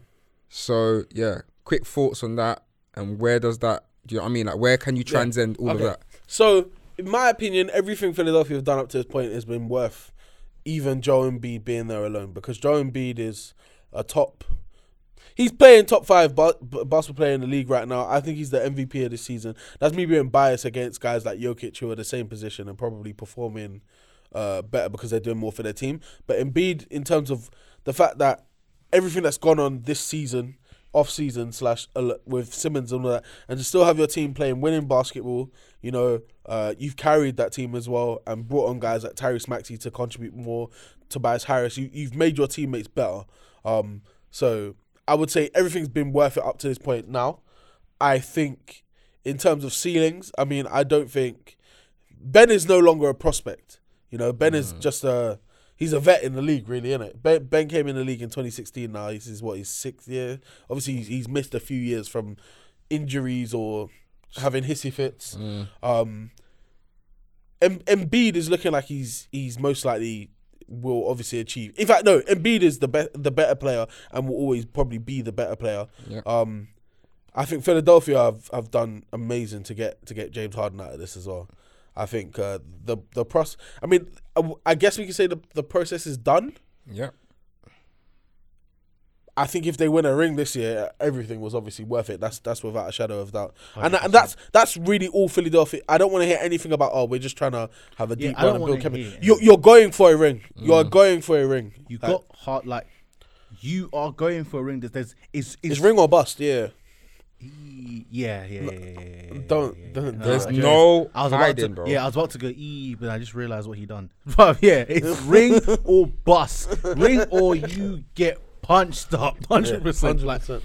So yeah, quick thoughts on that, and where does that? Do you know what I mean? Like, where can you transcend all of that? So, in my opinion, everything Philadelphia have done up to this point has been worth even Joe Embiid being there alone because Joe Embiid is a top. He's playing top five ba- basketball player in the league right now. I think he's the MVP of this season. That's me being biased against guys like Jokic who are the same position and probably performing uh, better because they're doing more for their team. But Embiid, in terms of the fact that everything that's gone on this season, off season slash with Simmons and all that, and to still have your team playing winning basketball, you know, uh, you've carried that team as well and brought on guys like Tyrese Maxey to contribute more. Tobias Harris, you, you've made your teammates better. Um, so I would say everything's been worth it up to this point. Now, I think in terms of ceilings, I mean, I don't think Ben is no longer a prospect. You know, Ben is just a he's a vet in the league, really, isn't it? Ben, ben came in the league in 2016. Now this is what his sixth year. Obviously, he's, he's missed a few years from injuries or having hissy fits. Um, em- Embiid is looking like he's he's most likely will obviously achieve. In fact, no, Embiid is the be- the better player and will always probably be the better player. Yeah. Um, I think Philadelphia have, have done amazing to get to get James Harden out of this as well. I think uh, the the process. I mean, I, w- I guess we can say the the process is done. Yeah. I think if they win a ring this year, everything was obviously worth it. That's that's without a shadow of doubt. And, and that's that's really all Philadelphia. I don't want to hear anything about oh we're just trying to have a Yeah, deep I run and build chemistry. You're you're going for a ring. You're mm. going for a ring. You Like, got heart like you are going for a ring. That there's is is it's ring or bust. Yeah. Yeah, yeah, yeah, yeah, yeah, yeah, Don't- yeah, yeah. don't- There's I- no I was about hiding, to, bro. Yeah, I was about to go E, but I just realized what he done. But yeah, it's ring or bust, ring or you get punched up, hundred percent. Like 100%.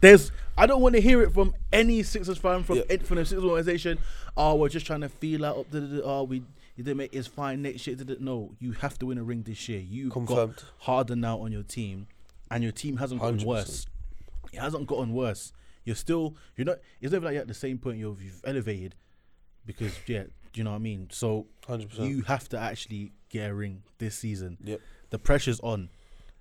there's, I don't want to hear it from any Sixers fan from Yeah. any from the Sixers organization. Oh, we're just trying to feel out. Da, da, da, oh, we you didn't make it's fine next year. da, da. No, you have to win a ring this year. You Confirmed. got Harden now on your team, and your team hasn't gotten 100%. worse. It hasn't gotten worse. You're still, you're not. It's never like you're at the same point you've, you've elevated, because yeah, do you know what I mean? So 100%. you have to actually get a ring this season. Yep. The pressure's on.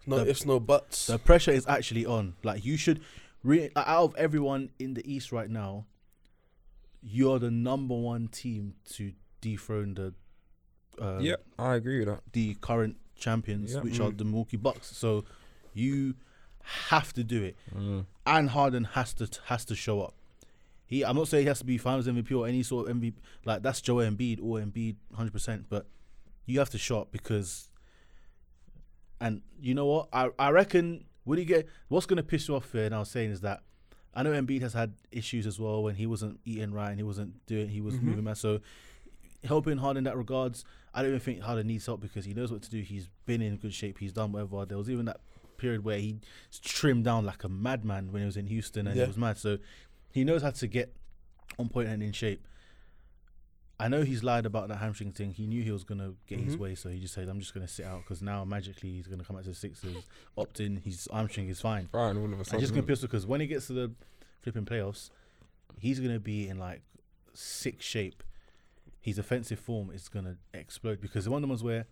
No the- ifs, no buts. The pressure is actually on. Like you should, re- out of everyone in the East right now, you're the number one team to dethrone the uh, Yeah, I agree with that. the current champions, Yeah. which Mm. are the Milwaukee Bucks. So you have to do it, Mm. And Harden has to has to show up. He, I'm not saying he has to be Finals MVP or any sort of MVP. Like that's Joel Embiid or Embiid, hundred percent. But you have to show up because, and you know what? I I reckon when you get what's gonna piss you off here, and I was saying is that I know Embiid has had issues as well when he wasn't eating right and he wasn't doing he was mm-hmm. moving mad. So helping Harden in that regards, I don't even think Harden needs help because he knows what to do. He's been in good shape. He's done whatever. There was even that period where he trimmed down like a madman when he was in Houston and Yeah. he was mad. So he knows how to get on point and in shape. I know he's lied about that hamstring thing. He knew he was gonna get his mm-hmm. way, so he just said, "I'm just gonna sit out because now magically he's gonna come out to the Sixers, opt in. His hamstring is fine." Fine, all of a I'm sudden. just gonna pistol because when he gets to the flipping playoffs, he's gonna be in like sick shape. His offensive form is gonna explode because the one of the ones where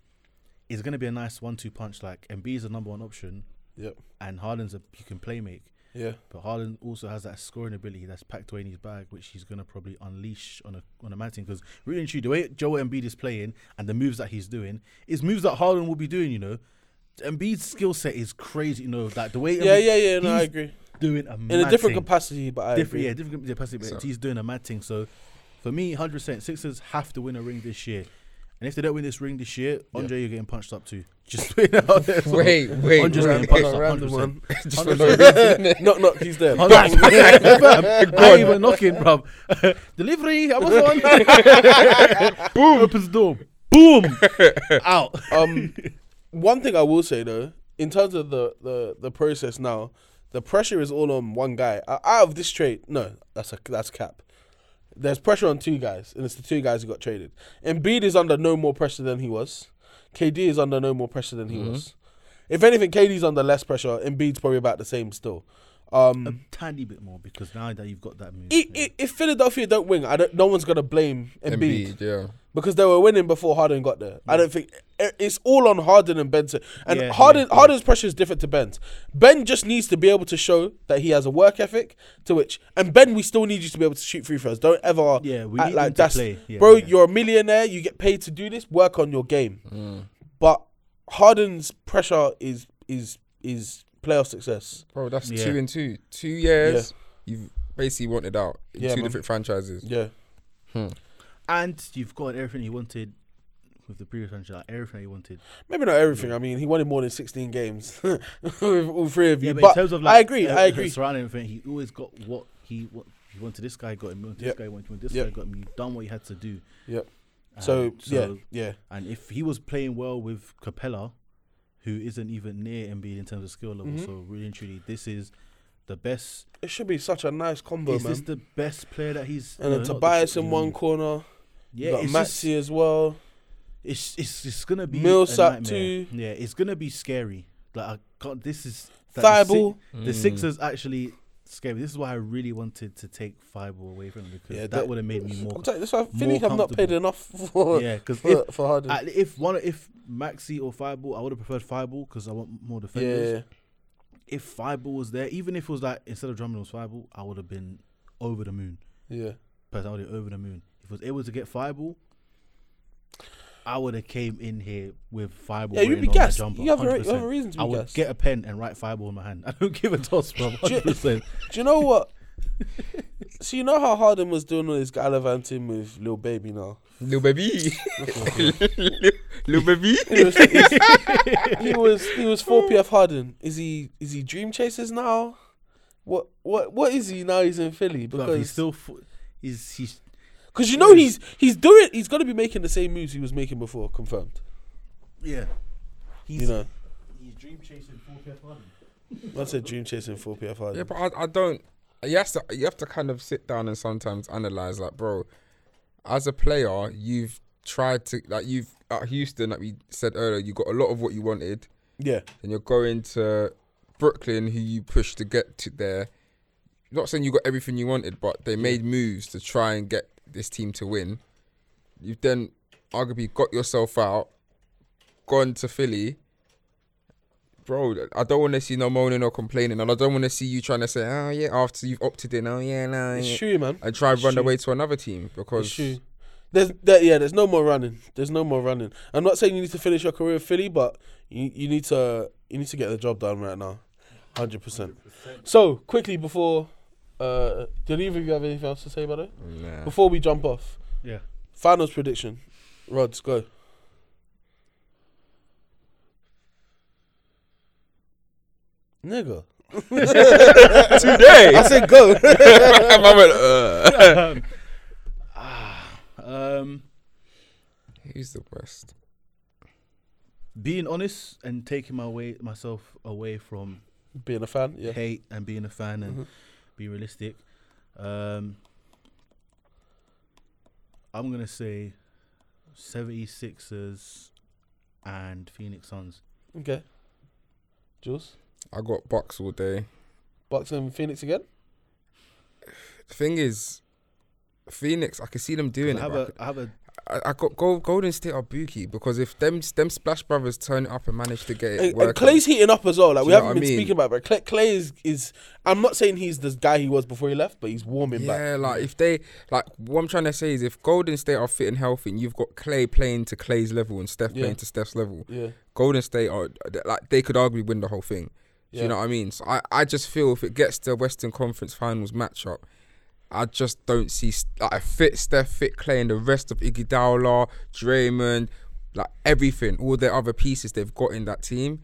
it's gonna be a nice one-two punch. Like Embiid is the number one option, Yep. and Harden's a you can play make. Yeah. But Harden also has that scoring ability that's packed away in his bag, which he's gonna probably unleash on a on a man team. Because really and truly, the way Joel Embiid is playing and the moves that he's doing is moves that Harden will be doing. You know, Embiid's skill set is crazy. You know, like the way Yeah, Embiid- yeah, yeah. No, I agree. doing a In a different thing. capacity, but I different, agree. yeah, different capacity. But So- he's doing a mad thing. So for me, hundred percent, Sixers have to win a ring this year. And if they don't win this ring this year, Andre, you're getting punched up too. Just put it out there. as. Wait, wait, Andre's getting punched up. Random 100%. one. Just for no reason. knock, knock. He's there. Bang. Bam. I ain't even knocking, bruv. Delivery, Amazon. Boom. Opens the door. Boom. Out. um, one thing I will say though, in terms of the the the process now, the pressure is all on one guy. Uh, Out of this trade, no, that's a that's cap. There's pressure on two guys, and it's the two guys who got traded. Embiid is under no more pressure than he was. KD is under no more pressure than he Mm-hmm. was. If anything, KD's under less pressure. Embiid's probably about the same still. Um, A tiny bit more because now that you've got that move. i- i- if Philadelphia don't win, I don't. No one's gonna blame Embiid Embiid, yeah. because they were winning before Harden got there. I don't think it's all on Harden and Ben. To, and Yeah, Harden, yeah, yeah. Harden's pressure is different to Ben's. Ben just needs to be able to show that he has a work ethic. To which, and Ben, we still need you to be able to shoot free throws. Don't ever Yeah, we act need like him to that's play. Yeah, bro. yeah. You're a millionaire. You get paid to do this. Work on your game. Mm. But Harden's pressure is is is playoff success. Bro, that's Yeah. two and two. Two years, you've basically wanted out in Yeah, two man. different franchises. Yeah, And you've got everything you wanted with the previous franchise. Like everything you wanted. maybe not everything. I mean, he wanted more than 16 games with all three of you. Yeah, but, but in terms of like, I agree. I agree. Surrounding everything, he always got what he what he wanted. This guy got him. Wanted Yep. This guy wanted him. This Yep. guy got him. You done what you had to do. Yep. Um, So, yeah, yeah. And if he was playing well with Capela, who isn't even near Embiid in terms of skill level, Mhm. so really and truly, this is the best. It should be such a nice combo, is man. this the best player that he's? and no, then not the- Tobias in one corner. Yeah, you got it's Maxey as well. it's it's it's gonna be Millsap too. Yeah, it's gonna be scary. Like I can't. This is that Thigh the, ball. Six, the Sixers actually scary. This is why I really wanted to take Thybulle away from him because Yeah, that that- would have made me more. I'm telling you, I feel like I've not paid enough for yeah, because for, if for Harden. at- if one if Maxey or Thybulle, I would have preferred Thybulle because I want more defenders. yeah, If Thybulle was there, even if it was like instead of Drummond it was Thybulle, I would have been over the moon. yeah. I have over the moon. If I was able to get Thybulle, I would have came in here with Thybulle. Yeah, you'd written be gassed. jumper, You have a, you have 100%. a reason to I would gassed. get a pen and write Thybulle in my hand. I don't give a toss, bro. Hundred percent. Do you know what? so you know how Harden was doing all this gallivanting with Lil Baby now. Lil baby. Lil baby. He was, he was he was four PF Harden. Is he is he Dream Chasers now? What what what is he now? He's in Philly But because he's still fu- he's he's because you know he's he's doing he's gonna be making the same moves he was making before. Confirmed. yeah. He's You know, he's dream chasing full PF Harden. I said Dream Chasing four PF Harden. Yeah, but I, I don't. You have to. You have to kind of sit down and sometimes analyze. Like, bro, as a player, you've tried to like you've at Houston, like we said earlier, you got a lot of what you wanted, yeah, and you're going to Brooklyn, who you pushed to get to there. Not saying you got everything you wanted, but they made moves to try and get this team to win. You've then arguably got yourself out, gone to Philly. Bro, I don't want to see no moaning or complaining, and I don't want to see you trying to say, "Oh yeah," after you've opted in. Oh yeah, nah, it's yeah," true, man. and try and run true. away to another team because. There's there, yeah, there's no more running. There's no more running. I'm not saying you need to finish your career with Philly, but you you need to you need to get the job done right now. Hundred percent. So quickly before uh did either of you have anything else to say about it? Nah. Before we jump off. Yeah. Finals prediction. Rods, go. Nigga. today. I said go. I went, uh. Um, Who's the worst? being honest and taking my way myself away from Being a fan, yeah. hate and being a fan and Mhm. Be realistic. Um, I'm gonna say 76ers and Phoenix Suns. Okay. Jules? I got Bucks all day. Bucks and Phoenix again? The thing is, Phoenix, I can see them doing I it. have but a I have a I, I got Gold, Golden State are bookie because if them them Splash Brothers turn it up and manage to get it And, and Clay's heating up as well. Like we haven't been mean? speaking about, but Clay, Clay is, is. I'm not saying he's the guy he was before he left, but he's warming back. yeah, like if they like what I'm trying to say is if Golden State are fit and healthy, and you've got Clay playing to Clay's level and Steph Yeah. playing to Steph's level, Yeah, Golden State are like they could arguably win the whole thing. Do Yeah. you know what I mean? So I, I just feel if it gets to Western Conference Finals matchup, I just don't see like a fit Steph, fit Clay, and the rest of Iguodala, Draymond, like everything, all the other pieces they've got in that team.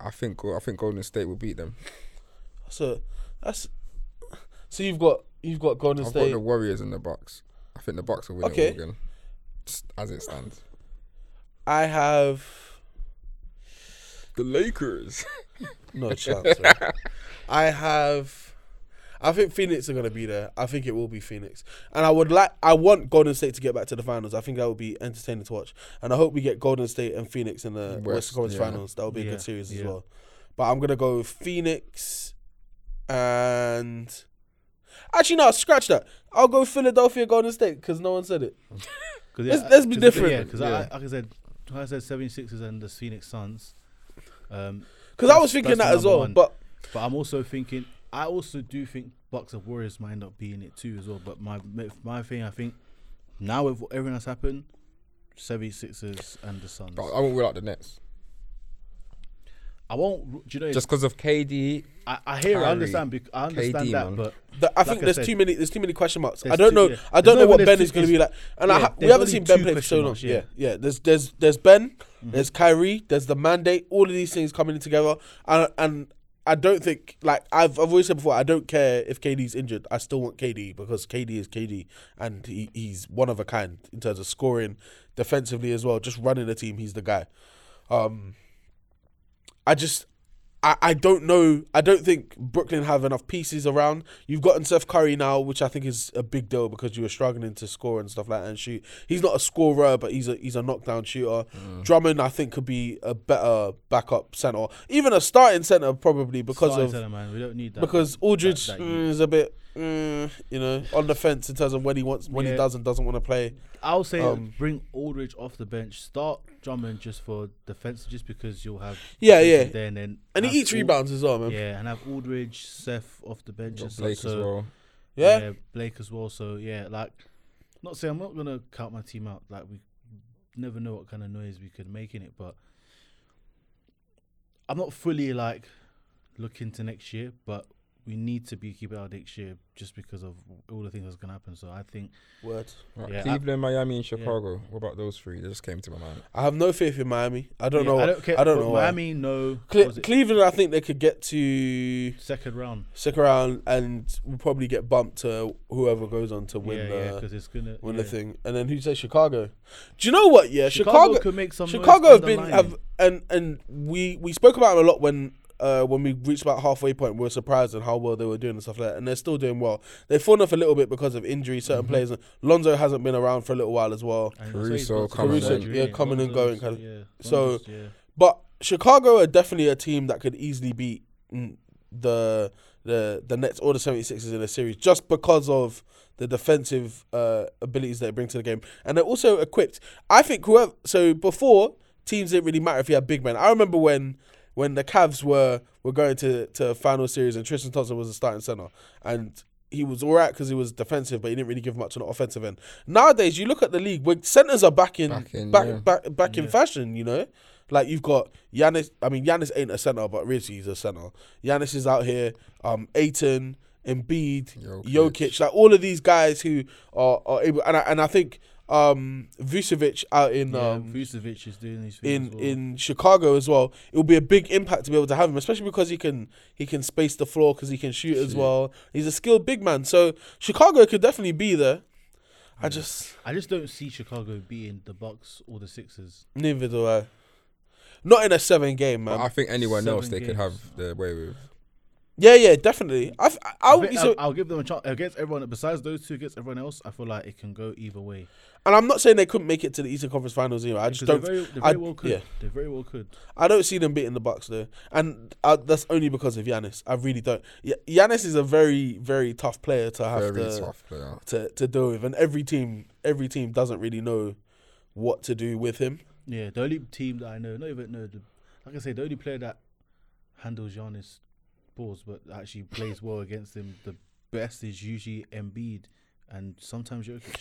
I think I think Golden State will beat them. so that's. So you've got you've got Golden I've got State. the Warriors and the Bucks. I think the Bucks will win Okay. it again, just as it stands. I have The Lakers. no chance. I have. I think Phoenix are going to be there. I think it will be Phoenix, and I would like. I want Golden State to get back to the finals. I think that would be entertaining to watch, and I hope we get Golden State and Phoenix in the West, Western Conference yeah. Finals. That would be a good series as well. But I'm gonna go Phoenix, and actually no, scratch that. I'll go Philadelphia Golden State because no one said it. 'Cause, Let's- let's be 'cause- different. Yeah, because Yeah. I, like I said, like I said 76ers and the Phoenix Suns. Um, Because I was thinking that as well, one. but but I'm also thinking, I also do think Bucks and Warriors might end up being it too as well. But my my thing, I think now with everything that's happened, 76ers and the Suns. But I won't rule out the Nets I won't. Do you know? just because of KD. I, I hear, I understand. bec- I understand KD, that, man. but the, I Like think I there's said, too many. There's too many question marks. I don't too- know. yeah. I don't know what Ben is going to be like, and I yeah, ha- we haven't seen Ben play for so long. marks, Yeah, yeah. yeah. There's there's there's Ben, Mm-hmm. there's Kyrie, there's the mandate. All of these things coming together, and and I don't think like I've I've always said before. I don't care if KD's injured. I still want KD because KD is KD, and he, he's one of a kind in terms of scoring, defensively as well. Just running the team, he's the guy. Um, I just. I, I don't know. I don't think Brooklyn have enough pieces around. You've gotten Seth Curry now, which I think is a big deal because you were struggling to score and stuff like that and shoot. He's not a scorer, but he's a he's a knockdown shooter. Mm. Drummond, I think, could be a better backup center, even a starting center probably because starting of center, man, we don't need that. because Aldridge that- that mm, is a bit, mm, you know, on the fence in terms of when he wants, when he does and doesn't want to play. I'll say Um, bring Aldridge off the bench. Start Drummond just for defense, just because you'll have Yeah, defense yeah. There and then And he have eats Ald- rebounds as well, man. Yeah, and have Aldridge, Seth off the bench. Got and Blake stuff, as so- well. Yeah? Blake as well. So yeah, like, not saying I'm not gonna count my team out. Like we never know what kind of noise we could make in it, but I'm not fully like looking to next year, but we need to be keeping out next year just because of all the things that's gonna happen. So I think Words. Right, Yeah, I- Cleveland, Miami, and Chicago. What about those three? They just came to my mind. I have no faith in Miami. I don't yeah, know. I don't care. I don't but know. why. Miami, no. Cle- Cleveland, I think they could get to second round. Second round, and we'll probably get bumped to whoever goes on to win yeah, the yeah, it's gonna win yeah. the thing. And then who says Chicago? Do you know what? Yeah, Chicago, Chicago. could make some. Chicago have been have and and we we spoke about them a lot when. Uh, when we reached about halfway point, we were surprised at how well they were doing and stuff like that, and they're still doing well. They've fallen off a little bit because of injury. Certain Mm-hmm. players, Lonzo hasn't been around for a little while as well. And that's why he's Caruso coming Caruso. Yeah, coming and going kind of- yeah, so- yeah. But Chicago are definitely a team that could easily beat the the the Nets or the 76ers in a series just because of the defensive uh, abilities they bring to the game. And they're also equipped. I think whoever so before teams didn't really matter if you had big men. I remember when when the Cavs were were going to to final series and Tristan Thompson was a starting center and he was all right because he was defensive, but he didn't really give much on the offensive end. Nowadays, you look at the league where centers are back in Back in, back yeah. back, back in Yeah. fashion. You know, like you've got Giannis. I mean, Giannis ain't a center, but really he's a center. Giannis is out here. Um, Ayton, Embiid, Jokic. Jokic, like all of these guys who are, are able. And I, and I think um Vucevic out in yeah, um Vucevic is doing these in well. in Chicago as well. It will be a big impact to be able to have him, especially because he can he can space the floor because he can shoot as Shoot. well. He's a skilled big man, so Chicago could definitely be there. I just I just don't see Chicago beating the Bucks or the Sixers. neither do I. Not in a seven game, But man. I think anyone else Seven they could have their way with. Yeah, yeah, definitely. I, I, I, I would be think so, I'll, I'll give them a chance against everyone. Besides those two, against everyone else, I feel like it can go either way. and I'm not saying they couldn't make it to the Eastern Conference Finals either. I just don't. They very, they I- very well could. yeah. They very well could. I don't see them beating the Bucks though, and uh, that's only because of Giannis. I really don't. Y- Giannis is a very, very tough player to have Very to, tough player. to to deal with, and every team, every team doesn't really know what to do with him. Yeah, the only team that I know, not even know, the, like I say, the only player that handles Giannis balls but actually plays well against him, the best is usually Embiid and sometimes Jokic.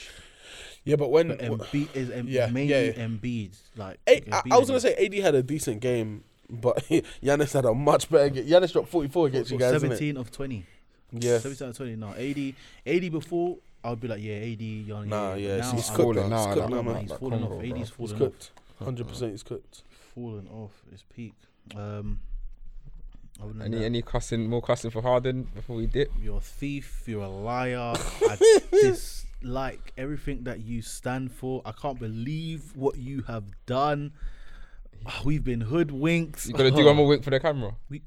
Yeah, but when But Embiid is em- Yeah, mainly yeah, yeah. Embiid. Like A- I, Embiid I was gonna say AD had a decent game, but Giannis had a much better game. Giannis dropped 44 against you guys, isn't it? 17 of 20. Yeah. 17 of 20. No, 80, 80 before, I would be like, yeah, 80, Giannis. Nah, yeah, now he's I'm- cooked now. now, He's cooked now, Nah, he's that fallen off. bro. 80's He's fallen off. cooked. 100% he's cooked. Fallen off. It's peak. Um, other than Any that, any cussing, more cussing for Harden before we dip? You're a thief. You're a liar. I dislike everything that you stand for. I can't believe what you have done. Ah, We've been hoodwinked. You gotta do one more wink for the camera. We,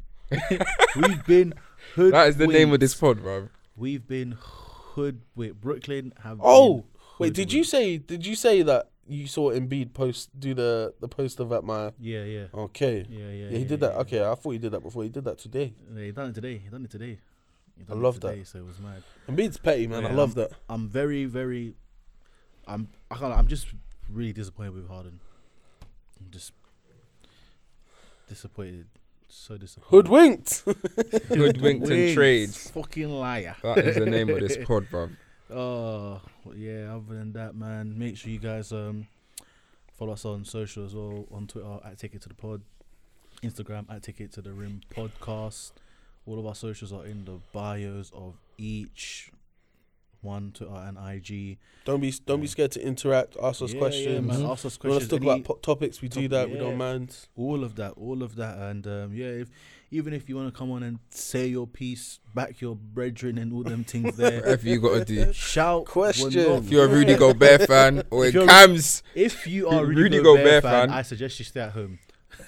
we've been hoodwinked. That is the name of this pod, bro. We've been hoodwinked. Brooklyn have. Oh, been wait, did you say did you say that you saw Embiid post do the the post of at my Yeah, yeah. Okay. Yeah, yeah. Yeah, he did that. Okay, I thought he did that before. He did that today. Yeah, he done it today. He done it today. Done I it love that. today, So it was mad. Embiid's petty, man. I love I'm- that. I'm very, very. I'm. I can't. I'm just really disappointed with Harden. I'm just disappointed. So disappointed. Hoodwinked. Hoodwinked and trades. Fucking liar. That is the name of this pod, bro. Oh well, yeah. Other than that, man, make sure you guys um follow us on social as well on Twitter at Take It to the Pod, Instagram at Take It to the Rim Podcast. All of our socials are in the bios of each one, Twitter and IG. don't be don't be scared to interact. Ask us Yeah, questions. Yeah, man. Ask us questions. to talk about po- topics? We do top- that. We don't mind. all of that, all of that, and um, yeah, if even if you want to come on and say your piece, back your brethren and all them things there, Whatever you gotta do. shout Question. If you're a Rudy Gobert fan or If a you're- Cams If you are Rudy Rudy Gobert Gobert fan. fan, I suggest you stay at home.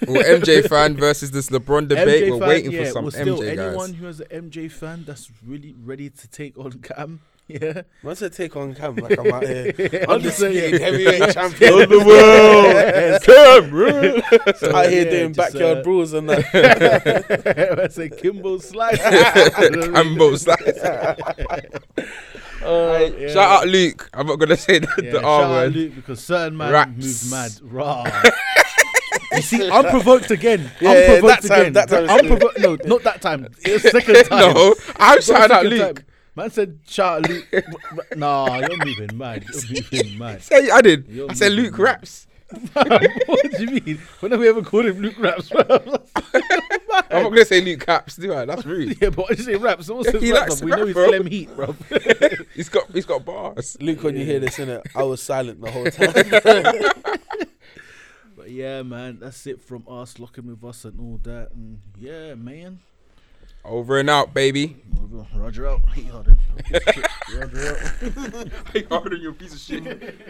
or MJ fan versus this LeBron debate, MJ we're fan, waiting yeah, for some well, still, MJ anyone who has an MJ fan that's really ready to take on Cam, yeah, Once I take on Cam, like I'm out here, I'm just saying. heavyweight champion Of the world, Cameron. So, out here yeah, doing backyard uh, brawls and that. I say Kimbo slice. Cambo slice. Uh, yeah. Shout out Luke. I'm not gonna say the, Yeah, the shout R out word. Luke because certain man Raps. moved mad. Raw. you see, unprovoked again. I'm provoked again. Yeah, unprovoked that time- again. that time- Unprovoked. No, not that time. It was second time. No, I'm Not shouting out second Luke. time. Man said, shout out Luke. nah, you're moving mad. You're moving mad. Say I did. You're I said Luke mad. raps. what do you mean? When have we ever called him Luke Raps? I'm not gonna say Luke Caps, do I? That's rude. yeah, but I just say raps. Someone says He raps. likes bruv. We to know he's bro. Clem Heat, bro. He's got he's got bars. Luke, when you hear this, innit, I was silent the whole time. But yeah, man, that's it from us. Locking with us and all that. And yeah, man. Over and out, baby. Roger out. He harder. Roger out. Hey, harder, you piece of shit.